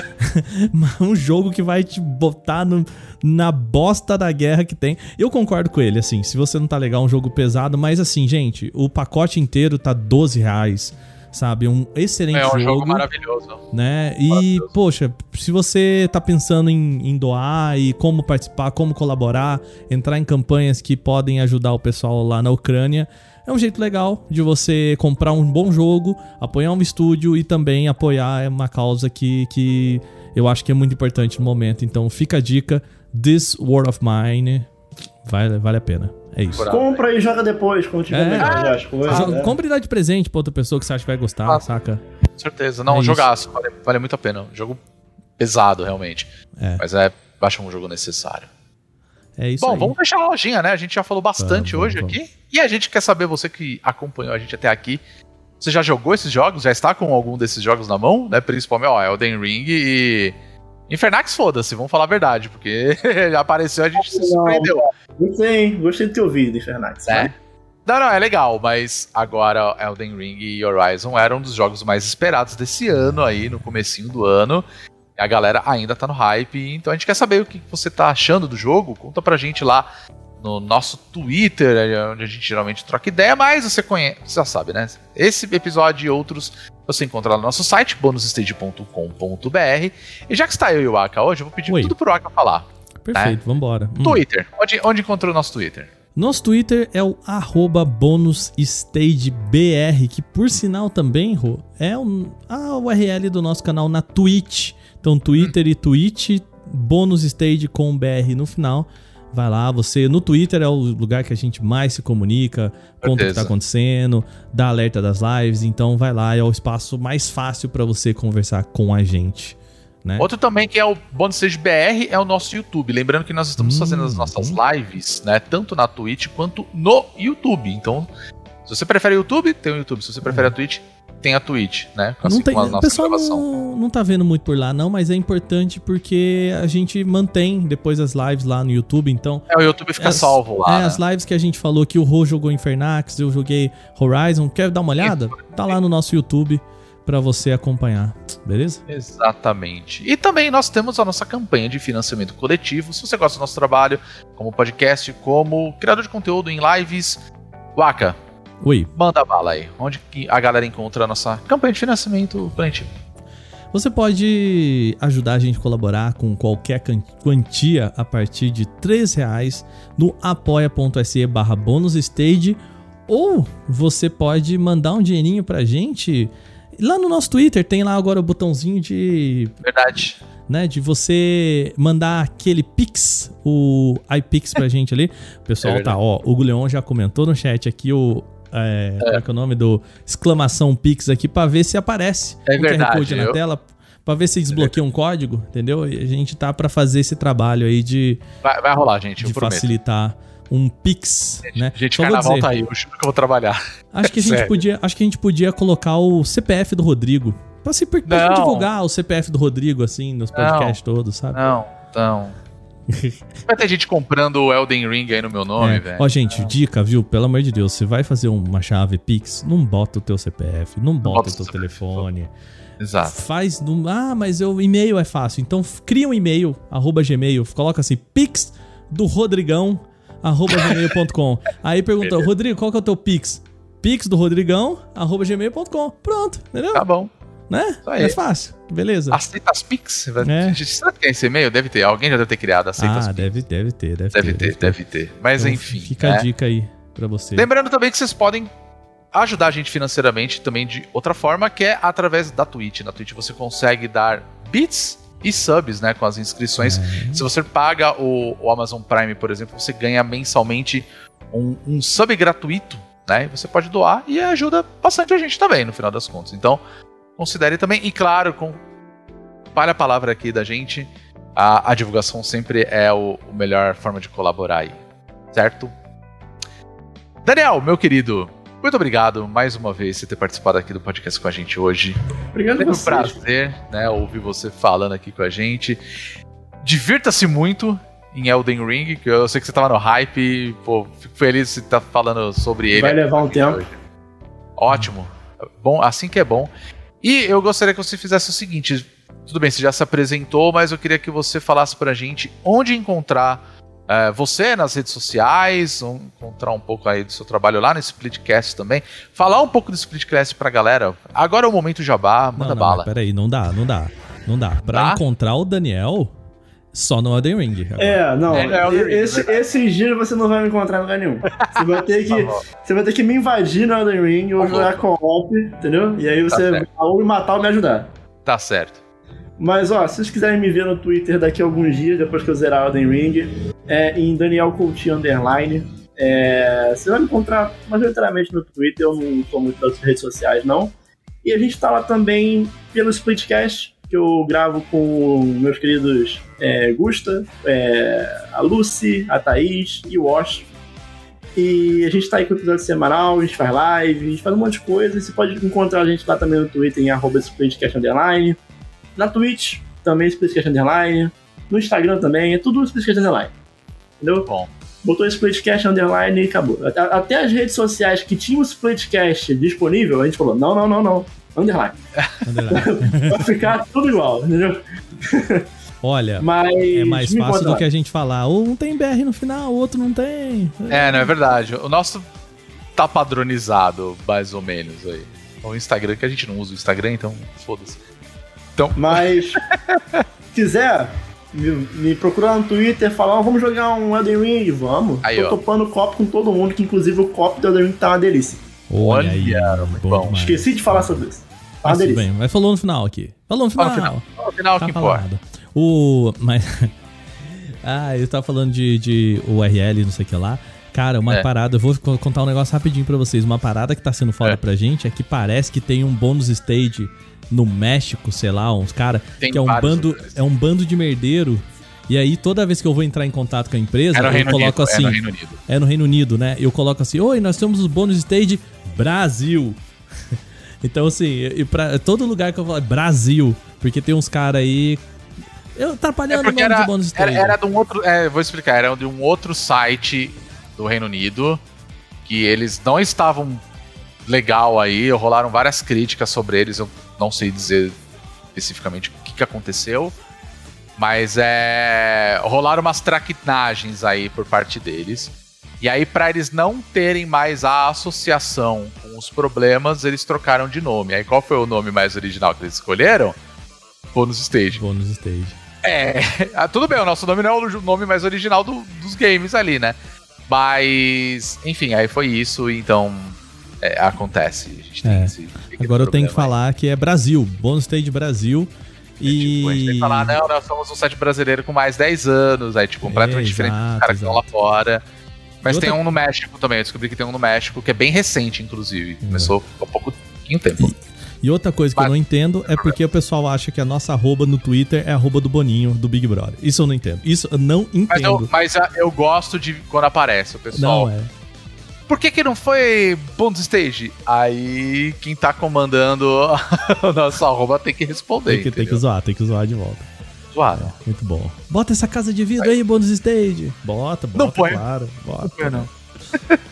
F: um jogo que vai te botar no- na bosta da guerra que tem. Eu concordo com ele, assim, se você não tá legal, é um jogo pesado, mas assim, gente, o pacote inteiro tá 12 reais, sabe? Um excelente
E: É um jogo,
F: jogo
E: maravilhoso.
F: né? E,
E: Maravilhoso.
F: poxa, se você tá pensando em, em doar e como participar, como colaborar, entrar em campanhas que podem ajudar o pessoal lá na Ucrânia, é um jeito legal de você comprar um bom jogo, apoiar um estúdio e também apoiar uma causa que, que eu acho que é muito importante no momento. Então fica a dica: This World of Mine vale, vale a pena. É isso.
G: Compra e joga depois, quando tiver
F: É.
G: melhor as coisas. Né?
F: Compre e dá de presente pra outra pessoa que você acha que vai gostar,
E: Ah.
F: saca?
E: Com certeza. Não,
F: É
E: um jogaço, vale, vale muito a pena. Um jogo pesado, realmente.
F: É.
E: Mas é, acho um jogo necessário.
F: É isso
E: Bom,
F: aí.
E: vamos fechar a lojinha, né? A gente já falou bastante
F: Vamos,
E: hoje
F: vamos,
E: aqui. E a gente quer saber, você que acompanhou a gente até aqui, você já jogou esses jogos? Já está com algum desses jogos na mão? Né? Principalmente, ó, Elden Ring e. Infernax, foda-se, vamos falar a verdade, porque já apareceu a gente se
G: Não.
E: surpreendeu.
G: Gostei, gostei de ter ouvido, Infernax.
E: né? Não, não, é legal, mas agora Elden Ring e Horizon eram um dos jogos mais esperados desse ano aí, no comecinho do ano. E a galera ainda tá no hype, então a gente quer saber o que você tá achando do jogo. Conta pra gente lá no nosso Twitter, onde a gente geralmente troca ideia, mas você conhece, você já sabe, né? Esse episódio e outros você encontra lá no nosso site, bonusstage.com.br. E já que está eu e o Aka hoje, eu vou pedir
F: Oi.
E: tudo pro Aka falar.
F: Perfeito, vambora. Hum.
E: Twitter, onde, onde encontrou o nosso Twitter?
F: Nosso Twitter é o arroba bonusstagebr, que por sinal também, Rô, é um- a URL do nosso canal na Twitch. Então, Twitter e Twitch, bonusstage com BR no final. Vai lá, você no Twitter é o lugar que a gente mais se comunica, conta o que
E: Certeza.
F: tá acontecendo, dá alerta das lives, então vai lá, é o espaço mais fácil pra você conversar com a gente, né?
E: Outro também que é o Bônus Stage BR é o nosso YouTube. Lembrando que nós estamos
F: Hum,
E: fazendo as nossas
F: hum.
E: lives, né? Tanto na Twitch quanto no YouTube. Então, se você prefere o YouTube, tem o YouTube. Se você prefere a Twitch, tem a Twitch, né?
F: Não tem,
E: como a
F: o
E: nossa
F: pessoal não, não tá vendo muito por lá, não, mas é importante porque a gente mantém depois as lives lá no YouTube, então.
E: É, o YouTube fica
F: as-
E: salvo lá.
F: É,
E: né?
F: as lives que a gente falou que o Rô jogou Infernax, eu joguei Horizon. Quer dar uma olhada? Tá lá no nosso YouTube pra você acompanhar, beleza?
E: Exatamente. E também nós temos a nossa campanha de financiamento coletivo. Se você gosta do nosso trabalho, como podcast, como criador de conteúdo em lives, Waka,
F: Oi.
E: manda bala aí. Onde que a galera encontra a nossa campanha de financiamento coletivo?
F: Você pode ajudar a gente a colaborar com qualquer quantia a partir de R$ reais no apoia.se barra bonusstage ou você pode mandar um dinheirinho pra gente lá no nosso Twitter, tem lá agora o botãozinho de
E: Verdade.
F: né? De você mandar aquele Pix, o iPix pra gente ali. O pessoal
E: É
F: tá, ó, o Guleon já comentou no chat aqui o. É, é que é o nome do exclamação Pix aqui pra ver se aparece
E: É
F: o QR Code na tela, pra ver se desbloqueia um código, entendeu? E a gente tá pra fazer esse trabalho aí de,
E: Vai, vai rolar, gente,
F: de facilitar um Pix, né?
E: Gente,
F: Só
E: carnaval
F: dizer,
E: tá aí, eu juro que eu vou trabalhar.
F: Acho que a gente podia, acho que a gente podia colocar o CPF do Rodrigo. Pra, se, pra
E: Não.
F: gente divulgar o CPF do Rodrigo, assim, nos podcasts todos, sabe?
E: Não, não. Vai ter gente comprando o Elden Ring aí no meu nome,
F: É.
E: velho.
F: Ó, gente, dica, viu? Pelo amor de Deus, você vai fazer uma chave Pix, não bota o teu CPF, não bota
E: bota
F: o teu telefone.
E: Exato.
F: Faz no. Ah, mas o e-mail é fácil. Então cria um e-mail, arroba gmail, coloca assim, Pix do Rodrigão, arroba gmail.com. Aí pergunta, Rodrigo, qual que é o teu Pix? Pix do Rodrigão, arroba gmail.com. Pronto, entendeu?
E: Tá bom.
F: Né? É fácil. Beleza.
E: Aceita as Pix?
F: É.
E: Será que tem esse e-mail? Deve ter. Alguém já deve ter criado. Aceita as
F: ah,
E: Pix.
F: deve, deve ter, deve,
E: Deve ter, deve ter. Mas
F: Então,
E: enfim.
F: Fica
E: né?
F: a dica aí pra você.
E: Lembrando também que vocês podem ajudar a gente financeiramente também de outra forma, que é através da Twitch. Na Twitch você consegue dar bits e subs, né, com as inscrições.
F: É.
E: Se você paga o, o Amazon Prime, por exemplo, você ganha mensalmente um, um sub gratuito, né? E você pode doar e ajuda bastante a gente também, no final das contas. Então, considere também. E claro, com para a palavra aqui da gente, a, a divulgação sempre é o, o melhor forma de colaborar aí, certo? Daniel, meu querido, muito obrigado mais uma vez por ter participado aqui do podcast com a gente hoje.
G: Obrigado
E: Sempre um prazer, né, ouvir você falando aqui com a gente. Divirta-se muito em Elden Ring, que eu sei que você tava no hype, pô, fico feliz de estar falando sobre ele.
G: Vai levar um tempo.
E: hoje. Ótimo. Bom, assim que é bom. E eu gostaria que você fizesse o seguinte, tudo bem, você já se apresentou, mas eu queria que você falasse pra gente onde encontrar é, você nas redes sociais, encontrar um pouco aí do seu trabalho lá no Splitcast também. Falar um pouco do Splitcast pra galera. Agora é o momento jabá,
F: Não,
E: manda
F: não,
E: bala.
F: mas peraí, não dá, não dá. Não dá. Pra
E: Dá?
F: encontrar o Daniel, só no Elden Ring. agora.
G: É, não.
E: É, é Elden Ring,
G: esse, dias você não vai me encontrar em lugar nenhum. Você vai ter
E: Tá
G: que,
E: bom.
G: você vai ter que me invadir no Elden Ring ou
E: Tá
G: jogar co-op, entendeu? E aí
E: Tá
G: você vai ou me matar ou me ajudar.
E: Tá certo.
G: Mas ó, se vocês quiserem me ver no Twitter daqui a alguns dias, depois que eu zerar Elden Ring, é em Daniel Coutinho Underline. É, você vai me encontrar majoritariamente no Twitter, eu não sou muito das redes sociais, não. E a gente tá lá também pelo Splitcast, que eu gravo com meus queridos é, Gusta, é, a Lucy, a Thaís e o Wash. E a gente tá aí com episódio semanal, a gente faz live, a gente faz um monte de coisa. Você pode encontrar a gente lá também no Twitter em arroba Underline. Na Twitch, também Splitcast Underline. No Instagram também, é tudo Splitcast Underline. Entendeu?
E: Bom.
G: Botou Splitcast Underline e acabou. Até, até as redes sociais que tinham o Splitcast disponível, a gente falou, não, não, não, não. Underline.
F: Underline.
G: Vai ficar tudo igual, entendeu?
F: Olha,
G: Mas.
F: é mais fácil do que a gente falar. Um tem BR no final, o outro não tem.
E: É, não é verdade. O nosso tá padronizado, mais ou menos aí. O Instagram, que a gente não usa o Instagram, então foda-se. Então,
G: Mas. quiser, me, me procurar no Twitter e falar, vamos jogar um Elden Ring, vamos.
E: Aí,
G: Tô
E: ó.
G: topando copo com todo mundo, que inclusive o copo do Elden Ring tá uma delícia.
F: Olha aí,
E: Olha,
F: bom,
E: bom.
F: demais.
G: Esqueci de falar sobre isso. Uma
F: Mas tudo bem, mas falou no final aqui. Falou no final.
E: Fala no final. no final,
F: Tá
E: que importa.
F: falado. O. Mas. ah, eu tava falando de, de URL, não sei o que lá. Cara, uma
E: É.
F: parada, eu vou co- contar um negócio rapidinho pra vocês. Uma parada que tá sendo foda
E: É.
F: pra gente é que parece que tem um bônus stage no México, sei lá, uns cara,
E: Tem
F: que é um bando,
E: lugares.
F: é um bando de merdeiro. E aí, toda vez que eu vou entrar em contato com a empresa,
E: É
F: eu
E: Reino
F: coloco
E: Unido.
F: assim.
E: É no Reino Unido.
F: É no Reino Unido, né? Eu coloco assim, oi, nós temos os bônus stage Brasil. então, assim, e pra todo lugar que eu falo, Brasil. Porque tem uns caras aí. Eu
E: É
F: atrapalhando o
E: porque
F: nome
E: era,
F: de bônus
E: era,
F: stage.
E: era de um outro. É, vou explicar, era de um outro site do Reino Unido que eles não estavam legal aí, rolaram várias críticas sobre eles, eu não sei dizer especificamente o que, que aconteceu, mas é. rolaram umas traquinagens aí por parte deles. E aí, pra eles não terem mais a associação com os problemas, eles trocaram de nome. Aí, qual foi o nome mais original que eles escolheram? Bônus Stage.
F: Bônus stage.
E: É, ah, tudo bem, o nosso nome não é o nome mais original do- dos games ali, né? Mas, enfim, aí foi isso, então é, acontece. A gente tem
F: É. Agora eu tenho que
E: aí.
F: falar que é Brasil. Bônus stage Brasil. E...
E: Tipo, a gente tem que falar, não, nós somos um site brasileiro com mais 10 anos, aí, tipo, completamente
F: É,
E: diferente dos caras que estão lá fora. Mas
F: E
E: tem
F: outra-
E: um no México também, eu descobri que tem um no México, que é bem recente, inclusive. Começou há pouco tempo.
F: E outra coisa que
E: Mas-
F: eu não entendo é porque o pessoal acha que a nossa arroba no Twitter é arroba do Boninho, do Big Brother. Isso eu não entendo. Isso eu não
E: Mas, eu,
F: entendo.
E: mas eu gosto de quando aparece o pessoal.
F: Não, é.
E: Por que, que não foi bonus stage? Aí quem tá comandando o nosso arroba tem que responder.
F: Tem que, tem que zoar, tem que zoar de volta.
E: Zoado.
F: Muito bom. Bota essa casa de vidro aí, bônus stage. Bota, bota,
E: Não põe.
F: claro. Bota.
E: Não, não.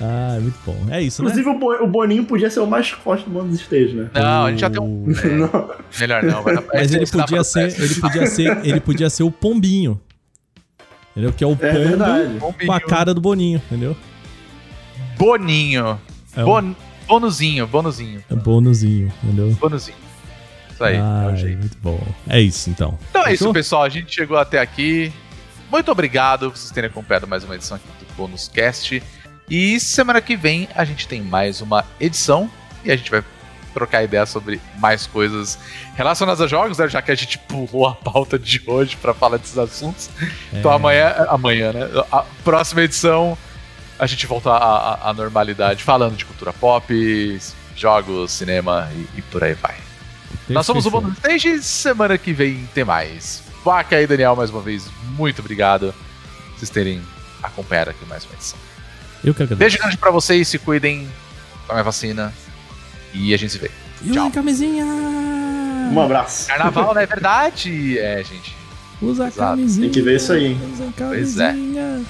F: Ah, é muito bom. É isso, né?
G: Inclusive, o, Bo- o Boninho podia ser o mascote do Bônus Stage, né?
E: Não, a gente já tem um.
F: O-
G: Não.
E: Melhor não, vai dar-
F: Mas ele podia ser, ele podia ser, ele podia ser o pombinho. Entendeu? Que é o
G: É
F: pombo
G: verdade.
F: com a cara do Boninho, entendeu?
E: Boninho.
F: É um
E: Bon... Bonuzinho, bonuzinho,
F: é bonuzinho, entendeu?
E: bonuzinho. Isso aí, é o jeito.
F: muito bom. É isso então.
E: Então é isso,
F: Fechou?
E: pessoal. A gente chegou até aqui. Muito obrigado por vocês terem acompanhado mais uma edição aqui do Bônus Cast. E semana que vem a gente tem mais uma edição e a gente vai trocar ideia sobre mais coisas relacionadas a jogos, né? Já que a gente pulou a pauta de hoje para falar desses assuntos. Então
F: É.
E: amanhã, amanhã, né? A próxima edição a gente volta à, à- normalidade, falando de cultura pop, jogos, cinema e, e por aí vai. Nós somos o. Bônus Stage. Semana que vem tem mais. Vaca e Daniel, mais uma vez, muito obrigado por vocês terem acompanhado aqui mais uma edição.
F: Eu que agradeço.
E: Beijo grande pra vocês, se cuidem, tomem a vacina e a gente se vê.
F: E
E: Tchau.
F: uma camisinha!
G: Um abraço.
E: Carnaval, não é verdade? É, gente.
F: Usa a camisinha.
G: Tem que ver isso aí, hein?
F: Usa a
E: Pois é.
F: camisinha.